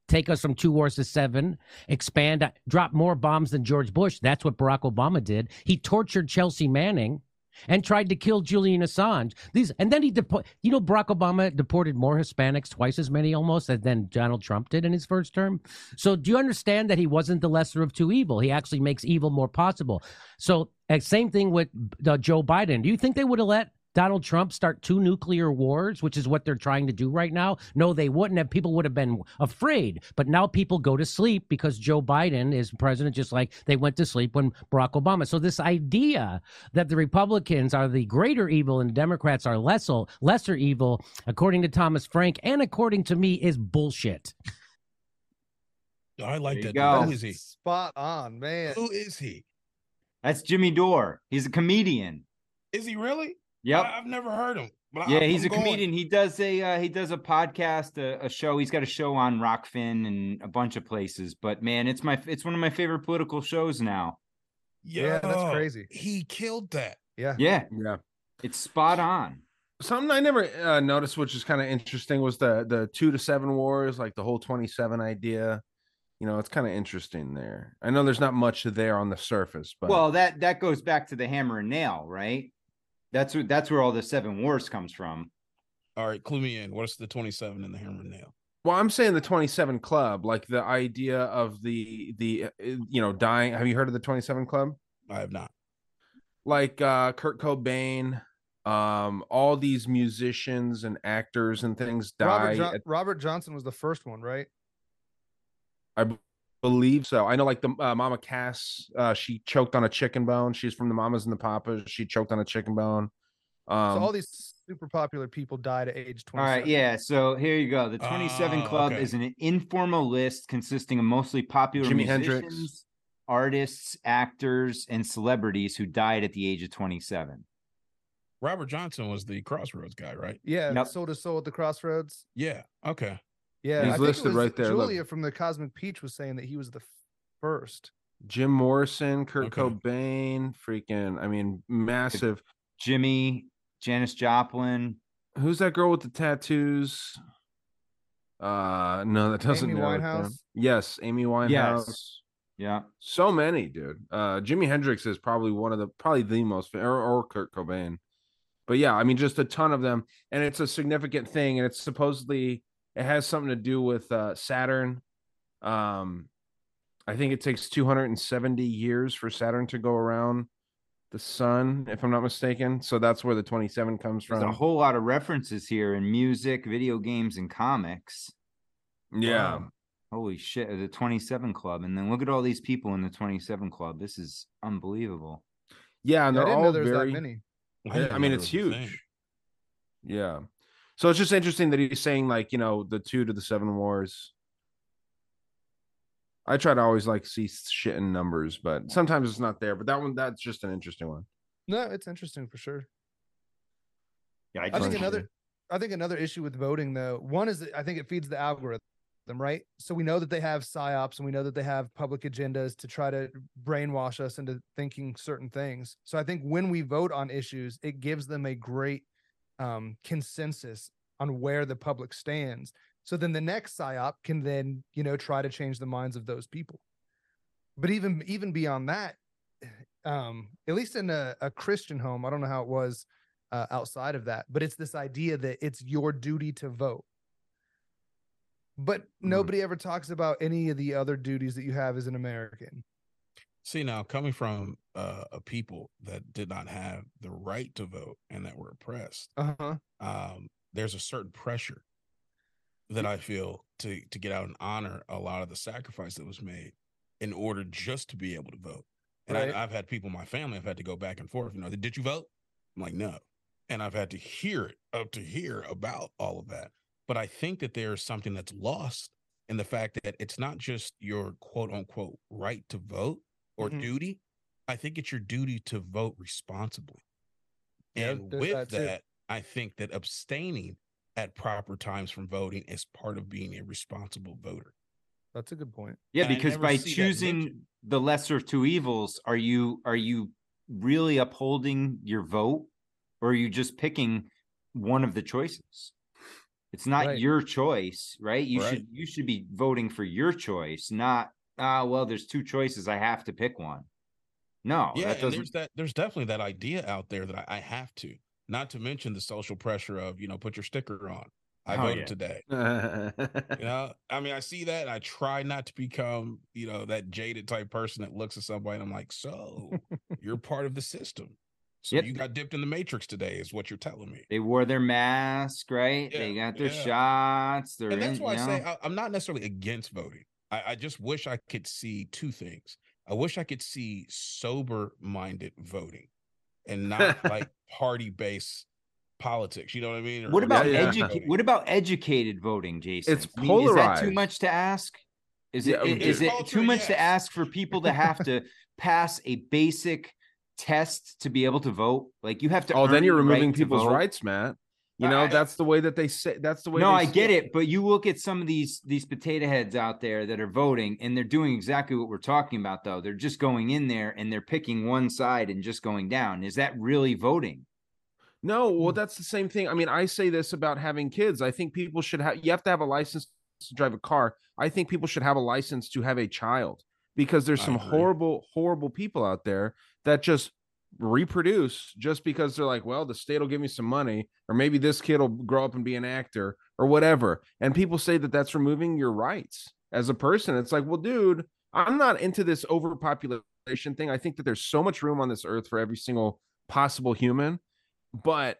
Take us from two wars to seven, expand, drop more bombs than George Bush. That's what Barack Obama did. He tortured Chelsea Manning and tried to kill Julian Assange. These, and then he depo- You know, Barack Obama deported more Hispanics, twice as many almost, than Donald Trump did in his first term. So, do you understand that he wasn't the lesser of two evil? He actually makes evil more possible. So, same thing with uh, Joe Biden. Do you think they would have let Donald Trump start two nuclear wars, which is what they're trying to do right now? No, they wouldn't have. People would have been afraid. But now people go to sleep because Joe Biden is president, just like they went to sleep when Barack Obama. So this idea that the Republicans are the greater evil and Democrats are lesser lesser evil, according to Thomas Frank and according to me, is bullshit. I like that. go. Who is he? Spot on, man. Who is he? That's Jimmy Dore. He's a comedian. Is he really? Yep. I, have never heard him. But yeah, I, he's I'm a going. comedian. He does a uh, he does a podcast, a, a show. He's got a show on Rokfin and a bunch of places. But man, it's my it's one of my favorite political shows now. Yeah, that's crazy. He killed that. Yeah. Yeah, Yeah. it's spot on. Something I never uh, noticed, which is kind of interesting, was the the two to seven wars, like the whole twenty seven idea. You know, it's kind of interesting there. I know there's not much there on the surface, but Well, that that goes back to the hammer and nail, right? That's what that's where all the seven wars comes from. All right, clue me in. What's the 27 in the hammer and nail? Well, I'm saying the 27 Club, like the idea of the the uh, you know dying. Have you heard of the 27 Club? I have not. Like uh Kurt Cobain, um, all these musicians and actors and things die. Robert, Jo- at- Robert Johnson was the first one, right? I b- believe so. I know, like the uh, Mama Cass, uh, she choked on a chicken bone. She's from the Mamas and the Papas. She choked on a chicken bone. Um, so all these super popular people died at age All 27. right, yeah. So here you go. The 27 Ah, Club okay. is an informal list consisting of mostly popular Jimi musicians, Hendrix. artists, actors, and celebrities who died at the age of 27. Robert Johnson was the Crossroads guy, right? Yeah, Yep. soul to soul at the crossroads. Yeah. Okay. Yeah, He's I think it listed was right there, look. Julia from the Cosmic Peach was saying that he was the first. Jim Morrison, Kurt Okay. Cobain, freaking, I mean, massive. Jimi, Janis Joplin. Who's that girl with the tattoos? Uh, no, that doesn't Amy narrow. Winehouse? Yes, Amy Winehouse. Yeah. So many, dude. Uh, Jimi Hendrix is probably one of the probably the most, or, or Kurt Cobain. But yeah, I mean, just a ton of them, and it's a significant thing, and it's supposedly it has something to do with uh, Saturn. Um, I think it takes 270 years for Saturn to go around the sun, if I'm not mistaken. So that's where the 27 comes from. There's a whole lot of references here in music, video games, and comics. yeah. Wow. Holy shit, the 27 Club. And then look at all these people in the 27 Club. This is unbelievable. Yeah, and they're didn't all know there very. that many. I, I mean, it's there thing. huge. Yeah. So it's just interesting that he's saying like you know the two to the seven wars. I try to always like see shit in numbers, but sometimes it's not there. But that one, that's just an interesting one. No, it's interesting for sure. Yeah, I think another I think another issue with voting though, one is that I think it feeds the algorithm, right? So we know that they have psyops and we know that they have public agendas to try to brainwash us into thinking certain things. So I think when we vote on issues, it gives them a great um, consensus on where the public stands. So then the next psyop can then, you know, try to change the minds of those people. But even even beyond that, um, at least in a, a Christian home, I don't know how it was uh, outside of that, but it's this idea that it's your duty to vote. But nobody ever talks about any of the other duties that you have as an American. See now, coming from uh, a people that did not have the right to vote and that were oppressed, Uh huh. um, there's a certain pressure that I feel to to get out and honor a lot of the sacrifice that was made in order just to be able to vote. And Right. I, I've had people in my family, I've had to go back and forth. You know, did you vote? I'm like, no. And I've had to hear it, up to hear about all of that. But I think that there's something that's lost in the fact that it's not just your quote unquote right to vote or Mhm. duty. I think it's your duty to vote responsibly. Yeah, and there's with that that. I think that abstaining at proper times from voting is part of being a responsible voter. That's a good point. Yeah, And because by choosing the lesser of two evils, are you are you really upholding your vote, or are you just picking one of the choices? It's not Right. your choice, right? You Right. should you should be voting for your choice, not ah well. There's two choices. I have to pick one. No, yeah, that there's that there's definitely that idea out there that I, I have to. Not to mention the social pressure of, you know, put your sticker on. I Oh, voted yeah. today. You know, I mean, I see that and I try not to become, you know, that jaded type person that looks at somebody and I'm like, so you're part of the system. So Yep. you got dipped in the matrix today, is what you're telling me. They wore their mask, right? they got their yeah. shots. They're and that's in, why I you say? I, I'm not necessarily against voting. I, I just wish I could see two things. I wish I could see sober minded voting and not like party based politics. You know what I mean? Or- What or about voting. educate? What about educated voting, Jason? It's I mean, Is that too much to ask? Is it oh, Yeah, is it too much to ask for people to have to pass a basic test to be able to vote? Like you have to. Oh, then you're the right removing people's rights, Matt. You know, I- that's the way that they say. That's the way. No, I get it, but you look at some of these these potato heads out there that are voting, and they're doing exactly what we're talking about. Though they're just going in there and they're picking one side and just going down. Is that really voting? No, Hmm. well, that's the same thing. I mean, I say this about having kids. I think people should have. You have to have a license to drive a car. I think people should have a license to have a child because there's some horrible, horrible people out there that just reproduce just because they're like, well, the state will give me some money, or maybe this kid will grow up and be an actor or whatever. And people say that that's removing your rights as a person. It's like, well, dude, I'm not into this overpopulation thing. I think that there's so much room on this earth for every single possible human, but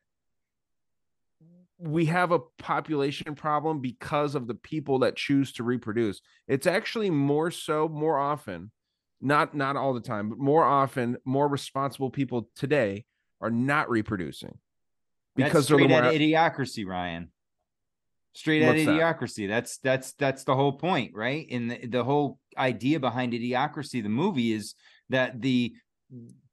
we have a population problem because of the people that choose to reproduce. It's actually more so more often, not not all the time, but more often more responsible people today are not reproducing That's because they're a straight out more of idiocracy, Ryan. Straight out What's that? idiocracy. That's that's that's the whole point, right? And the, the whole idea behind idiocracy, the movie, is that the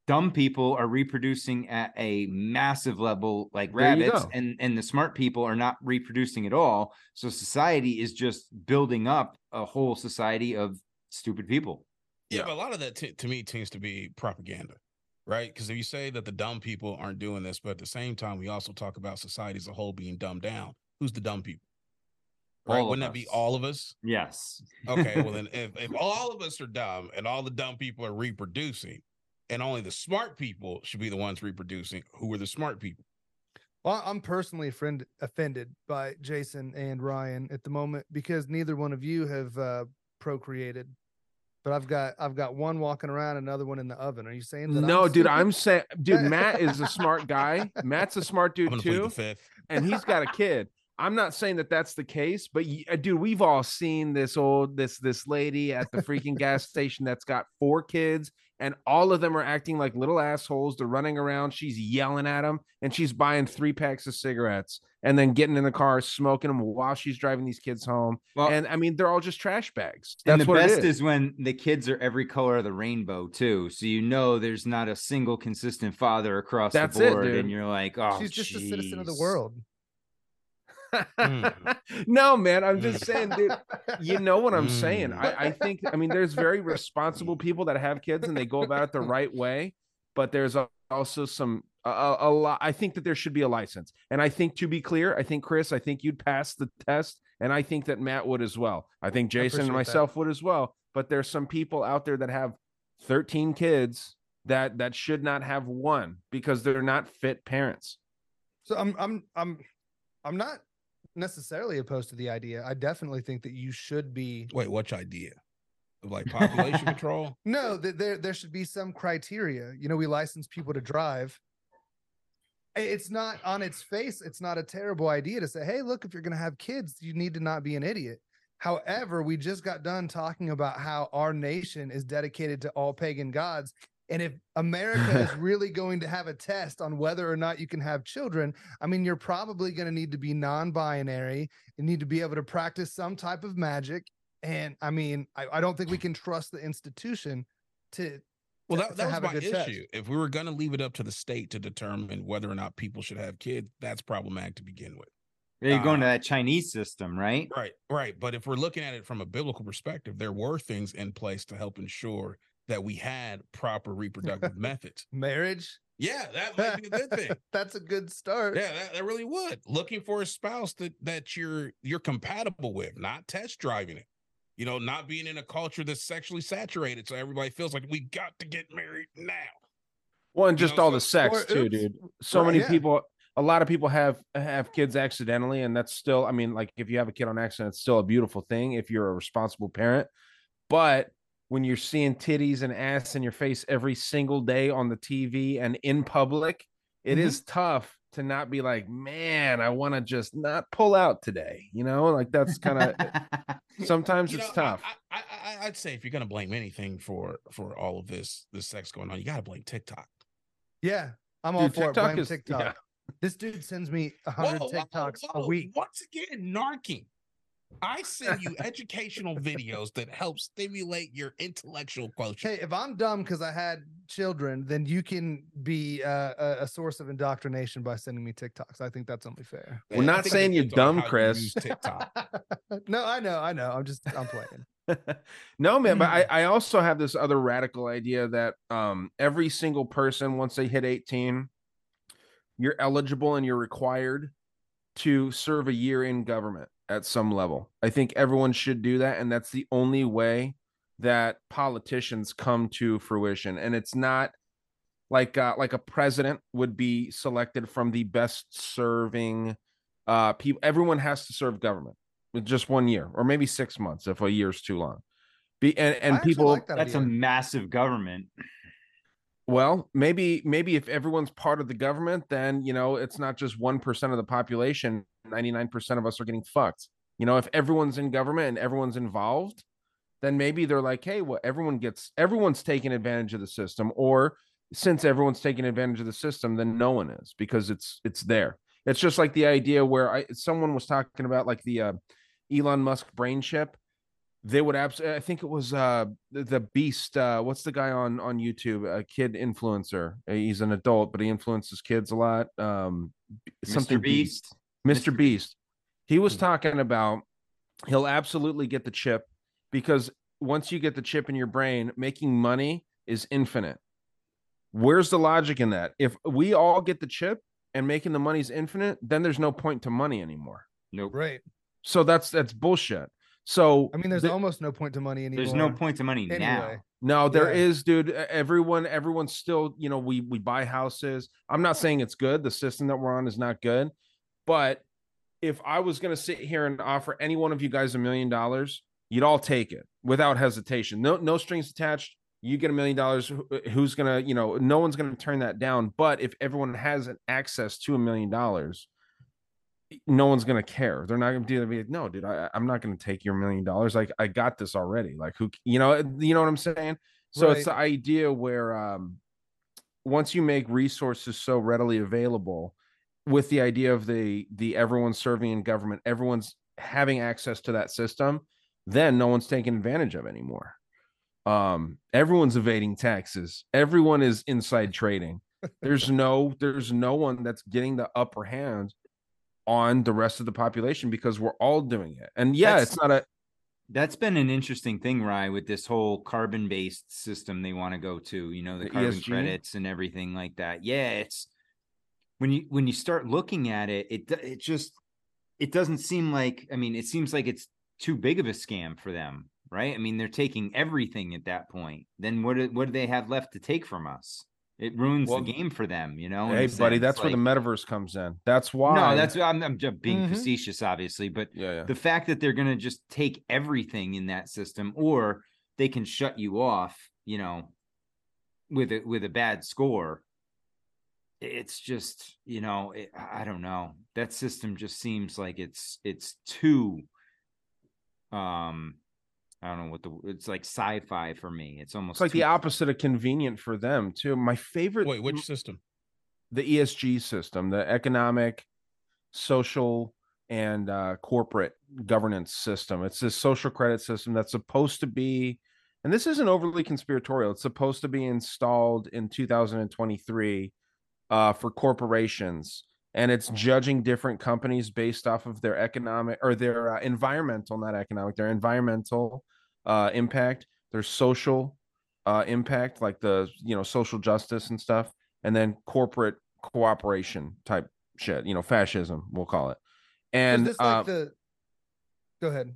dumb people are reproducing at a massive level like rabbits and and the smart people are not reproducing at all so society is just building up a whole society of stupid people Yeah, but a lot of that t- to me tends to be propaganda, right? Because if you say that the dumb people aren't doing this, but at the same time, we also talk about society as a whole being dumbed down. Who's the dumb people? Right? All Wouldn't that be all of us? yes Okay, well then, if, if all of us are dumb and all the dumb people are reproducing, and only the smart people should be the ones reproducing, who are the smart people? Well, I'm personally friend, offended by Jason and Ryan at the moment because neither one of you have uh, procreated. But I've got I've got one walking around, another one in the oven. Are you saying that? no, I'm dude. stupid? I'm saying, dude, Matt is a smart guy. Matt's a smart I'm dude too. the fifth. and he's got a kid. I'm not saying that that's the case, but uh, dude, we've all seen this old this this lady at the freaking gas station that's got four kids, and all of them are acting like little assholes. They're running around. She's yelling at them, and she's buying three packs of cigarettes, and then getting in the car smoking them while she's driving these kids home. Well- and I mean, they're all just trash bags. and That's the what best it is. is. when the kids are every color of the rainbow too so you know there's not a single consistent father across That's the board dude. and you're like oh She's just a citizen of the jeez. World. no, man, I'm just saying, dude. You know what I'm saying? Mm. I, I think, I mean, there's very responsible people that have kids and they go about it the right way, but there's a- also some a, a, a lot. I think that there should be a license, and I think to be clear, I think Chris, I think you'd pass the test, and I think that Matt would as well. I think Jason and appreciate that. myself would as well. But there's some people out there that have 13 kids that that should not have one because they're not fit parents. So I'm I'm I'm I'm not necessarily opposed to the idea. I definitely think that you should be Wait, which idea? Of like population control? No, that there there should be some criteria. You know, we license people to drive. It's not on its face. It's not a terrible idea to say, "Hey, look, if you're going to have kids, you need to not be an idiot." However, we just got done talking about how our nation is dedicated to all pagan gods, and if America is really going to have a test on whether or not you can have children, I mean, you're probably going to need to be non-binary. You need to be able to practice some type of magic. And I mean, I, I don't think we can trust the institution to Well, to- that, to that was a my good issue. test. If we were going to leave it up to the state to determine whether or not people should have kids, that's problematic to begin with. Yeah, you're going to Uh, that chinese system right Right, right. But if we're looking at it from a biblical perspective, there were things in place to help ensure that we had proper reproductive methods. marriage. Yeah, that might be a good thing. That's a good start. Yeah, that, that really would. Looking for a spouse that that you're you're compatible with, not test driving it. You know, not being in a culture that's sexually saturated, so everybody feels like we got to get married now. Well, and You just know, all so- the sex or too, oops. dude. So Right, many yeah. people, a lot of people have have kids accidentally, and that's still. I mean, like if you have a kid on accident, it's still a beautiful thing if you're a responsible parent. But when you're seeing titties and ass in your face every single day on the TV and in public, it is Mhm. tough to not be like, man, I want to just not pull out today. You know, like that's kind of sometimes You it's know, tough. I, I, I, I'd say if you're gonna blame anything for for all of this this sex going on, you gotta blame TikTok. Yeah, I'm all Dude, for it. TikTok Blame is- TikTok. yeah. This dude sends me a Whoa, hundred whoa, TikToks whoa, a week. Once again, narking. I send you educational videos that help stimulate your intellectual quotient. Hey, if I'm dumb because I had children, then you can be uh, a, a source of indoctrination by sending me TikToks. I think that's only fair. We're not I think it saying you're dumb, how you Chris. TikTok. no, I know, I know. I'm just, I'm playing. no man but. I, I also have this other radical idea that um every single person once they hit 18 you're eligible and you're required to serve a year in government at some level. I think everyone should do that and that's the only way that politicians come to fruition. And it's not like uh, like a president would be selected from the best serving uh people everyone has to serve government with just one year or maybe six months if a year's too long. Be and, and people that's a massive government. Well maybe maybe if everyone's part of the government then you know it's not just 1% of the population 99% of us are getting fucked. You know if everyone's in government and everyone's involved then maybe they're like hey well everyone gets everyone's taking advantage of the system or since everyone's taking advantage of the system then no one is because it's it's there. It's just like the idea where i someone was talking about like the uh, elon musk brain chip they would absolutely i think it was uh the, the beast uh what's the guy on on youtube? A kid influencer. Uh, he's an adult but he influences kids a lot. Um something Beast? mr beast. He was talking about he'll absolutely get the chip because once you get the chip in your brain making money is infinite. Where's the logic in that? If we all get the chip and making the money's infinite then there's no point to money anymore. Nope. Right. so that's that's bullshit so I mean, there's the- almost no point to money anymore. There's no point to money now. No, there Yeah. is, dude. Everyone, everyone's still, you know, we we buy houses. I'm not saying it's good. The system that we're on is not good, but if I was gonna sit here and offer any one of you guys a million dollars, you'd all take it without hesitation. No, no strings attached. You get a million dollars. Uh, who's gonna, you know, no one's gonna turn that down. But if everyone has an access to a million dollars, no one's gonna care. They're not gonna be like, no, dude, I, I'm not gonna take your million dollars. Like I got this already. Like who, you know, you know what I'm saying? So it's the idea where um, once you make resources so readily available, with the idea of the the everyone serving in government, everyone's having access to that system, then no one's taking advantage of anymore. Um, everyone's evading taxes. Everyone is inside trading. There's no there's no one that's getting the upper hand on the rest of the population because we're all doing it. And yeah, That's- it's not a That's been an interesting thing, Rye, with this whole carbon based system they want to go to, you know, the, The carbon ESG? credits and everything like that. Yeah, it's when you when you start looking at it, it it just it doesn't seem like I mean, it seems like it's too big of a scam for them, right? I mean, they're taking everything at that point. Then what do, what do they have left to take from us? It ruins Well, the game for them, you know. hey buddy, that's where the metaverse comes in. That's why No, that's I'm, I'm just being Mhm. facetious, obviously, but yeah, yeah. the fact that they're going to just take everything in that system or they can shut you off you know with it with a bad score it's just you know it, i don't know that system just seems like it's it's too um i don't know what the it's like sci-fi for me it's almost It's like too- the opposite of convenient for them too. My favorite Wait, which system? the ESG system, the economic, social, and uh, corporate governance system. It's this social credit system that's supposed to be, and this isn't overly conspiratorial. It's supposed to be installed in 2023 uh, for corporations, and it's judging different companies based off of their economic or their uh, environmental, not economic, their environmental uh, impact, their social uh, impact, like the you know social justice and stuff, and then corporate cooperation type shit. You know, fascism, we'll call it. And Is this like uh, the? Go ahead.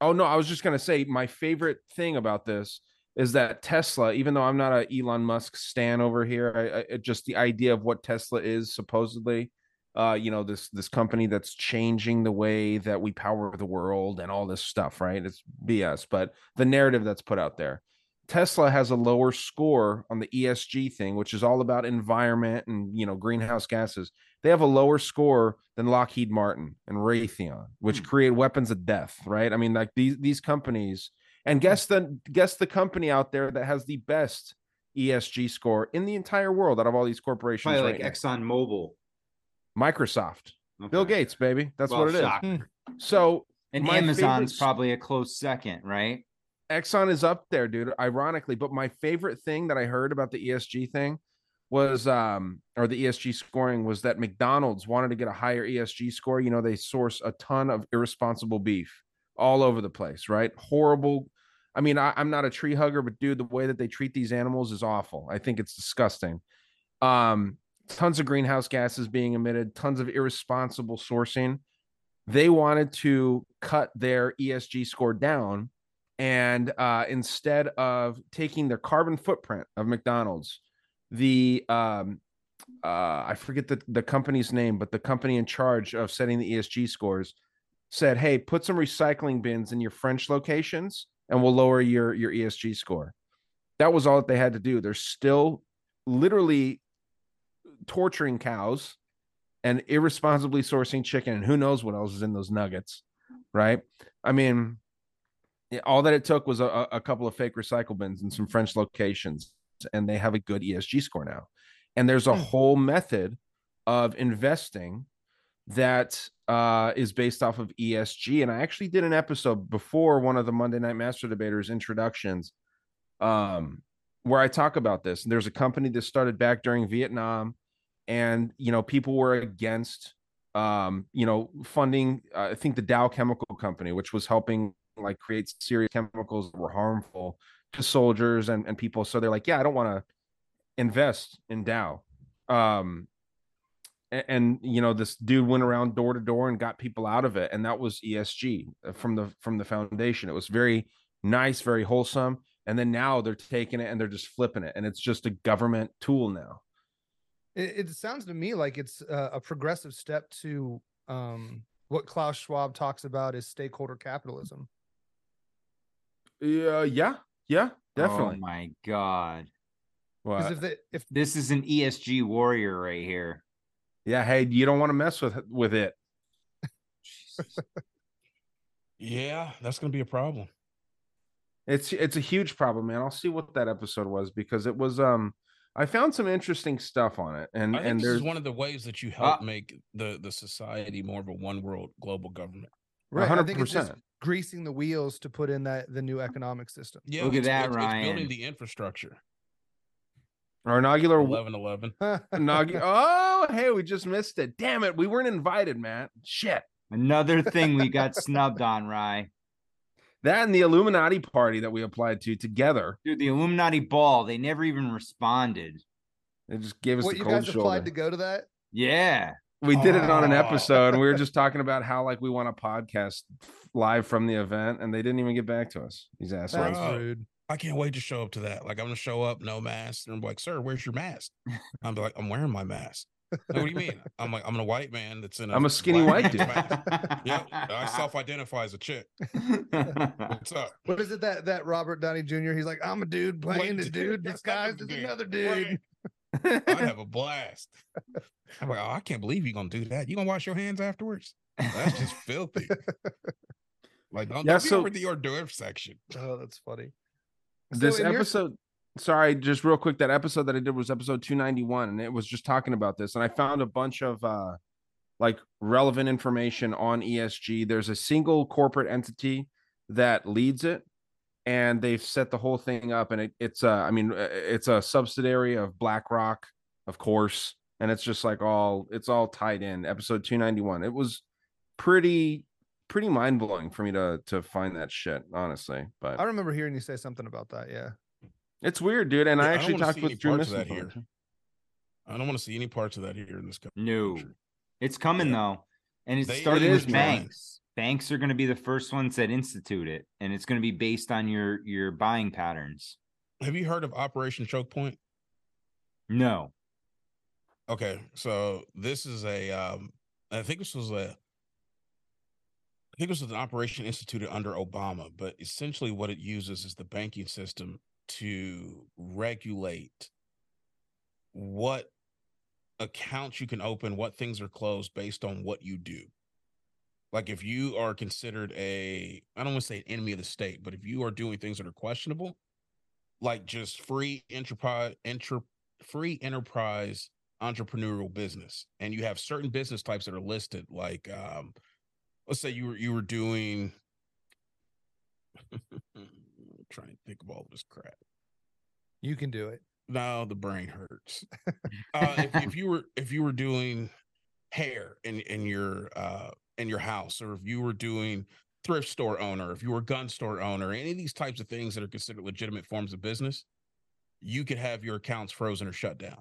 Oh no, I was just gonna say my favorite thing about this is that Tesla, even though I'm not a Elon Musk stan over here, I, I just the idea of what Tesla is supposedly, uh, you know, this this company that's changing the way that we power the world and all this stuff, right? It's BS, but the narrative that's put out there, Tesla has a lower score on the ESG thing, which is all about environment and you know greenhouse gases. They have a lower score than Lockheed Martin and Raytheon, which create weapons of death, right? I mean, like these these companies. And guess the guess the company out there that has the best ESG score in the entire world out of all these corporations. Probably right like now. Exxon Mobil. Microsoft, Bill Gates, baby. That's Well, what it is. shocker. So And Amazon's favorite- probably a close second, right? Exxon is up there, dude. Ironically, but my favorite thing that I heard about the ESG thing was, um, or the ESG scoring was that McDonald's wanted to get a higher ESG score. You know, they source a ton of irresponsible beef all over the place, right? Horrible. I mean, I, I'm not a tree hugger, but dude, the way that they treat these animals is awful. I think it's disgusting. Um, tons of greenhouse gases being emitted, tons of irresponsible sourcing. They wanted to cut their ESG score down and uh, instead of taking their carbon footprint of McDonald's, the um, uh, I forget the, the company's name, but the company in charge of setting the ESG scores said, "Hey, put some recycling bins in your French locations, and we'll lower your your ESG score." That was all that they had to do. They're still literally torturing cows and irresponsibly sourcing chicken, and who knows what else is in those nuggets, right? I mean, all that it took was a, a couple of fake recycle bins in some French locations, and they have a good ESG score now. And there's a whole method of investing that uh, is based off of ESG. And I actually did an episode before one of the Monday Night Master Debaters introductions, um, where I talk about this. And there's a company that started back during Vietnam, and you know people were against um you know funding uh, i think the dow chemical company which was helping like create serious chemicals that were harmful to soldiers and, and people. So they're like yeah i don't want to invest in dow. Um and, and you know this dude went around door to door and got people out of it and that was esg uh, from the from the foundation. It was very nice very wholesome and then now they're taking it and they're just flipping it and it's just a government tool now It, it sounds to me like it's uh, a progressive step to um, what Klaus Schwab talks about is stakeholder capitalism. yeah yeah yeah definitely Oh my god. What? if they, if This is an ESG warrior right here. yeah hey you don't want to mess with with it Yeah, that's gonna be a problem. It's it's a huge problem, man. I'll see what that episode was because it was um I found some interesting stuff on it, and I think and this there's is one of the ways that you uh help make the the society more of a one world global government. right, I think it's just 100%. greasing the wheels to put in that the new mm-hmm. economic system. Yeah, Look at it's- that, it's- it's Ryan. building the infrastructure. our inaugural Eleven eleven. inaugural. Oh, hey, we just missed it. Damn it, we weren't invited, Matt. Shit. Another thing we got snubbed on, Rye. That and the Illuminati party that we applied to together. Dude, the Illuminati ball, they never even responded. They just gave us what the you cold guys shoulder. applied to go to that? Yeah. we did it on an episode, and we were just talking about how like we want a podcast live from the event, and they didn't even get back to us. These assholes. That's rude. I can't wait to show up to that. Like I'm gonna show up, no mask, and I'm like, "Sir, where's your mask?" I'm like, "I'm wearing my mask." Like, what do you mean? I'm like, "I'm a white man that's in a." I'm a skinny black white dude. Yeah, I self-identify as a chick. What's up? What is it that that Robert Downey Jr. He's like, I'm a dude playing Like, a dude that's disguised as another dude. I'd have a blast. I'm like, oh, I can't believe you're gonna do that. You gonna wash your hands afterwards? That's just filthy. Like, don't, Yeah, don't be over the hors d'oeuvre section. Oh, that's funny. this So your- episode sorry just real quick that episode that i did was episode 291 and it was just talking about this and i found a bunch of uh like relevant information on esg there's a single corporate entity that leads it and they've set the whole thing up and it, it's uh i mean uh, it's a subsidiary of blackrock of course and it's just like all it's all tied in episode 291 it was pretty pretty mind-blowing for me to to find that shit honestly but I remember hearing you say something about that. Yeah. It's weird, dude. And Yeah, I I don't actually wanna talked see any with Drew parts of that here. I don't want to see any parts of that here in this country. No. It's coming though. And it's They- starting It with is, man. banks. Banks are going to be the first ones that institute it, and it's going to be based on your your buying patterns. Have you heard of Operation Choke Point? No. Okay, so this is a um I think this was a I think this was an operation instituted under Obama, but essentially what it uses is the banking system to regulate what accounts you can open, what things are closed based on what you do. Like if you are considered a, I don't want to say an enemy of the state, but if you are doing things that are questionable, like just free enterprise, inter, free enterprise entrepreneurial business, and you have certain business types that are listed, like um, let's say you were you were doing trying to think of all this crap. You can do it. No, the brain hurts. uh, if, if you were if you were doing hair in in your uh in your house, or if you were doing thrift store owner, if you were gun store owner, any of these types of things that are considered legitimate forms of business, you could have your accounts frozen or shut down.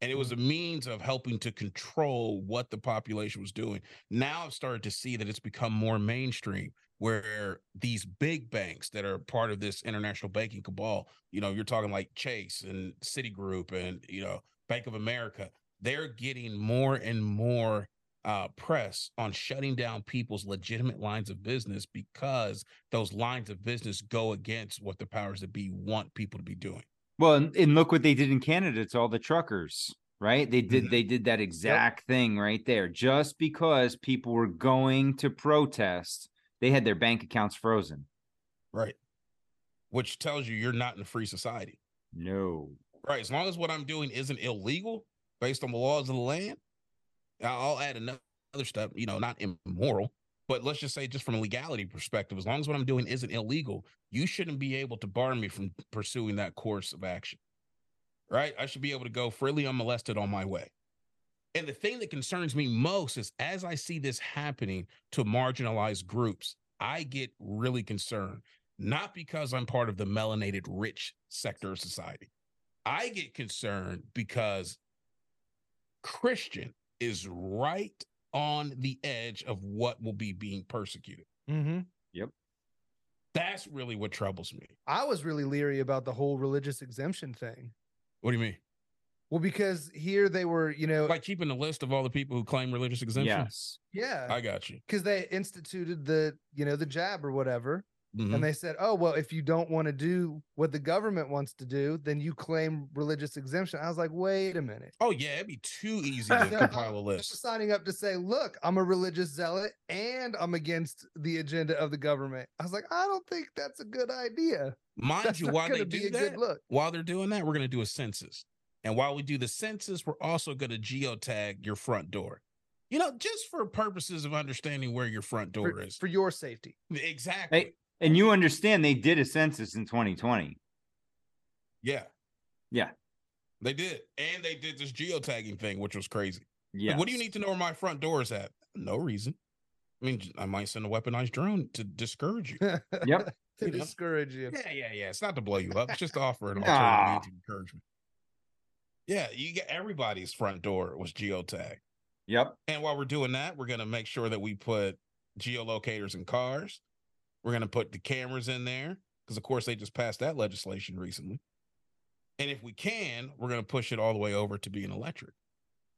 And it was a means of helping to control what the population was doing. Now I've started to see that it's become more mainstream where these big banks that are part of this international banking cabal, you know, you're talking like Chase and Citigroup and, you know, Bank of America, they're getting more and more uh, press on shutting down people's legitimate lines of business because those lines of business go against what the powers that be want people to be doing. Well, and, and look what they did in Canada to all the truckers, right? They did Mhm. they did that exact thing right there. Just because people were going to protest, they had their bank accounts frozen. Right. Which tells you you're not in a free society. No. Right. As long as what I'm doing isn't illegal based on the laws of the land, I'll add another step, you know, not immoral, but let's just say just from a legality perspective, as long as what I'm doing isn't illegal, you shouldn't be able to bar me from pursuing that course of action. Right. I should be able to go freely unmolested on my way. And the thing that concerns me most is as I see this happening to marginalized groups, I get really concerned, not because I'm part of the melanated rich sector of society. I get concerned because Christian is right on the edge of what will be being persecuted. Mm-hmm. Yep. That's really what troubles me. I was really leery about the whole religious exemption thing. What do you mean? Well, because here they were, you know, Like keeping a list of all the people who claim religious exemptions. Yes. yeah, I got you. because they instituted the, you know, the jab or whatever. Mhm. And they said, oh, well, if you don't want to do what the government wants to do, then you claim religious exemption. I was like, wait a minute. Oh, yeah, it'd be too easy to So compile a I was list. signing up to say, look, I'm a religious zealot and I'm against the agenda of the government. I was like, I don't think that's a good idea. Mind That's you, while they do that, look. while they're doing that, we're going to do a census. And while we do the census, we're also going to geotag your front door. You know, just for purposes of understanding where your front door For, is. for your safety. Exactly. Hey, and you understand they did a census in 2020. Yeah, Yeah. they did. And they did this geotagging thing, which was crazy. Yeah. Like, what do you need to know where my front door is at? No reason. I mean, I might send a weaponized drone to discourage you. Yep. to You know? discourage you. Yeah, yeah, yeah. It's not to blow you up. It's just to offer an Nah. alternative means of encouragement. Yeah, you get everybody's front door was geotagged. Yep. And while we're doing that, we're gonna make sure that we put geolocators in cars. We're gonna put the cameras in there because, of course, they just passed that legislation recently. And if we can, we're gonna push it all the way over to being electric.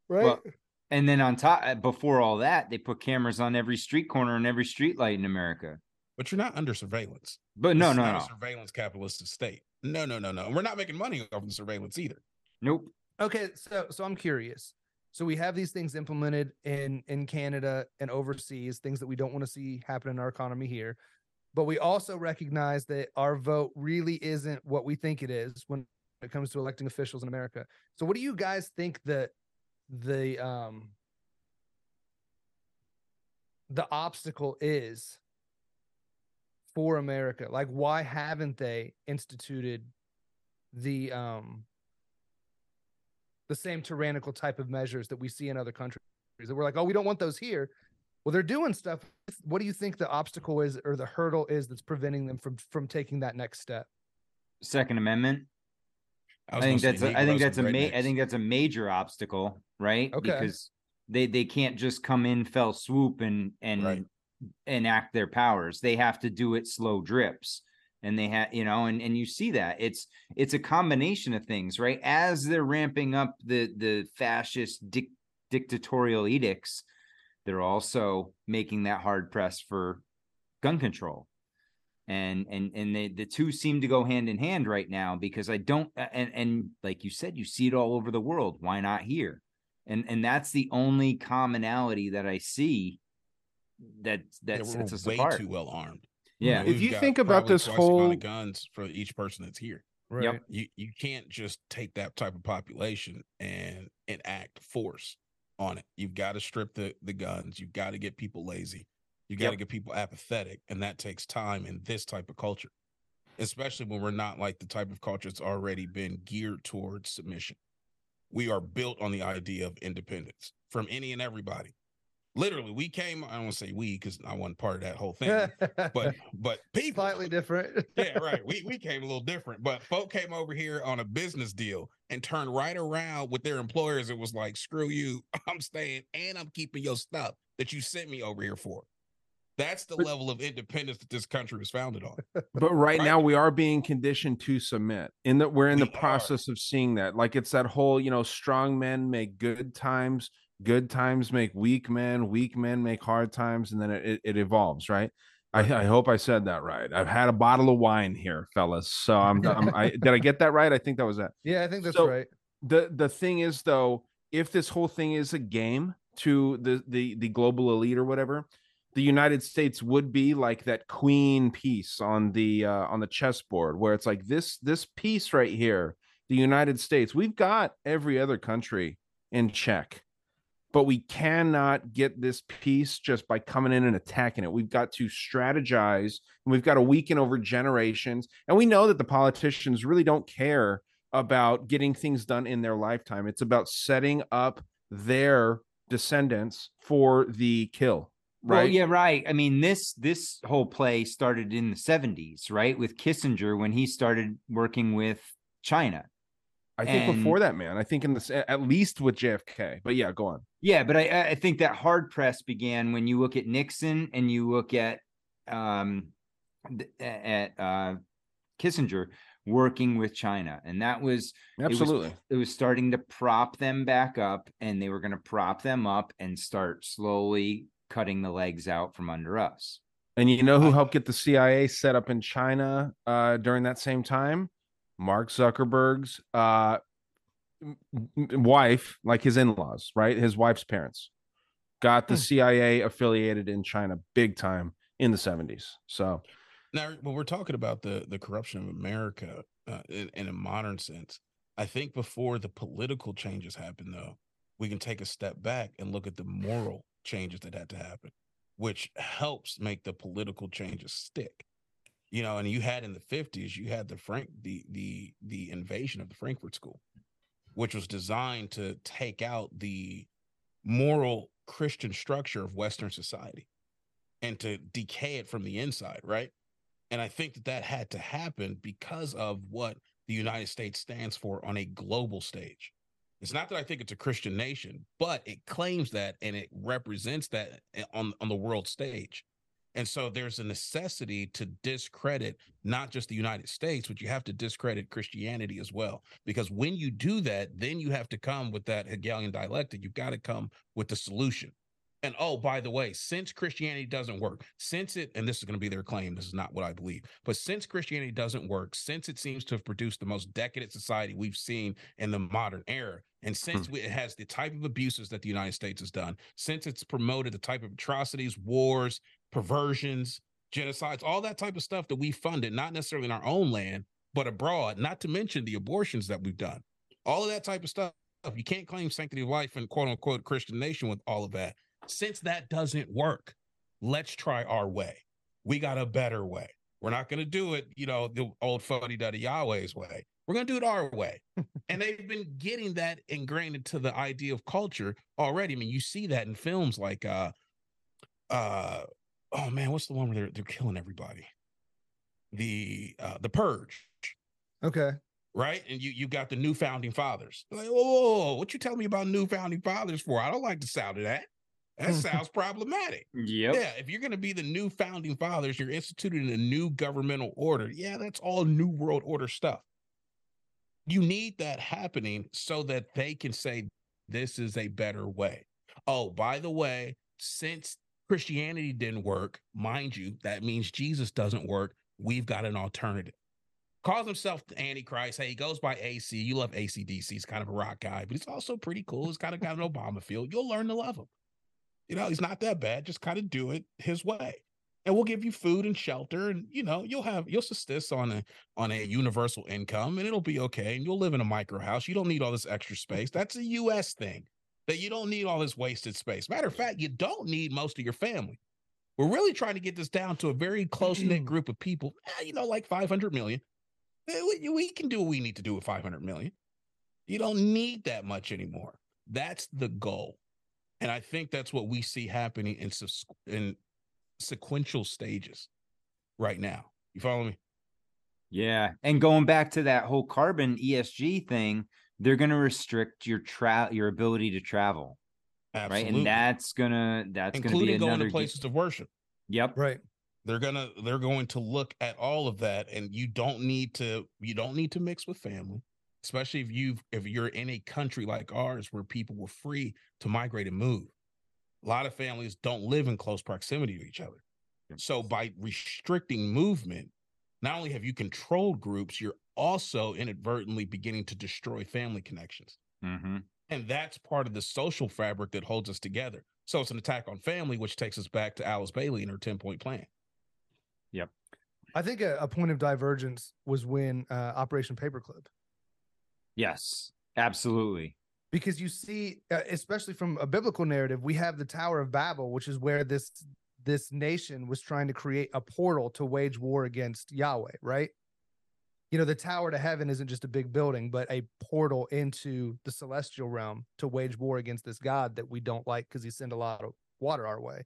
Right. Well, and then on top, uh, before all that, they put cameras on every street corner and every street light in America. But you're not under surveillance. But no, is no, not no. a surveillance capitalist state. No, no, no, no. We're not making money off of the surveillance either. Nope. okay so so i'm curious. So we have these things implemented in in canada and overseas things that we don't want to see happen in our economy here. But we also recognize that our vote really isn't what we think it is when it comes to electing officials in america. So what do you guys think that the um the obstacle is for america? Like why haven't they instituted the um the same tyrannical type of measures that we see in other countries that we're like oh we don't want those here well they're doing stuff what do you think the obstacle is or the hurdle is that's preventing them from from taking that next step Second Amendment. I, was think that's say a, I think that's a and ma- I think that's a major obstacle, right? Okay. Because they they can't just come in fell swoop and and Right. enact their powers. They have to do it slow drips. And they have, you know, and, and you see that it's it's a combination of things, right? As they're ramping up the the fascist dic- dictatorial edicts, they're also making that hard press for gun control. and and and they the two seem to go hand in hand right now because I don't and and like you said, you see it all over the world. Why not here? And and that's the only commonality that I see that that Yeah, sets us way apart. too well armed. Yeah. If We've you think about this twice the amount whole- of guns for each person that's here. Right. Yep. You you can't just take that type of population and enact force on it. You've got to strip the the guns. You've got to get people lazy. You got to Yep. get people apathetic, and that takes time in this type of culture, especially when we're not like the type of culture that's already been geared towards submission. We are built on the idea of independence from any and everybody. Literally, we came. I don't want to say we because I wasn't part of that whole thing, but but people slightly different. yeah, right. We we came a little different, but folk came over here on a business deal and turned right around with their employers. It was like, screw you, I'm staying and I'm keeping your stuff that you sent me over here for. That's the But- level of independence that this country was founded on. But right, Right. now we are being conditioned to submit. In that we're in the We are. process of seeing that. Like it's that whole, you know, strong men make good times, good times make weak men, weak men make hard times, and then it, it, evolves, right? I, I hope I said that right. I've had a bottle of wine here, fellas. So I'm, I'm I did I get that right? I think that was that. yeah, I think that's So- right. the the thing is though if this whole thing is a game to the the the global elite or whatever the united states would be like that queen piece on the uh on the chessboard where it's like this this piece right here the united states we've got every other country in check but we cannot get this piece just by coming in and attacking it we've got to strategize and we've got to weaken over generations and we know that the politicians really don't care about getting things done in their lifetime. It's about setting up their descendants for the kill. Right. Well, yeah, right. I mean, this this whole play started in the 70s, right? With Kissinger when he started working with China. I think and- before that, man. I think in this at least with JFK. But yeah, go on. Yeah, but I I think that hard press began when you look at Nixon and you look at um at uh Kissinger working with China, and that was it was- Absolutely. it was starting to prop them back up, and they were going to prop them up and start slowly cutting the legs out from under us. And you know who helped get the CIA set up in China uh, during that same time? Mark Zuckerberg's uh, wife, like his in-laws, right? His wife's parents got the Hmm. CIA affiliated in China big time in the 70s. So Now, when we're talking about the the corruption of America uh, in, in a modern sense, I think before the political changes happen, though, we can take a step back and look at the moral changes that had to happen, which helps make the political changes stick. You know, and you had in the fifties, you had the Frank the the the invasion of the Frankfurt School, which was designed to take out the moral Christian structure of Western society and to decay it from the inside, right? And I think that that had to happen because of what the United States stands for on a global stage. It's not that I think it's a Christian nation, but it claims that and it represents that on, on the world stage. And so there's a necessity to discredit not just the United States, but you have to discredit Christianity as well. Because when you do that, then you have to come with that Hegelian dialectic. You've got to come with the solution. And oh, by the way, since Christianity doesn't work, since it, and this is going to be their claim, this is not what I believe, but since Christianity doesn't work, since it seems to have produced the most decadent society we've seen in the modern era, and hmm. since we, it has the type of abuses that the United States has done, since it's promoted the type of atrocities, wars, perversions, genocides, all that type of stuff that we funded, not necessarily in our own land, but abroad, not to mention the abortions that we've done, all of that type of stuff. You can't claim sanctity of life and quote unquote Christian nation with all of that. Since that doesn't work, let's try our way. We got a better way. We're not going to do it, you know, the old fuddy duddy Yahweh's way. We're going to do it our way. and they've been getting that ingrained into the idea of culture already. I mean, you see that in films like, uh, uh, oh man, what's the one where they're, they're killing everybody? The, uh, the purge Okay. right? And you you got the new founding fathers. Like, whoa, whoa, whoa, what you telling me about new founding fathers for? I don't like the sound of that. That sounds problematic. Yep. Yeah, if you're going to be the new founding fathers, you're instituting a new governmental order. Yeah, that's all new world order stuff. You need that happening so that they can say this is a better way. Oh, by the way, since Christianity didn't work, mind you, that means Jesus doesn't work. we've got an alternative. Calls himself the Antichrist. Hey, he goes by AC. You love ACDC. He's kind of a rock guy, but he's also pretty cool. He's kind of got an Obama feel. You'll learn to love him. You know, he's not that bad. Just kind of do it his way. And we'll give you food and shelter, and you know, you'll have you'll subsist on a on a universal income, and it'll be okay. And you'll live in a micro house. You don't need all this extra space. That's a US thing. That you don't need all this wasted space. Matter of fact, you don't need most of your family. We're really trying to get this down to a very close knit group of people. eh, You know, like 500 million. Eh, We, we can do what we need to do with 500 million. You don't need that much anymore. That's the goal. And I think that's what we see happening in, in sequential stages right now. You follow me? Yeah. And going back to that whole carbon ESG thing, they're going to restrict your tra- your ability to travel. Right. And that's going to, that's going to be including going to places of worship. Yep. Right. They're gonna they're going to look at all of that, and you don't need to you don't need to mix with family, especially if you've if you're in a country like ours where people were free to migrate and move. A lot of families don't live in close proximity to each other. So by restricting movement, not only have you controlled groups, you're also inadvertently beginning to destroy family connections. Mm-hmm. And that's part of the social fabric that holds us together. So it's an attack on family, which takes us back to Alice Bailey and her 10 point plan. Yep. I think a, a point of divergence was when uh, Operation Paperclip, Yes. Absolutely. because you see, uh, especially from a biblical narrative, we have the Tower of Babel, which is where this this nation was trying to create a portal to wage war against Yahweh, right? You know, the tower to heaven isn't just a big building, but a portal into the celestial realm to wage war against this God that we don't like because he sent a lot of water our way.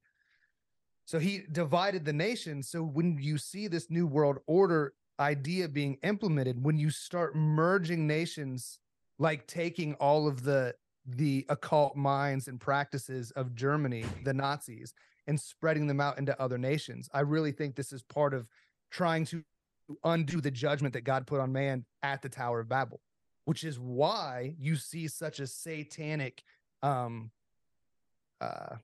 So he divided the nation. So when you see this new world order idea being implemented, when you start merging nations, like taking all of the the occult minds and practices of Germany, the Nazis, and spreading them out into other nations, I really think this is part of trying to undo the judgment that God put on man at the Tower of Babel, which is why you see such a satanic um uh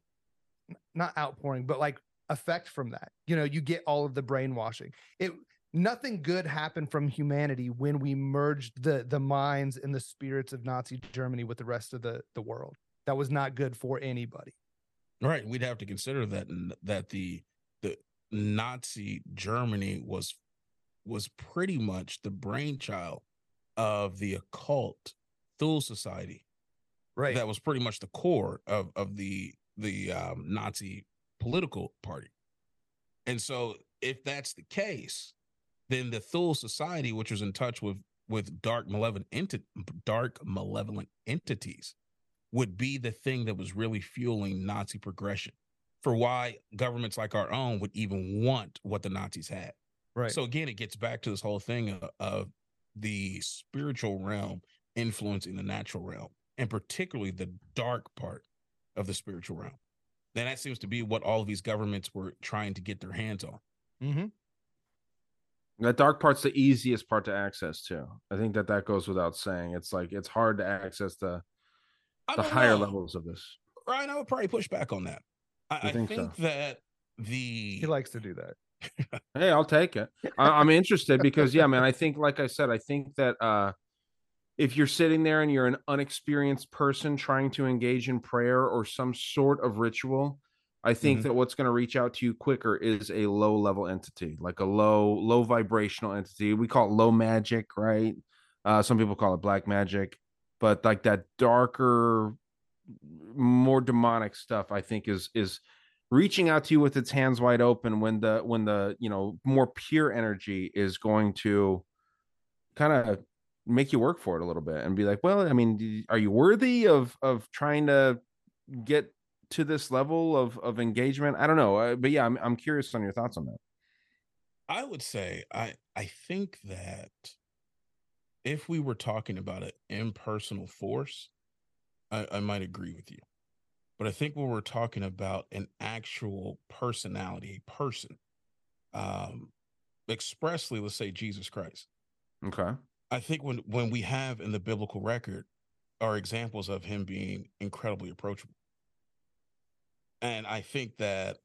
not outpouring, but like effect from that. You know, you get all of the brainwashing. It nothing good happened from humanity when we merged the the minds and the spirits of Nazi Germany with the rest of the the world. That was not good for anybody. Right. We'd have to consider that that the the Nazi Germany was was pretty much the brainchild of the occult Thule Society. Right. That was pretty much the core of of the the um, Nazi political party. And so if that's the case, then the Thule Society, which was in touch with with dark malevolent enti- dark malevolent entities, would be the thing that was really fueling Nazi progression for why governments like our own would even want what the Nazis had. Right. So again, it gets back to this whole thing of, of the spiritual realm influencing the natural realm, and particularly the dark part of the spiritual realm. Then that seems to be what all of these governments were trying to get their hands on. Mm-hmm. That dark part's the easiest part to access too. I think that that goes without saying. It's like it's hard to access the the higher know. levels of this. Ryan, I would probably push back on that. I, I think think, so? that the He likes to do that. Hey, I'll take it. I, I'm interested because yeah, man. I think, like I said, I think that uh if you're sitting there and you're an unexperienced person trying to engage in prayer or some sort of ritual, I think Mhm. that what's going to reach out to you quicker is a low level entity, like a low low vibrational entity. We call it low magic, right? Uh, some people call it black magic, but like that darker, more demonic stuff, I think is is reaching out to you with its hands wide open when the when the you know more pure energy is going to kind of make you work for it a little bit and be like well i mean are you worthy of of trying to get to this level of of engagement i don't know uh, but yeah I'm, I'm curious on your thoughts on that I would say I I think that if we were talking about an impersonal force, I, I might agree with you. But I think when we're talking about an actual personality, a person, um, expressly, let's say Jesus Christ. okay I think when when we have in the biblical record are examples of him being incredibly approachable. And I think that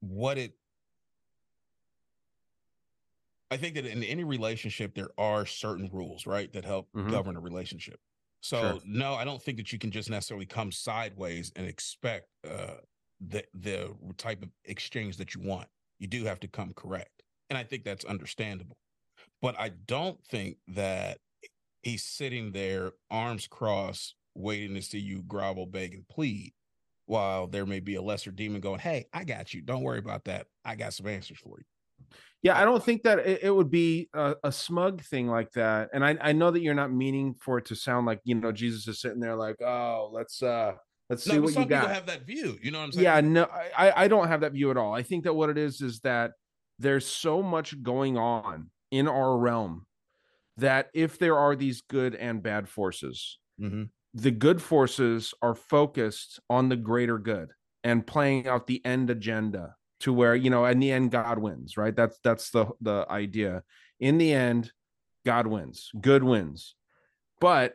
what it I think that in any relationship there are certain rules, right, that help Mhm. govern a relationship. So Sure. no, I don't think that you can just necessarily come sideways and expect uh the the type of exchange that you want. You do have to come correct. And I think that's understandable. But I don't think that he's sitting there arms crossed waiting to see you grovel, beg, and plead while there may be a lesser demon going, Hey, I got you. Don't worry about that. I got some answers for you. Yeah, I don't think that it, it would be a, a smug thing like that. And I, I know that you're not meaning for it to sound like you know Jesus is sitting there like, oh, let's uh let's see No, but what some you people got. have that view. You know what I'm saying? yeah, no, I I don't have that view at all. I think that what it is is that there's so much going on in our realm that if there are these good and bad forces, Mhm. the good forces are focused on the greater good and playing out the end agenda to where you know in the end god wins right? That's that's the the idea. In the end god wins good wins. But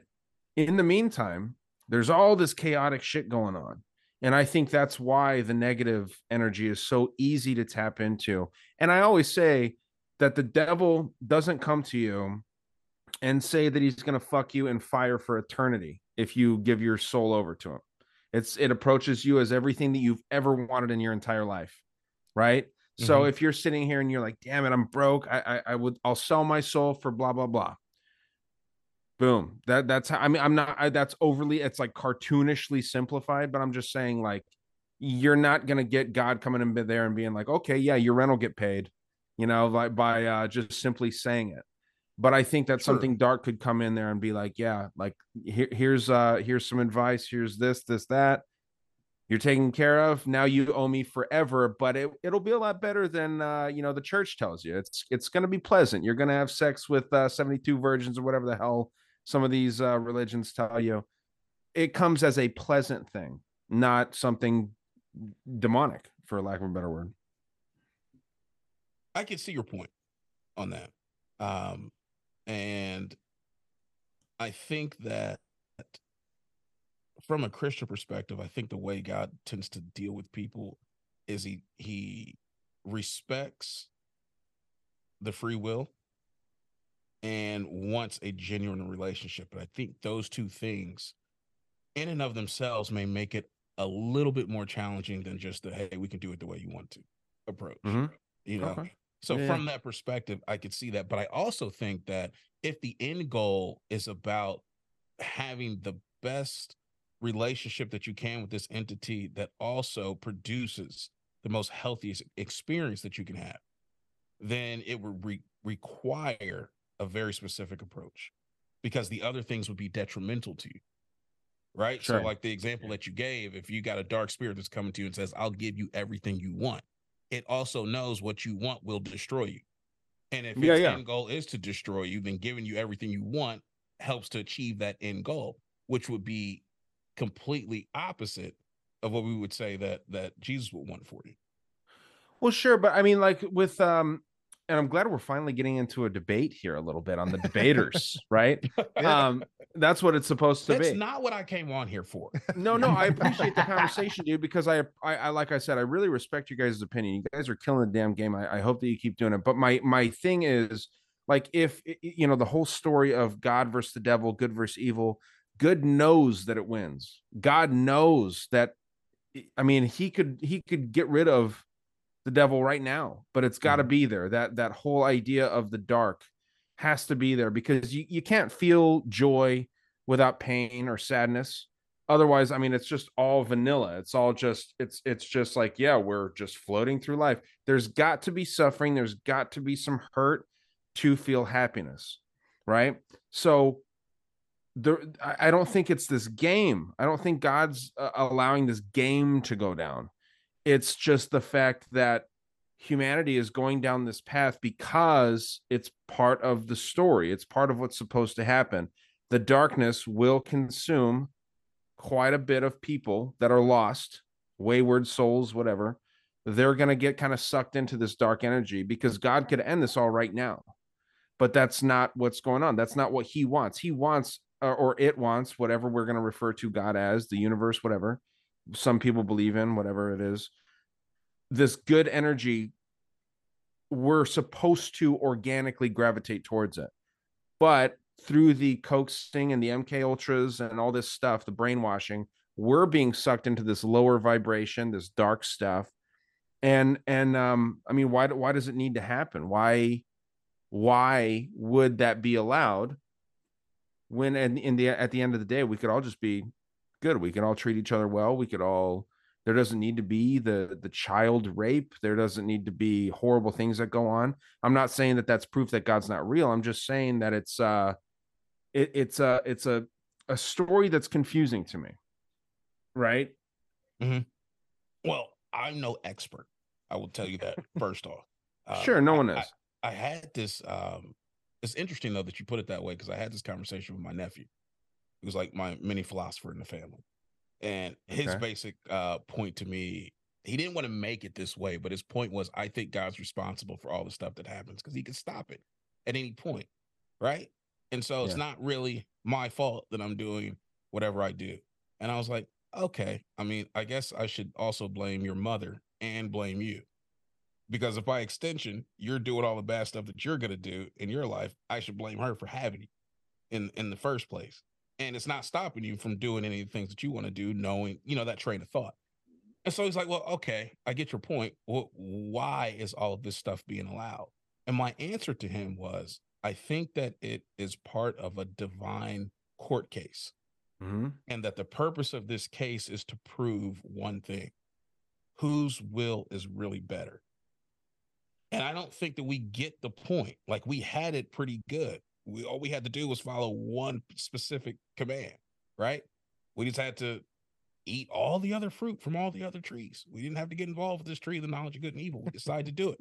in the meantime there's all this chaotic shit going on. And i think that's why the negative energy is so easy to tap into. And i always say that the devil doesn't come to you and say that he's going to fuck you in fire for eternity if you give your soul over to him. It's it approaches you as everything that you've ever wanted in your entire life, right? So Mhm. if you're sitting here and you're like, "Damn it, I'm broke. I, I I would I'll sell my soul for blah blah blah." Boom. That that's how I mean I'm not I, that's overly it's like cartoonishly simplified, but I'm just saying like you're not gonna get God coming in there and being like, okay, yeah, your rent will get paid, you know, like by uh just simply saying it but I think that Sure. something dark could come in there and be like, yeah, like here, here's uh here's some advice, here's this, this, that. You're taken care of. Now you owe me forever, but it, it'll be a lot better than uh, you know, the church tells you. It's it's gonna be pleasant. You're gonna have sex with uh 72 virgins or whatever the hell some of these uh religions tell you. It comes as a pleasant thing, not something demonic, for lack of a better word. I can see your point on that. Um, and I think that from a Christian perspective, I think the way God tends to deal with people is he he respects the free will and wants a genuine relationship. And I think those two things in and of themselves may make it a little bit more challenging than just the hey, we can do it the way you want to approach. Mhm. You know, Okay. so Yeah. from that perspective, I could see that. But I also think that if the end goal is about having the best relationship that you can with this entity that also produces the most healthiest experience that you can have, then it would re- require a very specific approach because the other things would be detrimental to you. Right. Sure. So, like the example that you gave, if you got a dark spirit that's coming to you and says, I'll give you everything you want, it also knows what you want will destroy you. And if Yeah, its yeah. end goal is to destroy you, then giving you everything you want helps to achieve that end goal, which would be completely opposite of what we would say that that Jesus would want for you. Well, sure, but I mean, like with um, and I'm glad we're finally getting into a debate here a little bit on the debaters, right? Um, that's what it's supposed to be. That's be. not what I came on here for. no, no, I appreciate the conversation, dude, because I, I, I, like I said, I really respect you guys' opinion. You guys are killing the damn game. I, I hope that you keep doing it. But my, my thing is, like, if you know the whole story of God versus the devil, good versus evil, good knows that it wins. God knows that. I mean, he could, he could get rid of the devil right now, but it's got to mm. be there. That that whole idea of the dark has to be there because you, you can't feel joy without pain or sadness. Otherwise, I mean, it's just all vanilla. It's all just it's it's just like yeah, we're just floating through life. There's got to be suffering. There's got to be some hurt to feel happiness, right? So there, I don't think it's this game. I don't think God's uh, allowing this game to go down. It's just the fact that humanity is going down this path because it's part of the story. It's part of what's supposed to happen. The darkness will consume quite a bit of people that are lost, wayward souls, whatever. They're going to get kind of sucked into this dark energy because God could end this all right now. But that's not what's going on. That's not what he wants. He wants, or, it wants, whatever we're going to refer to God as, the universe, whatever some people believe in, whatever it is. This good energy we're supposed to organically gravitate towards it. But through the coaxing and the MK ultras and all this stuff, the brainwashing, we're being sucked into this lower vibration, this dark stuff. And and um, I mean, why why does it need to happen? Why why would that be allowed? When in, in the at the end of the day, we could all just be good. We can all treat each other well. We could all there doesn't need to be the the child rape there doesn't need to be horrible things that go on i'm not saying that that's proof that god's not real i'm just saying that it's uh it, it's a it's a a story that's confusing to me right Mm-hmm. Well, I'm no expert. I will tell you that first off. Um, Sure, no I- one I- is. I, had this. Um, it's interesting though that you put it that way because I had this conversation with my nephew. He was like my mini philosopher in the family, and his Okay. basic uh, point to me, he didn't want to make it this way, but his point was, I think God's responsible for all the stuff that happens because He can stop it at any point, right? And so it's not really my fault that I'm doing whatever I do. And I was like, okay. I mean, I guess I should also blame your mother and blame you. Because if by extension you're doing all the bad stuff that you're gonna do in your life, I should blame her for having you in in the first place. And it's not stopping you from doing any of the things that you want to do, knowing, you know, that train of thought. And so he's like, Well, okay, I get your point. Well, why is all of this stuff being allowed? And my answer to him was, I think that it is part of a divine court case mm-hmm. and that the purpose of this case is to prove one thing whose will is really better. And I don't think that we get the point. Like we had it pretty good. We all we had to do was follow one specific command, right? We just had to eat all the other fruit from all the other trees. We didn't have to get involved with this tree the knowledge of good and evil. We decided to do it.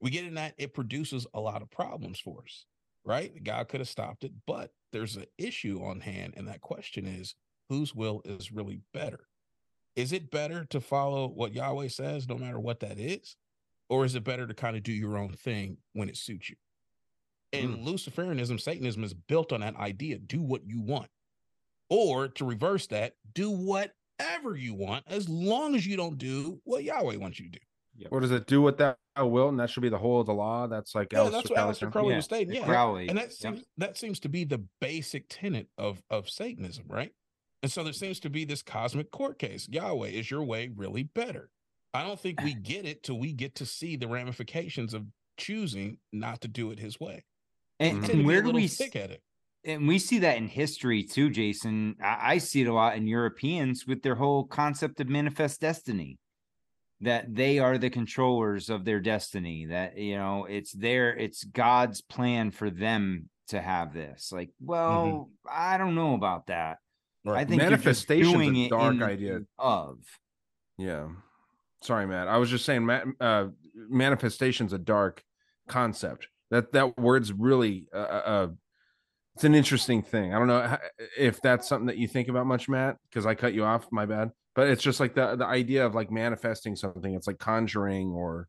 We get in that it produces a lot of problems for us, right? God could have stopped it, but there's an issue on hand, and that question is whose will is really better? Is it better to follow what Yahweh says, no matter what that is? Or is it better to kind of do your own thing when it suits you? And hmm. Luciferianism, Satanism is built on that idea do what you want. Or to reverse that, do whatever you want as long as you don't do what Yahweh wants you to do. Or does it do what that will and that should be the whole of the law that's like Yeah, Aleister that's what Aleister Crowley Crowley said? was stating. Yeah, Crowley, and that yep. seems that seems to be the basic tenet of of Satanism, right? And so there mm. seems to be this cosmic court case. Yahweh, is your way really better? I don't think we get it till we get to see the ramifications of choosing not to do it His way. And, We tend and where do we s- thick at it? and we see that in history too, Jason. I, I see it a lot in Europeans with their whole concept of manifest destiny. That they are the controllers of their destiny. That you know, it's their, it's God's plan for them to have this. Like, well, mm-hmm. I don't know about that. right. I think you're just a dark in- idea. of. Yeah. Sorry, Matt. I was just saying, ma- uh, manifestation's a dark concept. That that word's really uh, uh, it's an interesting thing. I don't know if that's something that you think about much, Matt, because I cut you off. My bad. But it's just like the the idea of like manifesting something. It's like conjuring or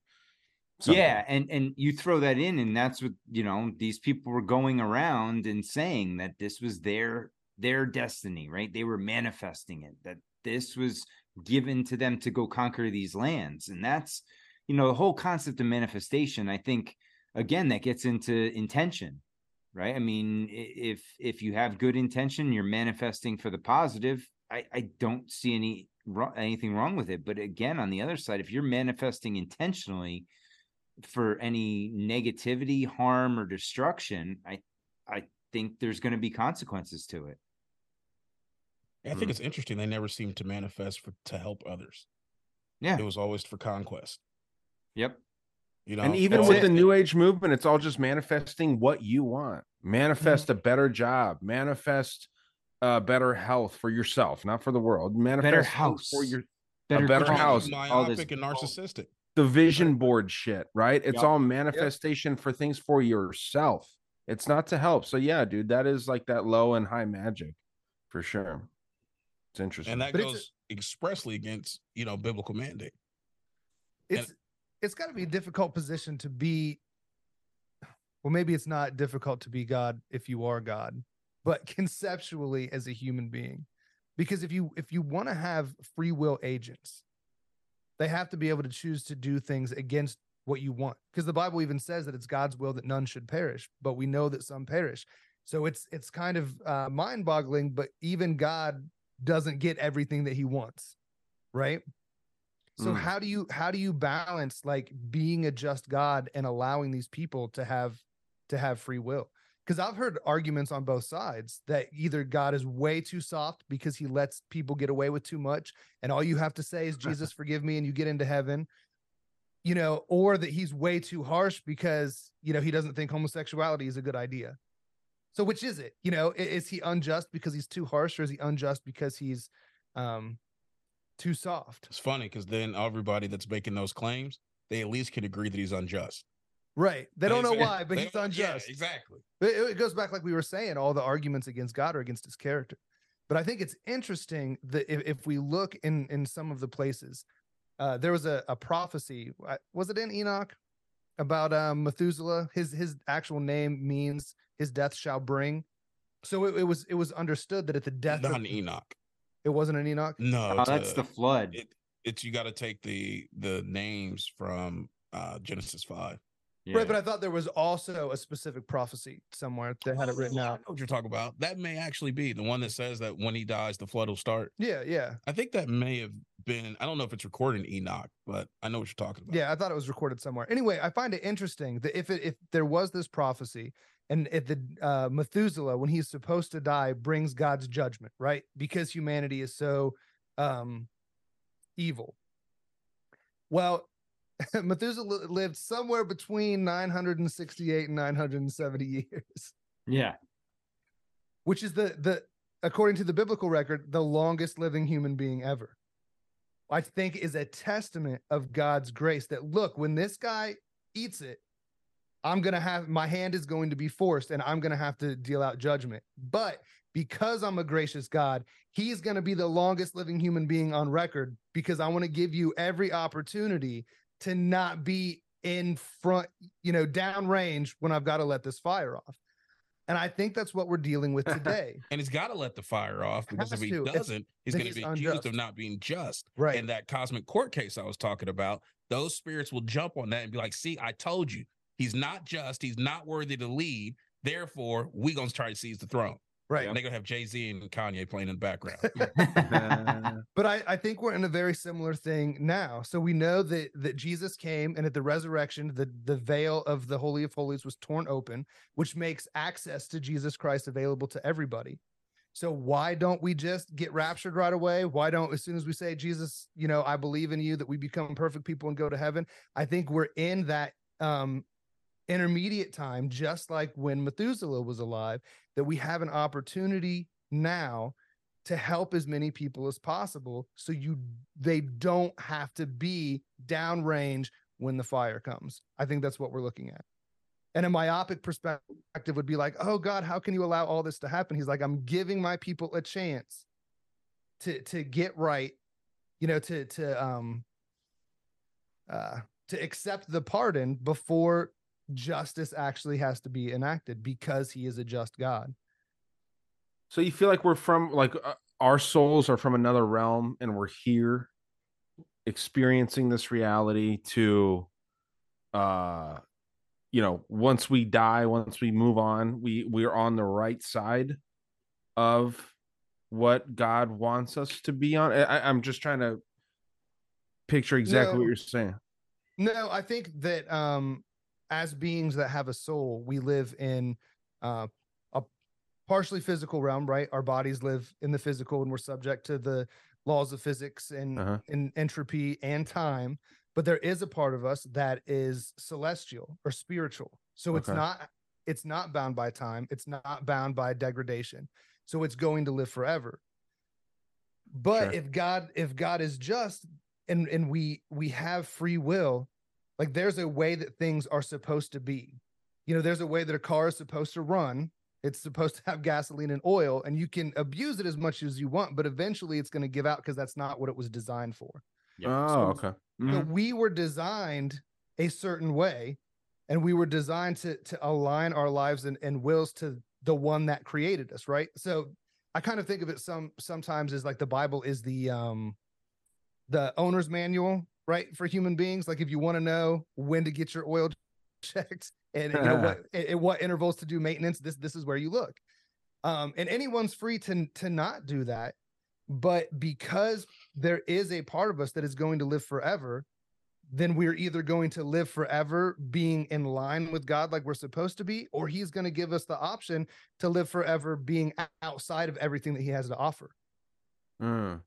something. Yeah, and and you throw that in, and that's what you know. These people were going around and saying that this was their their destiny, right? They were manifesting it. That this was given to them to go conquer these lands, and that's you know the whole concept of manifestation. I think again that gets into intention, right? I mean, if if you have good intention, you're manifesting for the positive. I I don't see any anything wrong with it. But again, on the other side, if you're manifesting intentionally for any negativity, harm, or destruction, I I think there's going to be consequences to it. I think it's interesting. They never seem to manifest for to help others. Yeah, It was always for conquest. Yep. You know, and even with it. the new age movement, it's all just manifesting what you want. Manifest a better job. Manifest uh, better health for yourself, not for the world. Manifest Better house. for your Better a better car. house. all this- myopic and narcissistic. the vision board shit, right? It's Yep. all manifestation for things for yourself. It's not to help. So yeah, dude, that is like that low and high magic for sure. It's interesting. And that But goes expressly against, you know, biblical mandate. it's it's got to be a difficult position to be well maybe it's not difficult to be god if you are god but conceptually as a human being because if you if you want to have free will agents they have to be able to choose to do things against what you want because the bible even says that it's god's will that none should perish but we know that some perish so it's it's kind of uh, mind boggling but even god doesn't get everything that he wants right? So Mm. how do you how do you balance like being a just god and allowing these people to have to have free will? Because i've heard arguments on both sides that either god is way too soft because he lets people get away with too much and all you have to say is jesus forgive me and you get into heaven you know or that he's way too harsh because you know he doesn't think homosexuality is a good idea so which is it you know is he unjust because he's too harsh or is he unjust because he's um too soft It's funny because then everybody that's making those claims, they at least can agree that he's unjust. right they don't know why but he's don't- yeah, unjust exactly. It, it goes back like we were saying, all the arguments against God are against his character. But I think it's interesting that if, if we look in in some of the places, uh, there was a, a prophecy. uh, Was it in Enoch about um, Methuselah? His his actual name means his death shall bring. So it, it was it was understood that at the death Not of, an Enoch. it wasn't an Enoch. No, Oh, it's that's a- the flood. It, it's you got to take the the names from uh Genesis five. Right, but I thought there was also a specific prophecy somewhere that had it written Oh, I out. know what you're talking about. That may actually be the one that says that when he dies, the flood will start. Yeah, yeah. I think that may have been. I don't know if it's recorded in Enoch, but I know what you're talking about. Yeah, I thought it was recorded somewhere. Anyway, I find it interesting that if it if there was this prophecy and if the uh, Methuselah, when he's supposed to die, brings God's judgment, right? Because humanity is so um evil. Well, Methuselah lived somewhere between 968 and 970 years, Yeah. which is the the according to the biblical record, the longest living human being ever. I think is a testament of God's grace that look, when this guy eats it, I'm going to have my hand is going to be forced and I'm going to have to deal out judgment. But because I'm a gracious God, he's going to be the longest living human being on record because I want to give you every opportunity to not be in front, you know, downrange when I've got to let this fire off. And I think that's what we're dealing with today. And he's got to let the fire off because if he to. Doesn't, he's going to be accused of not being just. Right. And that cosmic court case I was talking about, those spirits will jump on that and be like, "See, I told you, he's not just. He's not worthy to lead. Therefore, we're gonna try to seize the throne." Right. And they're gonna have Jay Z and Kanye playing in the background. But I, I think we're in a very similar thing now. So we know that that Jesus came and at the resurrection, the, the veil of the Holy of Holies was torn open, which makes access to Jesus Christ available to everybody. So why don't we just get raptured right away? Why don't as soon as we say, Jesus, you know, I believe in you, that we become perfect people and go to heaven? I think we're in that um intermediate time, just like when Methuselah was alive, that we have an opportunity now to help as many people as possible so you they don't have to be downrange when the fire comes. I think that's what we're looking at. And a myopic perspective would be like, "Oh God, how can you allow all this to happen?" He's like, "I'm giving my people a chance to to get right, you know, to to um uh to accept the pardon before justice actually has to be enacted because he is a just God." So you feel like we're from like uh, our souls are from another realm and we're here experiencing this reality to uh you know once we die once we move on we we're on the right side of what God wants us to be on I, I'm just trying to picture exactly No. what you're saying No, I think that um as beings that have a soul, we live in uh a partially physical realm, right? Our bodies live in the physical and we're subject to the laws of physics and, Uh-huh. and entropy and time. But there is a part of us that is celestial or spiritual. So it's not it's not bound by time, it's not bound by degradation. So it's going to live forever. But Sure. if God if God is just and and we we have free will, like there's a way that things are supposed to be. You know, there's a way that a car is supposed to run. It's supposed to have gasoline and oil, and you can abuse it as much as you want, but eventually it's going to give out because that's not what it was designed for. oh So- okay So Mhm. we were designed a certain way, and we were designed to to align our lives and, and wills to the one that created us, right? So I kind of think of it some sometimes as like the Bible is the um the owner's manual right? For human beings, like if you want to know when to get your oil checked and you know what at what intervals to do maintenance, this this is where you look. Um, and anyone's free to to not do that, but because there is a part of us that is going to live forever, then we're either going to live forever being in line with God like we're supposed to be, or He's going to give us the option to live forever being outside of everything that He has to offer. Mm.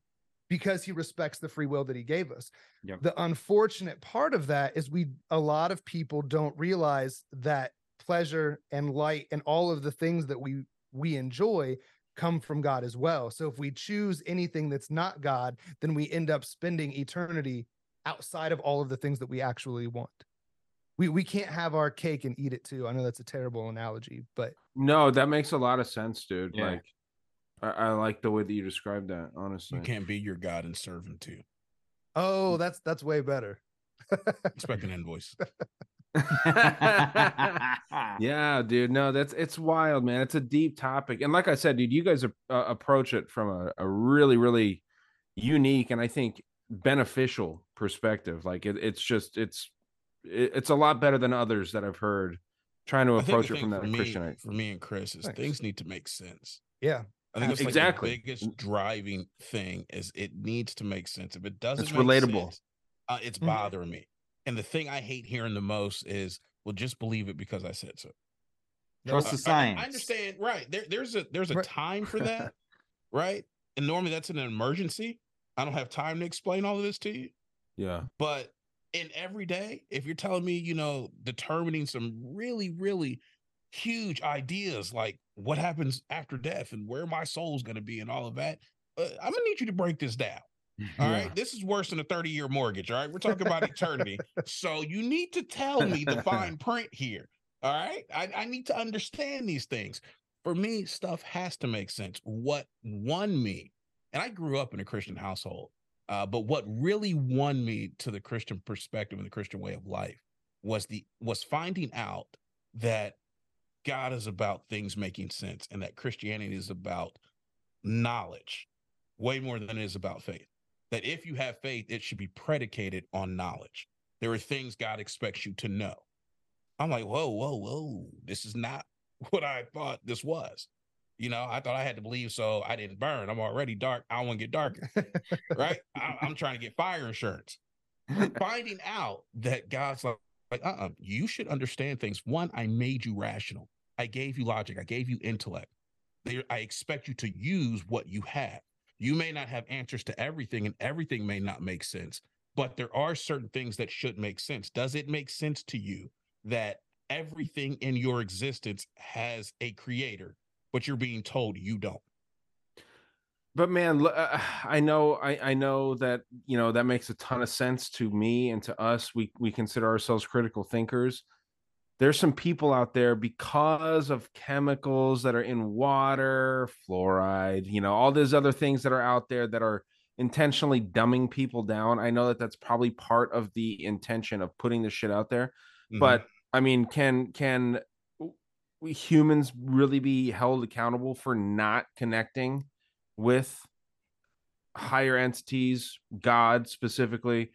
Because he respects the free will that he gave us. Yep. The unfortunate part of that is we a lot of people don't realize that pleasure and light and all of the things that we we enjoy come from God as well. So if we choose anything that's not God, then we end up spending eternity outside of all of the things that we actually want. We we can't have our cake and eat it too. I know that's a terrible analogy, but No, that makes a lot of sense, dude. Yeah. Like, I, I like the way that you described that. Honestly, You can't be your God and serve him too. oh, that's that's way better. Expect an invoice. yeah, dude. No, that's it's wild, man. It's a deep topic, and like I said, dude, you guys uh, approach it from a, a really, really unique and I think beneficial perspective. Like it, it's just it's it, it's a lot better than others that I've heard trying to I think the approach it from that for me, Christian. for me and Chris is Thanks. things need to make sense. Yeah. I think it's Exactly. like the biggest driving thing is it needs to make sense. If it doesn't, It's relatable. sense, uh, it's Mhm. bothering me. And the thing I hate hearing the most is, "Well, just believe it because I said so." Trust Uh, the I- science. I, understand, right? There, there's a there's a Right. time for that, right? And normally that's an emergency. I don't have time to explain all of this to you. Yeah, But in every day, if you're telling me, you know, determining some really, really huge ideas like what happens after death and where my soul's going to be and all of that, uh, I'm gonna need you to break this down. All right, this is worse than a 30 year mortgage. All right, we're talking about eternity. So you need to tell me the fine print here. All right, I, I need to understand these things. For me, stuff has to make sense. What won me, and I grew up in a Christian household, uh, but what really won me to the Christian perspective and the Christian way of life was the was finding out that God is about things making sense and that Christianity is about knowledge way more than it is about faith. That if you have faith, it should be predicated on knowledge. There are things God expects you to know. I'm like, whoa, whoa, whoa. This is not what I thought this was. You know, I thought I had to believe so I didn't burn. I'm already dark. I want to get darker. right? I, I'm trying to get fire insurance. Finding out that God's like, like, uh-uh, you should understand things. One, I made you rational. I gave you logic. I gave you intellect. I expect you to use what you have. You may not have answers to everything, and everything may not make sense, but there are certain things that should make sense. Does it make sense to you that everything in your existence has a creator, but you're being told you don't? But man, uh, I know, I, I know that you know that makes a ton of sense to me and to us. We we consider ourselves critical thinkers. There's some people out there because of chemicals that are in water, fluoride, you know, all these other things that are out there that are intentionally dumbing people down. I know that that's probably part of the intention of putting this shit out there. Mhm. But I mean, can can we humans really be held accountable for not connecting with higher entities, God specifically,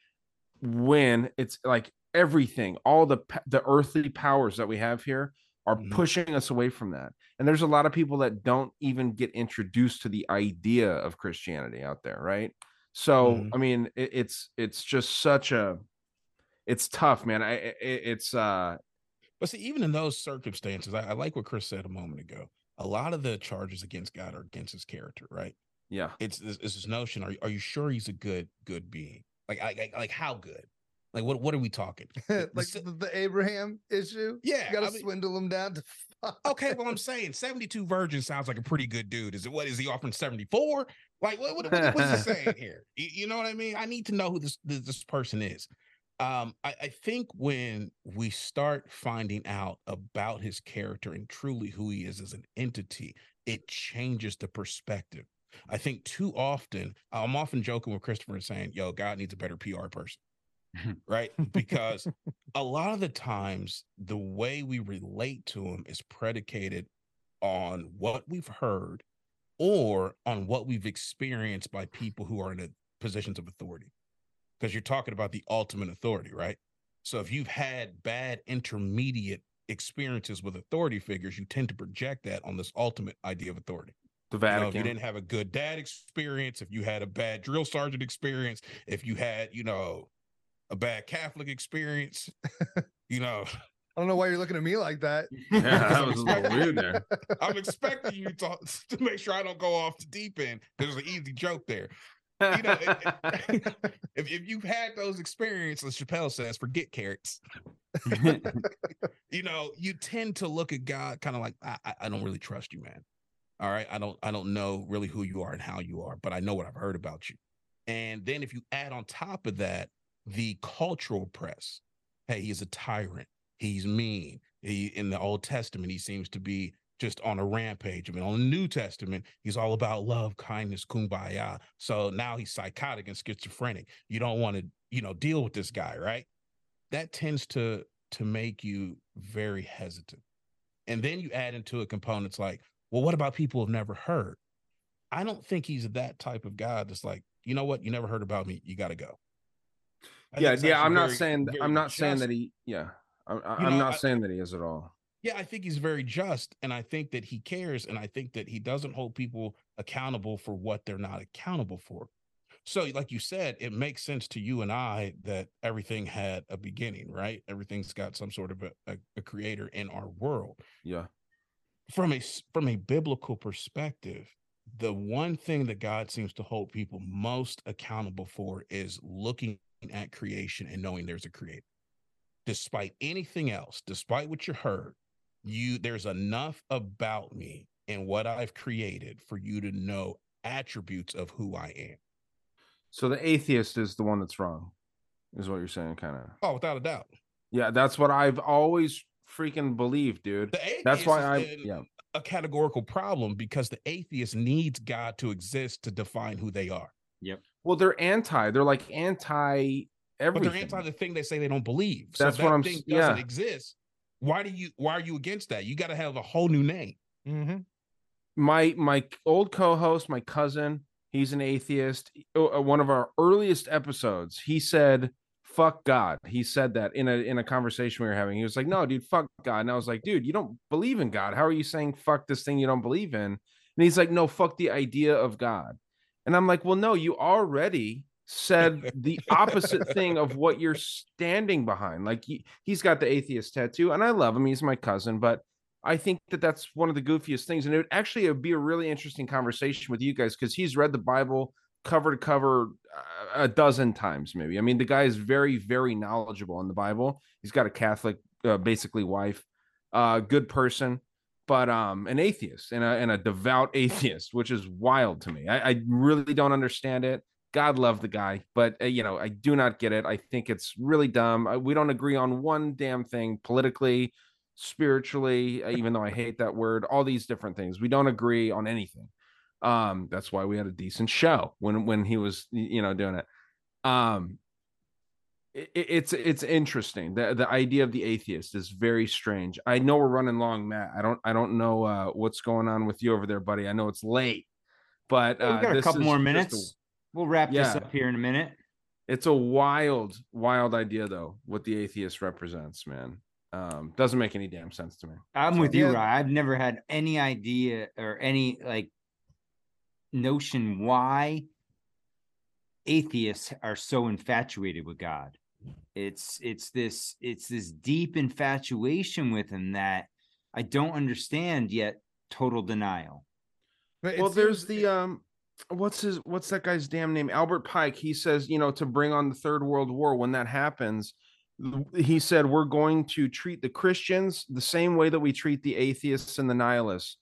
when it's like everything, all the the earthly powers that we have here are Mhm. pushing us away from that. And there's a lot of people that don't even get introduced to the idea of Christianity out there, right? So, Mhm. I mean, it, it's it's just such a it's tough, man. I it, it's uh But see, even in those circumstances, I, I like what Chris said a moment ago. A lot of the charges against God are against his character, right? yeah. It's this, it's this notion: are you- are you sure he's a good good being? Like, I, I- like how good? Like, what what are we talking? The- the like the, the Abraham issue. Yeah, You gotta I mean- swindle him down to fuck. okay, well, I'm saying 72 virgins sounds like a pretty good dude. Is it what is he offering 74? Like, what what, what, what is he saying here? You, you know what I mean? I need to know who this this, this person is. Um, I, I think when we start finding out about his character and truly who he is as an entity, it changes the perspective. I think too often, I'm often joking with Christopher and saying, yo, God needs a better PR person. right? Because a lot of the times, the way we relate to him is predicated on what we've heard or on what we've experienced by people who are in a, positions of authority. Because you're talking about the ultimate authority, right? So if you've had bad intermediate experiences with authority figures, you tend to project that on this ultimate idea of authority. The You know, if you didn't have a good dad experience, if you had a bad drill sergeant experience, if you had, you know, a bad Catholic experience, you know, I don't know why you're looking at me like that. Yeah, that was a little weird there. I'm expecting you to, to make sure I don't go off the deep end. There's an easy joke there. You know, if, if you've had those experiences, Chappelle says, forget carrots. you know, you tend to look at God kind of like, I, I, I don't really trust you, man. All right. I don't I don't know really who you are and how you are, but I know what I've heard about you. And then if you add on top of that the cultural press, hey, he's a tyrant, he's mean. He in the Old Testament, he seems to be just on a rampage. I mean, on the New Testament, he's all about love, kindness, kumbaya. So now he's psychotic and schizophrenic. You don't want to, you know, deal with this guy, right? That tends to to make you very hesitant. And then you add into it components like, well, what about people who've never heard? I don't think he's that type of guy that's like, you know what, you never heard about me, you got to go. I yeah, yeah. I'm not saying very I'm not saying that he. Yeah, I'm, I'm know, not I- saying that he is at all. Yeah, I think he's very just, and I think that he cares, and I think that he doesn't hold people accountable for what they're not accountable for. So, like you said, it makes sense to you and I that everything had a beginning, right? Everything's got some sort of a, a, a creator in our world. Yeah. From a from a biblical perspective, the one thing that God seems to hold people most accountable for is looking at creation and knowing there's a creator. Despite anything else, despite what you heard, you there's enough about me and what I've created for you to know attributes of who I am. So the atheist is the one that's wrong, is what you're saying, kind of. Oh, without a doubt. Yeah, that's what I've always freaking believed, dude. The atheist That's why I. in Yeah. a categorical problem because the atheist needs God to exist to define who they are. Yep. Well, they're anti. They're like anti But everything. they're anti the thing they say they don't believe. So That's what I'm thing s- doesn't yeah. exist. Why do you why are you against that? You got to have a whole new name. Mm-hmm. my my old co-host, my cousin, he's an atheist. Uh, uh, One of our earliest episodes, he said, "Fuck God." He said that in a in a conversation we were having. He was like, "No, dude, fuck God." And I was like, "Dude, you don't believe in God. How are you saying fuck this thing you don't believe in?" And he's like, "No, fuck the idea of God." And I'm like, "Well, no, you already." Said the opposite thing of what you're standing behind like he, he's got the atheist tattoo and i love him he's my cousin but I think that that's one of the goofiest things, and it would actually it would be a really interesting conversation with you guys because he's read the Bible cover to cover uh, a dozen times, maybe. I mean, the guy is very, very knowledgeable in the Bible. He's got a Catholic, uh, basically wife, uh, good person, but um, an atheist and a and a devout atheist, which is wild to me. I, I really don't understand it. God love the guy, but uh, you know, I do not get it. I think it's really dumb. Uh, We don't agree on one damn thing politically, spiritually, uh, even though I hate that word, all these different things. We don't agree on anything. Um, that's why we had a decent show when when he was you know doing it. Um it, it's it's interesting. The the idea of the atheist is very strange. I know we're running long, Matt. I don't I don't know uh what's going on with you over there, buddy. I know it's late, but uh, We've got a couple more minutes. We'll wrap this up here in a minute. it's a wild, wild idea though, what the atheist represents, man. Um, doesn't make any damn sense to me. I'm with you, Yeah. Ryan. I've never had any idea or any like notion why atheists are so infatuated with God. It's it's this it's this deep infatuation with him that I don't understand yet. Total denial. But well, there's the um what's his what's that guy's damn name? Albert Pike. He says, you know, to bring on the third world war when that happens, he said we're going to treat the Christians the same way that we treat the atheists and the nihilists.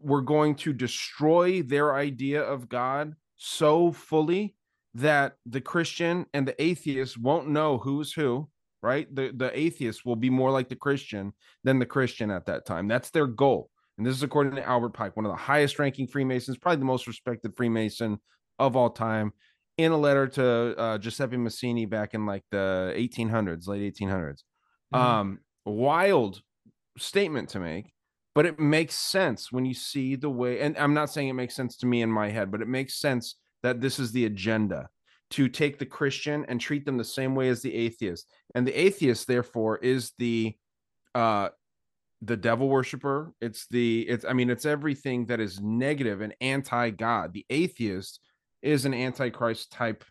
We're going to destroy their idea of God so fully that the Christian and the atheist won't know who's who, right? The the atheist will be more like the Christian than the Christian at that time. That's their goal. And this is according to Albert Pike, one of the highest ranking Freemasons, probably the most respected Freemason of all time, in a letter to uh, Giuseppe Mazzini back in like the 1800s, late 1800s. Um, wild statement to make, but it makes sense when you see the way. And I'm not saying it makes sense to me in my head, but it makes sense that this is the agenda. to take the Christian and treat them the same way as the atheist. And the atheist, therefore, is the uh the devil worshiper. It's the it's I mean, it's everything that is negative and anti-God. The atheist is an antichrist type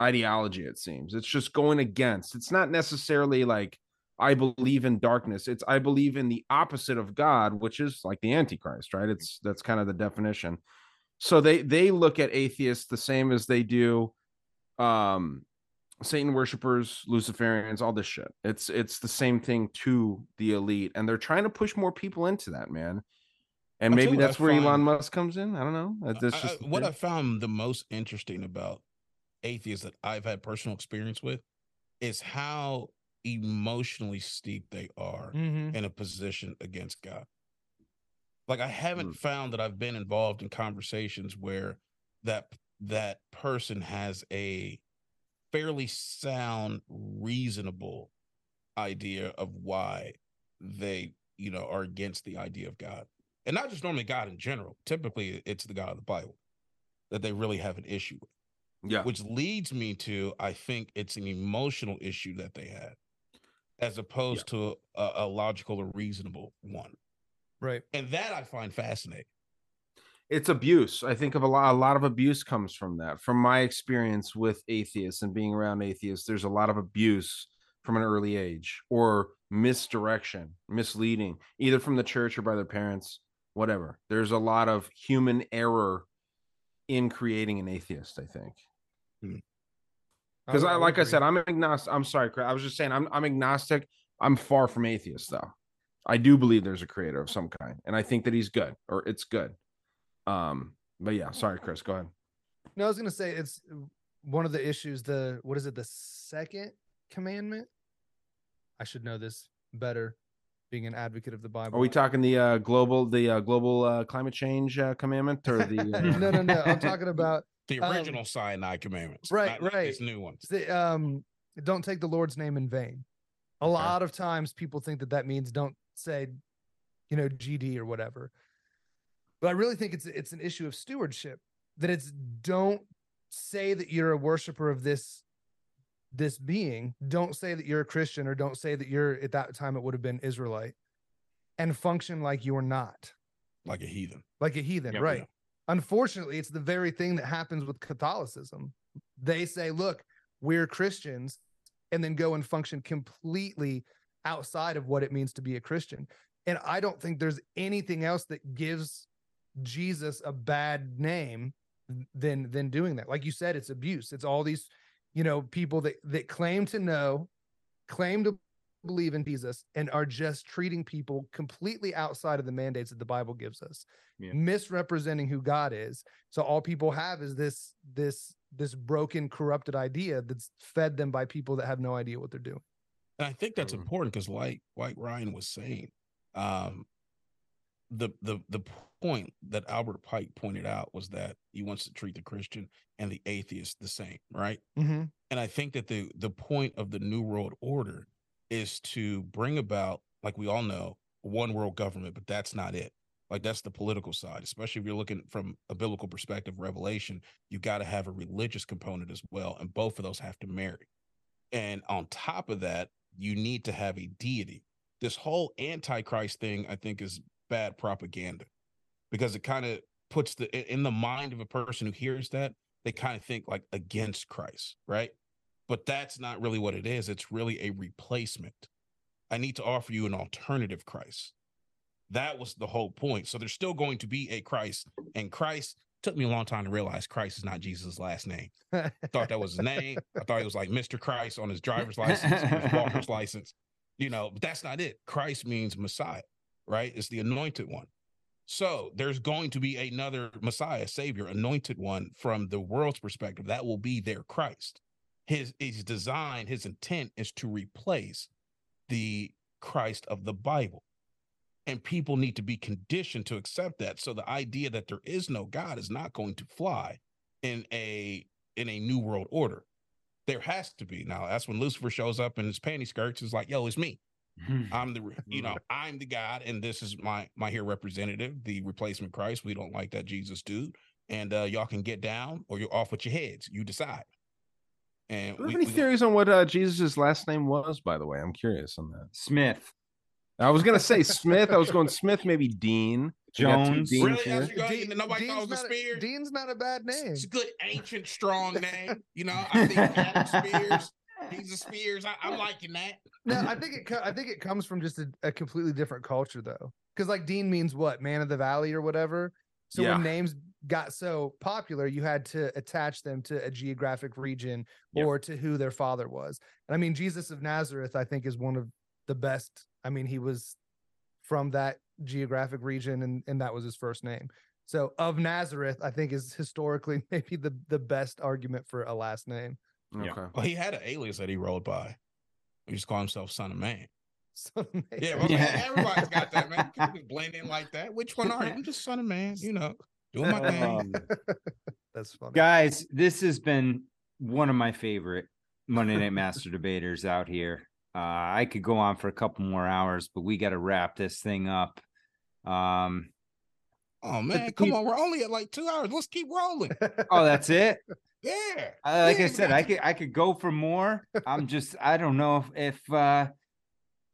ideology, it seems. It's just going against. It's not necessarily like I believe in darkness. It's I believe in the opposite of God, which is like the antichrist, right? It's that's kind of the definition. So they they look at atheists the same as they do um Satan worshippers, Luciferians, all this shit. It's it's the same thing to the elite, and they're trying to push more people into that, man. And maybe you what I that's where Elon Musk comes in. I don't know. That's I- I- just what I found the most interesting about atheists that I've had personal experience with is how emotionally steep they are Mhm. in a position against God. Like I haven't found that I've been involved in conversations where that that person has a fairly sound, reasonable idea of why they, you know, are against the idea of God. And not just normally God in general. Typically it's the God of the Bible that they really have an issue with. Yeah. Which leads me to I think it's an emotional issue that they had as opposed to a, a logical or reasonable one. Right. And that I find fascinating. It's abuse. I think of a lot a lot of abuse comes from that. From my experience with atheists and being around atheists, there's a lot of abuse from an early age or misdirection, misleading, either from the church or by their parents, whatever. There's a lot of human error in creating an atheist, I think. Because I- I, like I said, I'm agnostic. I'm sorry, I was just saying I'm I'm agnostic. I'm far from atheist though. I do believe there's a creator of some kind, and I think that he's good or it's good. Um, but yeah, sorry, Chris. Go ahead. No, I was gonna say it's one of the issues. The what is it? The second commandment. I should know this better, being an advocate of the Bible. Are we talking the uh, global the uh, global uh, climate change uh, commandment or the? Uh... no, no, no. I'm talking about The um, original Sinai commandments. right, not right. This new one. It's the, um, don't take the Lord's name in vain. A lot of times people think that that means don't say, you know, GD or whatever. But I really think it's it's an issue of stewardship. That it's don't say that you're a worshiper of this this being. Don't say that you're a Christian or don't say that you're at that time it would have been Israelite and function like you're not. Like a heathen. Like a heathen, Yep. right? Yeah. Unfortunately, it's the very thing that happens with Catholicism. They say, look, we're Christians, and then go and function completely outside of what it means to be a Christian. And I don't think there's anything else that gives Jesus a bad name than than doing that. Like you said, it's abuse. It's all these, you know, people that that claim to know, claim to believe in Jesus, and are just treating people completely outside of the mandates that the Bible gives us Yeah. misrepresenting who God is. So all people have is this this this broken, corrupted idea that's fed them by people that have no idea what they're doing. And I think that's important because, like like Ryan was saying, um, the the the point that Albert Pike pointed out was that he wants to treat the Christian and the atheist the same, right? Mm-hmm. And I think that the the point of the New World Order is to bring about, like we all know, one world government, but that's not it. Like that's the political side, especially if you're looking from a biblical perspective, revelation, you got to have a religious component as well. And both of those have to marry. And on top of that, you need to have a deity. This whole antichrist thing, I think, is bad propaganda because it kind of puts the in- the mind of a person who hears that, they kind of think like against Christ, right? But that's not really what it is. It's really a replacement. I need to offer you an alternative Christ. That was the whole point. So there's still going to be a Christ, and Christ took me a long time to realize Christ is not Jesus' last name. I thought that was his name. I thought he was like Mr. Christ on his driver's license, his walker's license. You know, but that's not it. Christ means Messiah, right? It's the anointed one. So there's going to be another Messiah, Savior, anointed one from the world's perspective. That will be their Christ. His his design, his intent is to replace the Christ of the Bible. And people need to be conditioned to accept that. So the idea that there is no God is not going to fly in a in a new world order. There has to be. Now that's when Lucifer shows up in his panty skirts. Is like, yo, it's me. I'm the you know I'm the God, and this is my my here representative, the replacement Christ. We don't like that Jesus dude, and uh, y'all can get down or you're off with your heads. You decide. And Do you we, have any we- theories on what uh, Jesus' last name was? By the way, I'm curious on that. Smith, I was gonna say Smith. I was going Smith, maybe Dean. We got two Jones. Deans Really? That's your? Dean- Nobody thought it Dean's a not a- Spears? Dean's not a bad name. It's a good ancient strong name. You know, I think Adam Spears, he's a Spears. I, I'm liking that. No, I think it. I think it comes from just a, a completely different culture, though. Because like Dean means what, man of the valley or whatever. So Yeah. when names got so popular, you had to attach them to a geographic region Yeah. or to who their father was. And I mean, Jesus of Nazareth, I think, is one of the best. I mean, he was from that geographic region, and and that was his first name. So of Nazareth, I think is historically maybe the the best argument for a last name. Okay. Well, he had an alias that he rode by. He just called himself Son of Man. So Yeah, well, Yeah. man, everybody's got that, man. You can't just blend in like that. Which one are you? I'm just Son of Man, you know, doing my thing. Um, that's funny. guys, this has been one of my favorite Monday Night Master debaters out here. Uh, I could go on for a couple more hours, but we got to wrap this thing up. Um, Oh man, come on, we're only at like two hours. Let's keep rolling. oh, that's it. Yeah. Uh, like Yeah, I said, I could I could go for more. I'm just I don't know if, if uh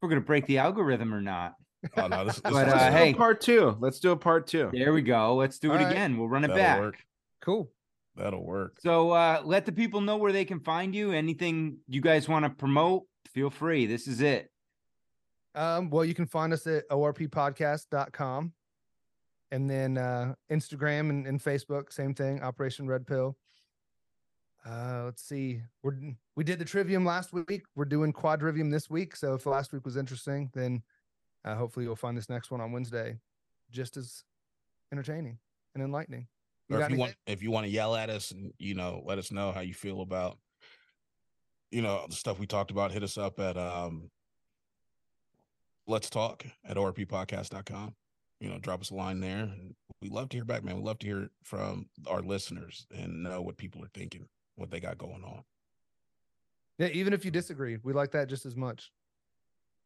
we're gonna break the algorithm or not. Oh no, this, this But, is- uh, Let's do a hey. part two. Let's do a part two. There we go. Let's do All it right. again. We'll run it That'll back. work. Cool. That'll work. So uh let the people know where they can find you. Anything you guys want to promote, feel free. This is it. Um, well, you can find us at orppodcast.com and then uh Instagram and, and Facebook, same thing, Operation Red Pill. Uh let's see. We're we did the trivium last week. We're doing quadrivium this week. So if last week was interesting, then uh, hopefully you'll find this next one on Wednesday just as entertaining and enlightening. You or if you anything? want if you want to yell at us and you know let us know how you feel about you know the stuff we talked about hit us up at um let's talk at orppodcast.com you know drop us a line there we love to hear back man we love to hear from our listeners and know what people are thinking what they got going on Yeah, even if you disagree, we like that just as much.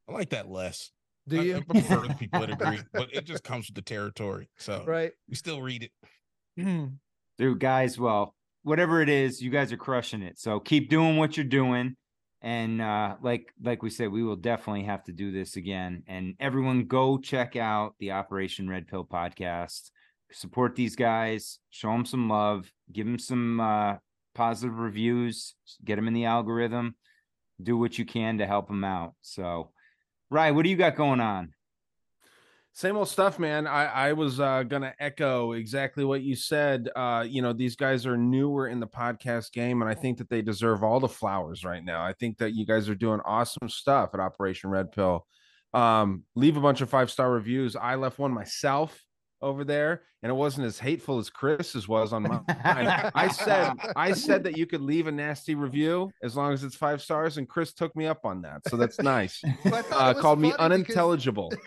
i like that less Do I- you? I prefer the people that agree but it just comes with the territory so right. we still read it Dude, guys, well, whatever it is, you guys are crushing it. So keep doing what you're doing. And uh like like we said, we will definitely have to do this again. And everyone go check out the Operation Red Pill podcast. Support these guys, show them some love, give them some uh positive reviews, get them in the algorithm, do what you can to help them out. So, Ryan, what do you got going on? Same old stuff, man. I, I was uh, gonna echo exactly what you said. Uh, you know, these guys are newer in the podcast game, and I think that they deserve all the flowers right now. I think that you guys are doing awesome stuff at Operation Red Pill. Um, leave a bunch of five star reviews. I left one myself over there, and it wasn't as hateful as Chris's was on mine. I said I said that you could leave a nasty review as long as it's five stars, and Chris took me up on that. So that's nice. Well, Uh, called me funny because- unintelligible.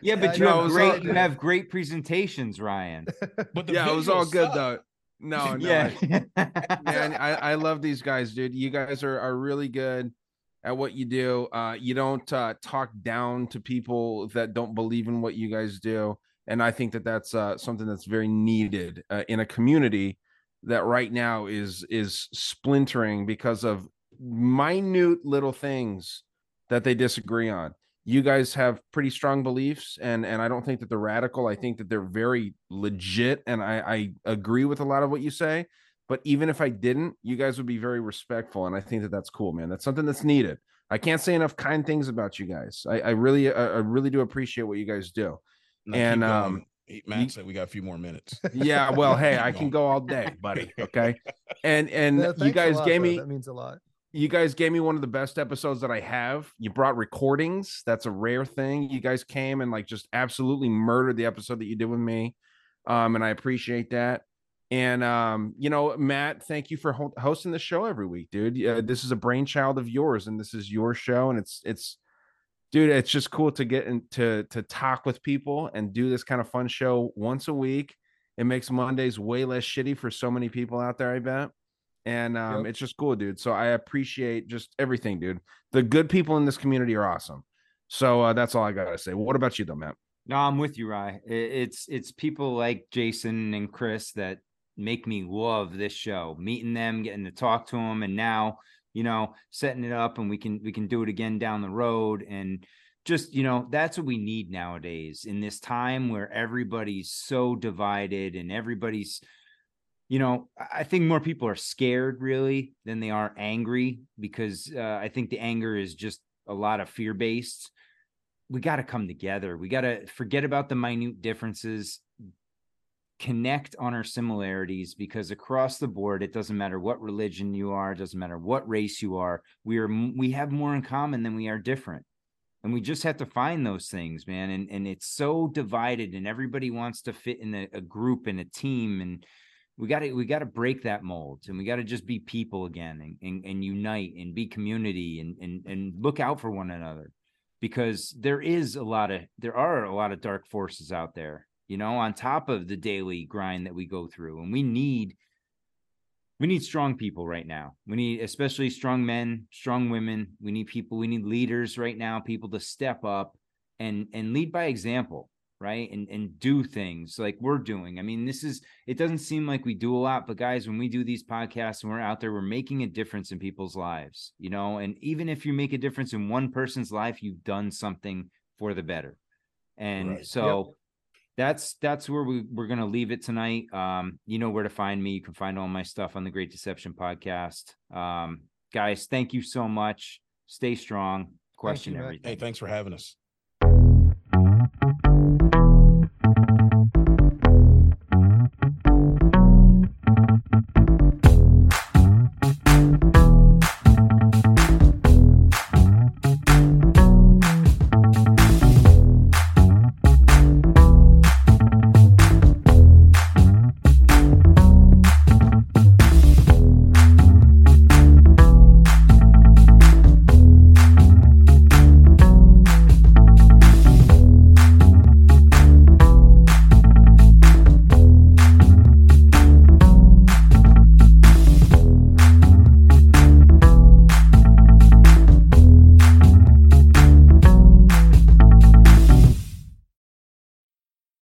Yeah, but I you know, have great you have great presentations, Ryan. but the yeah, it was all visuals good though. No, no, yeah. man, I, I love these guys, dude. You guys are, are really good at what you do. Uh, you don't uh, talk down to people that don't believe in what you guys do, and I think that that's uh, something that's very needed uh, in a community that right now is is splintering because of minute little things that they disagree on. You guys have pretty strong beliefs, and and I don't think that they're radical. I think that they're very legit, and I I agree with a lot of what you say. But even if I didn't, you guys would be very respectful, and I think that that's cool, man. That's something that's needed. I can't say enough kind things about you guys. I, I really I, I really do appreciate what you guys do. No, And, um, He- Matt said we got a few more minutes Yeah, well, hey, I can go all day, buddy. Okay, and and No, you guys lot, gave though. me that means a lot. you guys gave me one of the best episodes that I have. You brought recordings. That's a rare thing. You guys came and like just absolutely murdered the episode that you did with me. Um, and I appreciate that. And um, you know, Matt, thank you for ho- hosting the show every week, dude. Uh, this is a brainchild of yours, and this is your show, and it's it's, dude, it's just cool to get into to talk with people and do this kind of fun show once a week. It makes Mondays way less shitty for so many people out there. I bet and um, Yep. it's just cool, dude. So I appreciate just everything, dude. The good people in this community are awesome. So uh, that's all I gotta say. What about you, though, Matt? No, I'm with you, Rye. It's it's people like Jason and Chris that make me love this show. Meeting them, getting to talk to them, and now you know setting it up, and we can we can do it again down the road, and just you know that's what we need nowadays in this time where everybody's so divided and everybody's you know i think more people are scared really than they are angry because uh, i think the anger is just a lot of fear based we got to come together. We got to forget about the minute differences connect on our similarities because across the board it doesn't matter what religion you are it doesn't matter what race you are we are we have more in common than we are different. And we just have to find those things man and and it's so divided and everybody wants to fit in a, a group and a team and we got to we got to break that mold and we got to just be people again and, and, and unite and be community and, and and look out for one another because there is a lot of there are a lot of dark forces out there you know on top of the daily grind that we go through and we need we need strong people right now. We need especially strong men, strong women. We need people, we need leaders right now, people to step up and and lead by example, right? And and do things like we're doing. I mean, this is it doesn't seem like we do a lot, but guys, when we do these podcasts and we're out there, we're making a difference in people's lives, you know, and even if you make a difference in one person's life, you've done something for the better. And Right. so Yep. That's that's where we, we're gonna leave it tonight. Um, you know where to find me. You can find all my stuff on the Great Deception podcast. Um, guys, thank you so much. Stay strong. Question Matt. everything. Hey, thanks for having us.